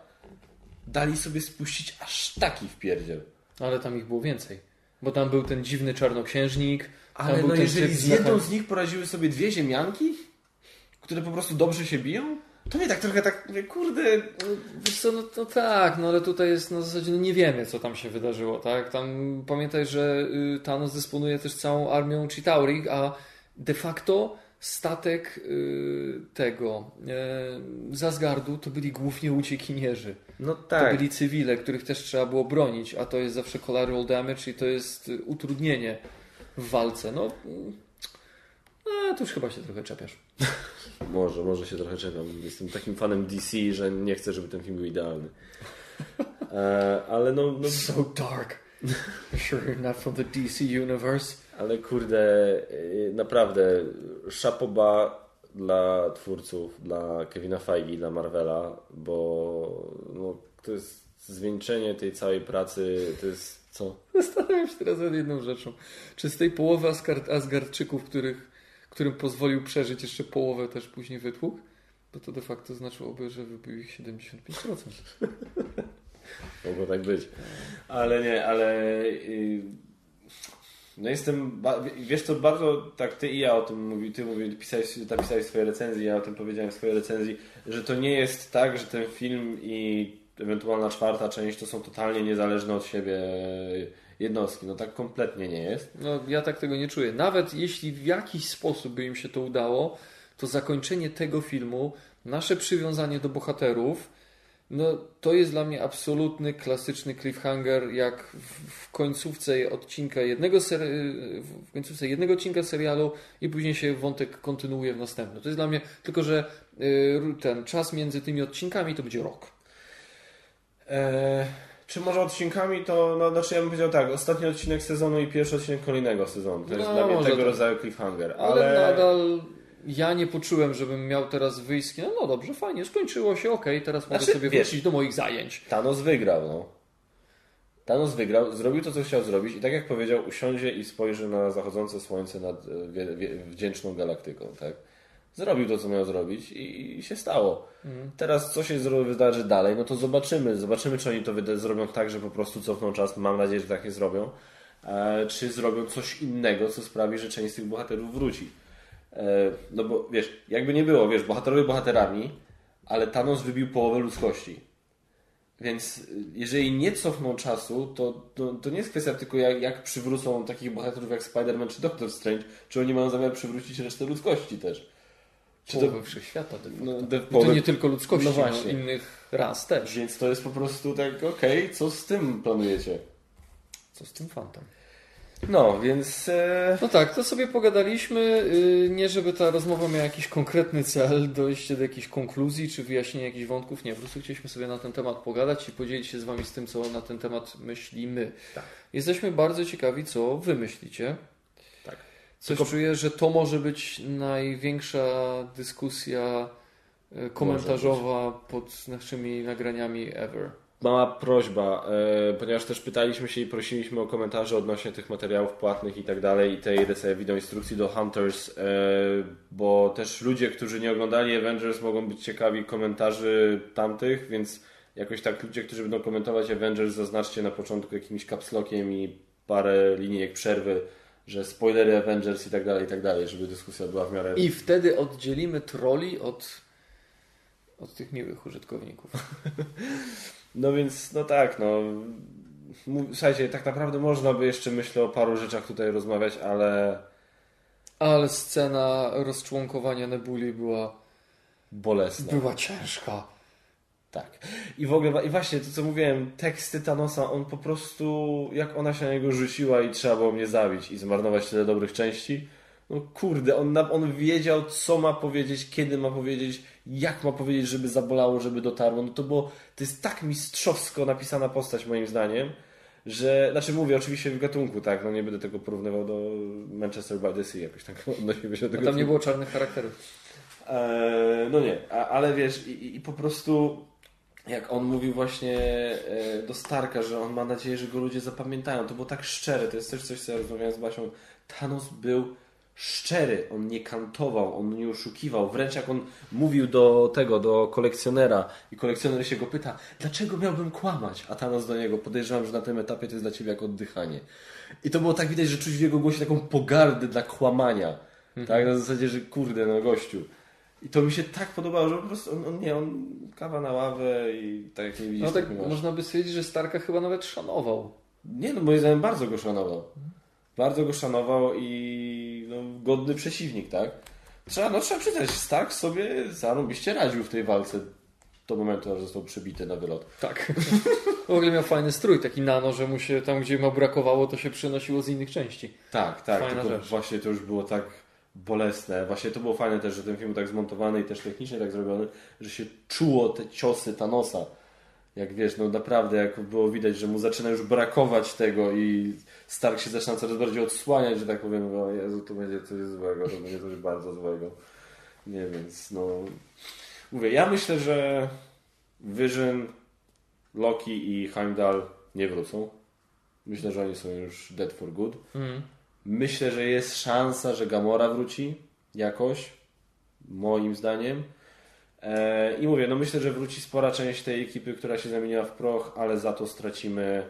dali sobie spuścić aż taki wpierdziel. Ale tam ich było więcej. Bo tam był ten dziwny czarnoksiężnik. Ale no jeżeli z jedną z nich poraziły sobie dwie ziemianki, które po prostu dobrze się biją, to mnie tak trochę tak, kurde, Wiesz co, no to tak, no ale tutaj jest na zasadzie, no nie wiemy, co tam się wydarzyło, tak? Tam pamiętaj, że y, Thanos dysponuje też całą armią Chitauri, a de facto statek y, tego y, z Asgardu to byli głównie uciekinierzy. no To tak. byli cywile, których też trzeba było bronić, a to jest zawsze collateral damage i to jest utrudnienie w walce. No, mm, a, to już chyba się trochę czepiasz. Może, może się trochę czepiam. Jestem takim fanem DC, że nie chcę, żeby ten film był idealny. E, ale no, no, So dark. Sure you're not from the DC universe. Ale kurde, y, naprawdę szapoba dla twórców, dla Kevina Feige, dla Marvela, bo no, to jest zwieńczenie tej całej pracy, to jest co? Zastanawiam się teraz nad jedną rzeczą. Czy z tej połowy Asgard, Asgardczyków, których, którym pozwolił przeżyć, jeszcze połowę też później wytłukł? Bo to de facto znaczyłoby, że wybił ich 75%. Mogło tak być. Ale nie, ale. No jestem. Wiesz co, bardzo tak ty i ja o tym mówi, ty mówi, pisałeś, napisałeś swoje recenzje, ja o tym powiedziałem w swojej recenzji, że to nie jest tak, że ten film i ewentualna czwarta część to są totalnie niezależne od siebie jednostki. No tak kompletnie nie jest. No, ja tak tego nie czuję. Nawet jeśli w jakiś sposób by im się to udało, to zakończenie tego filmu, nasze przywiązanie do bohaterów, no to jest dla mnie absolutny, klasyczny cliffhanger, jak w, końcówce odcinka jednego w końcówce jednego odcinka serialu i później się wątek kontynuuje w następnym. To jest dla mnie, tylko że y, ten czas między tymi odcinkami to będzie rok. Eee, czy może odcinkami to, no znaczy ja bym powiedział tak, ostatni odcinek sezonu i pierwszy odcinek kolejnego sezonu. To jest No, dla mnie tego tak. rodzaju cliffhanger. Ale, Ale, nadal ja nie poczułem, żebym miał teraz wyjść. No, no dobrze, fajnie, skończyło się, okej, teraz mogę Znaczy, sobie wiesz- wrócić do moich zajęć. Thanos wygrał, no. Thanos wygrał, zrobił to, co chciał zrobić i tak jak powiedział, usiądzie i spojrzy na zachodzące słońce nad e, wie, wie, wdzięczną galaktyką, tak? Zrobił to, co miał zrobić i, i się stało. Teraz co się wydarzy dalej, no to zobaczymy. Zobaczymy, czy oni to zrobią tak, że po prostu cofną czas. Mam nadzieję, że tak nie zrobią. E, czy zrobią coś innego, co sprawi, że część z tych bohaterów wróci. E, no bo wiesz, jakby nie było, wiesz, bohaterowie bohaterami, ale Thanos wybił połowę ludzkości. Więc y, jeżeli nie cofną czasu, to, to, to nie jest kwestia tylko jak, jak przywrócą takich bohaterów jak Spider-Man czy Doctor Strange, czy oni mają zamiar przywrócić resztę ludzkości też. Czy to, Połowę wszechświata. de facto. no, de, to nie tylko ludzkości, No no właśnie. innych ras też. Więc to jest po prostu tak, okej, co z tym planujecie? Co z tym fantem? No, więc e, No tak, to sobie pogadaliśmy. yy, Nie, żeby ta rozmowa miała jakiś konkretny cel, dojście do jakiejś konkluzji czy wyjaśnienie jakichś wątków. Nie, po prostu chcieliśmy sobie na ten temat pogadać i podzielić się z Wami z tym, co na ten temat myślimy. Tak. Jesteśmy bardzo ciekawi, co Wy myślicie. Tak. Coś Tylko- czuję, że to może być największa dyskusja e, komentarzowa pod naszymi nagraniami ever. Mała prośba, e, ponieważ też pytaliśmy się i prosiliśmy o komentarze odnośnie tych materiałów płatnych i tak dalej i tej DC wideo instrukcji do Hunters, e, bo też ludzie, którzy nie oglądali Avengers mogą być ciekawi komentarzy tamtych, więc jakoś tak ludzie, którzy będą komentować Avengers zaznaczcie na początku jakimś kapslokiem i parę linijek przerwy, że spoilery Avengers i tak dalej, i tak dalej, żeby dyskusja była w miarę... I wtedy oddzielimy troli od, od tych miłych użytkowników. No więc, no tak, no. Słuchajcie, tak naprawdę można by jeszcze, myślę, o paru rzeczach tutaj rozmawiać, ale. Ale scena rozczłonkowania Nebuli była. Bolesna. Była ciężka. Tak. I w ogóle, i właśnie to co mówiłem, teksty Thanosa, on po prostu, jak ona się na niego rzuciła i trzeba było mnie zabić i zmarnować tyle dobrych części, no kurde, on, on wiedział, co ma powiedzieć, kiedy ma powiedzieć, jak ma powiedzieć, żeby zabolało, żeby dotarło. No to było, to jest tak mistrzowsko napisana postać moim zdaniem, że, znaczy mówię oczywiście w gatunku, tak, no nie będę tego porównywał do Manchester by the Sea, jakoś tak odnosimy się do tego. tam nie było czarnych charakterów. Eee, no nie, a, ale wiesz, i, i po prostu jak on mówił właśnie e, do Starka, że on ma nadzieję, że go ludzie zapamiętają. To było tak szczere, to jest też coś, co ja rozmawiałem z Basią. Thanos był szczery, on nie kantował, on nie oszukiwał. Wręcz jak on mówił do tego, do kolekcjonera i kolekcjoner się go pyta, dlaczego miałbym kłamać? A Thanos do niego, podejrzewam, że na tym etapie to jest dla ciebie jak oddychanie. I to było tak widać, że czuć w jego głosie taką pogardę dla kłamania. Mhm. Tak, na zasadzie, że kurde, no gościu. I to mi się tak podobało, że po prostu on, on nie, on kawa na ławę i tak jak nie widzisz. No tak, tak można by stwierdzić, że Starka chyba nawet szanował. Nie, no moim zdaniem bardzo go szanował. Bardzo go szanował i no, godny przeciwnik, tak? Trzeba, no, trzeba przyznać, Stark sobie zarobiście radził w tej walce do momentu, aż został przebity na wylot. Tak. w ogóle miał fajny strój, taki nano, że mu się tam, gdzie mu brakowało, to się przynosiło z innych części. Tak, tak. Fajna tylko rzecz. właśnie to już było tak bolesne. Właśnie to było fajne też, że ten film był tak zmontowany i też technicznie tak zrobiony, że się czuło te ciosy Thanosa jak wiesz, no naprawdę, jak było widać, że mu zaczyna już brakować tego i Stark się zaczyna coraz bardziej odsłaniać, że tak powiem, o Jezu, to będzie coś złego, to będzie coś bardzo złego. Nie, więc no... Mówię, ja myślę, że Vision, Loki i Heimdall nie wrócą. Myślę, że oni są już dead for good. Mm. Myślę, że jest szansa, że Gamora wróci jakoś, moim zdaniem. E, I mówię, no myślę, że wróci spora część tej ekipy, która się zamieniła w proch, ale za to stracimy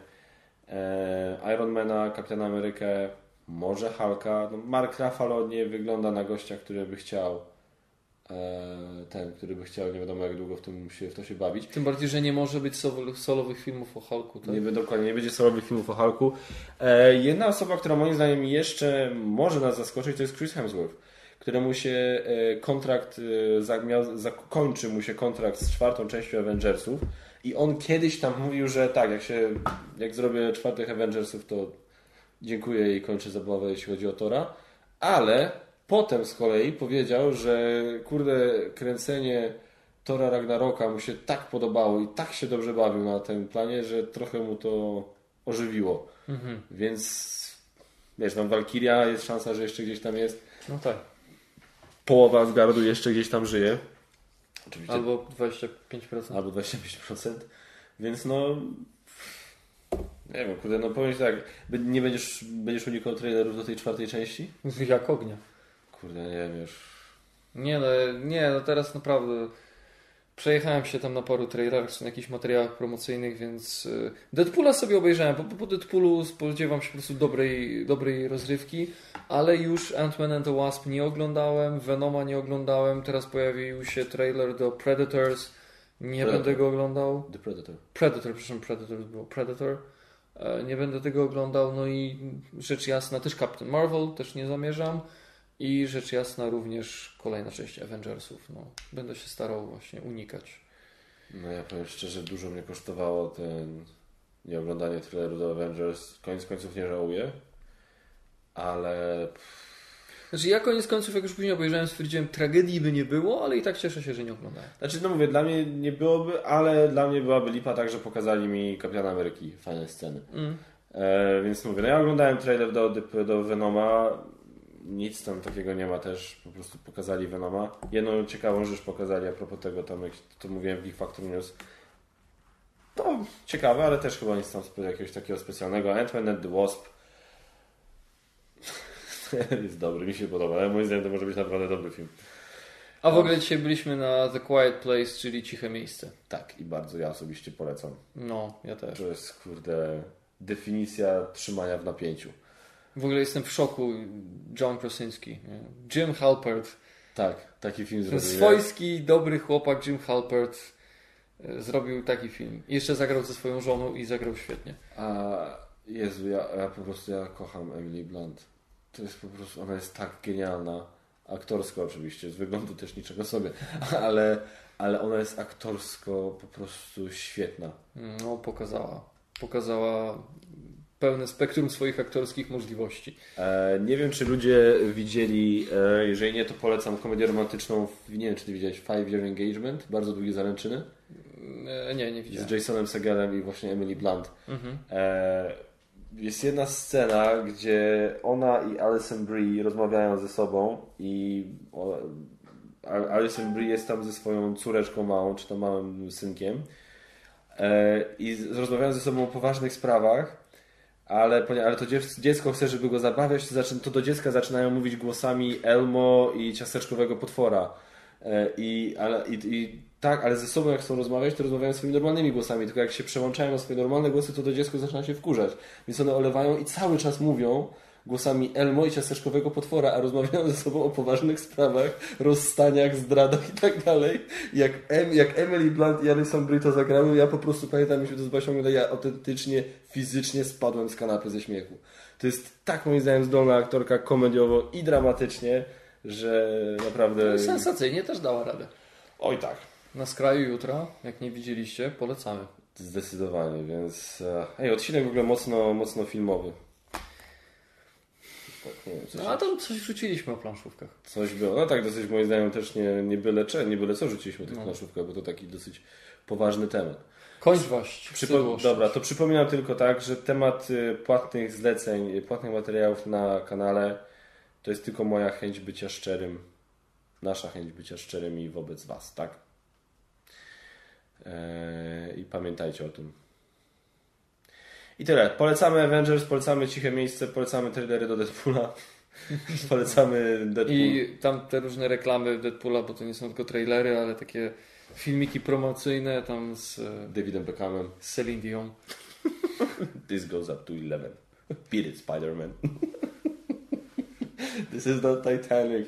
e, Ironmana, Kapitana Amerykę, może Hulka. No Mark Ruffalo nie wygląda na gościa, który by chciał e, ten, który by chciał nie wiadomo jak długo w, tym się, w to się bawić. Tym bardziej, że nie może być solowych filmów o Hulku. Tak? Nie, dokładnie, nie będzie solowych filmów o Hulku. Jedna osoba, która moim zdaniem jeszcze może nas zaskoczyć, to jest Chris Hemsworth któremu się e, kontrakt, e, zakończy mu się kontrakt z czwartą częścią Avengersów i on kiedyś tam mówił, że tak, jak się, jak zrobię czwartych Avengersów, to dziękuję i kończę zabawę, jeśli chodzi o Tora, ale potem z kolei powiedział, że kurde, kręcenie Tora Ragnaroka mu się tak podobało i tak się dobrze bawił na tym planie, że trochę mu to ożywiło. Mhm. Więc wiesz, tam Valkyria jest szansa, że jeszcze gdzieś tam jest. No tak połowa Asgardu jeszcze gdzieś tam żyje. Oczywiście. Albo 25%. Albo 25%. Więc no... Nie wiem, kurde, no powiem tak, nie będziesz, będziesz unikał trailerów do tej czwartej części? Jak ognia. Kurde, nie wiem już. Nie no, nie, no teraz naprawdę Przejechałem się tam na paru trailerach, na jakichś materiałach promocyjnych, więc y, Deadpoola sobie obejrzałem. Po, po Deadpoolu spodziewam się po prostu dobrej, dobrej rozrywki, ale już Ant-Man and the Wasp nie oglądałem, Venoma nie oglądałem, teraz pojawił się trailer do Predators, nie Predator. będę go oglądał. The Predator. Predator, przepraszam, Predator było Predator. E, nie będę tego oglądał, no i rzecz jasna też Captain Marvel, też nie zamierzam. I rzecz jasna również kolejna część Avengersów. No, będę się starał właśnie unikać. No ja powiem szczerze, dużo mnie kosztowało ten nieoglądanie traileru do Avengers. Koniec końców nie żałuję, ale... Znaczy ja koniec końców, jak już później obejrzałem, stwierdziłem, tragedii by nie było, ale i tak cieszę się, że nie oglądałem. Znaczy, no mówię, dla mnie nie byłoby, ale dla mnie byłaby lipa tak, że pokazali mi Kapitana Ameryki, fajne sceny. Mm. E, więc mówię, no ja oglądałem trailer do, do Venoma, nic tam takiego nie ma też, po prostu pokazali Venoma. Jedną ciekawą rzecz pokazali a propos tego, tam jak to mówiłem w Geek Factor News, to ciekawe, ale też chyba nic tam jakiegoś takiego specjalnego. Ant-Man and the Wasp jest dobry, mi się podoba, ale moim zdaniem to może być naprawdę dobry film. A w ogóle dzisiaj byliśmy na The Quiet Place, czyli Ciche Miejsce. Tak, i bardzo ja osobiście polecam. No, ja też. To jest, kurde, definicja trzymania w napięciu. W ogóle jestem w szoku. John Krasinski. Jim Halpert. Tak, taki film zrobił. swojski, dobry chłopak Jim Halpert e, zrobił taki film. I jeszcze zagrał ze swoją żoną i zagrał świetnie. A Jezu, ja, ja po prostu ja kocham Emily Blunt. To jest po prostu, ona jest tak genialna. Aktorsko oczywiście, z wyglądu też niczego sobie, ale, ale ona jest aktorsko po prostu świetna. No, pokazała. Pokazała pełne spektrum swoich aktorskich możliwości. E, nie wiem, czy ludzie widzieli, e, jeżeli nie, to polecam komedię romantyczną, w, nie wiem, czy ty widziałeś, Five Year Engagement, bardzo długie zaręczyny, E, nie, nie widziałem. z Jasonem Segelem i właśnie Emily Blunt. Mhm. E, jest jedna scena, gdzie ona i Alison Brie rozmawiają ze sobą i o, Alison Brie jest tam ze swoją córeczką małą, czy to małym synkiem e, i rozmawiają ze sobą o poważnych sprawach, ale, ale to dziec- dziecko chce, żeby go zabawiać, to, do dziecka zaczynają mówić głosami Elmo i ciasteczkowego potwora. E, I, ale, i, i tak, ale ze sobą jak chcą rozmawiać, to rozmawiają swoimi normalnymi głosami, tylko jak się przełączają na swoje normalne głosy, to to dziecko zaczyna się wkurzać. Więc one olewają i cały czas mówią głosami Elmo i ciasteczkowego potwora, a rozmawiają ze sobą o poważnych sprawach, rozstaniach, zdradach i tak dalej. Jak, em, jak Emily Blunt i Alison Brie to zagrały, ja po prostu pamiętam, myśmy to z Basią ja autentycznie, fizycznie spadłem z kanapy ze śmiechu. To jest tak moim zdaniem zdolna aktorka komediowo i dramatycznie, że naprawdę... Sensacyjnie też dała radę. Oj tak. Na skraju jutra, jak nie widzieliście, polecamy. Zdecydowanie, więc... e, Ej, odcinek w ogóle mocno, mocno filmowy. Tak, nie wiem, coś, No a tam coś wrzuciliśmy o planszówkach. coś było. No tak, dosyć moim zdaniem też nie, nie, byle, cze, nie byle co rzuciliśmy tych No. planszówkach, bo to taki dosyć poważny temat. Kończość. Przypo- dobra, to przypominam tylko tak, że temat y, płatnych zleceń, y, płatnych materiałów na kanale to jest tylko moja chęć bycia szczerym, nasza chęć bycia szczerym i wobec Was, tak? Eee, I pamiętajcie o tym. I tyle. Polecamy Avengers, polecamy Ciche Miejsce, polecamy trailery do Deadpoola, polecamy Deadpool. I tam te różne reklamy Deadpoola, bo to nie są tylko trailery, ale takie filmiki promocyjne tam z, e, Davidem Beckhamem. z Celine Dion. This goes up to 11. Beat it, Spider-Man. This is not Titanic.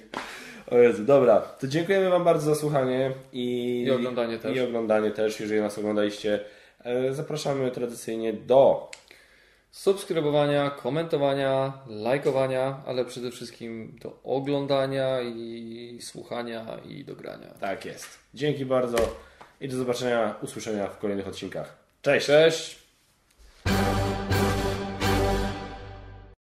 O Jezu, dobra. To dziękujemy Wam bardzo za słuchanie i, I oglądanie też. I oglądanie też, jeżeli nas oglądaliście. E, Zapraszamy tradycyjnie do Subskrybowania, komentowania, lajkowania, ale przede wszystkim do oglądania i słuchania i do grania. Tak jest. Dzięki bardzo i do zobaczenia, usłyszenia w kolejnych odcinkach. Cześć! Cześć!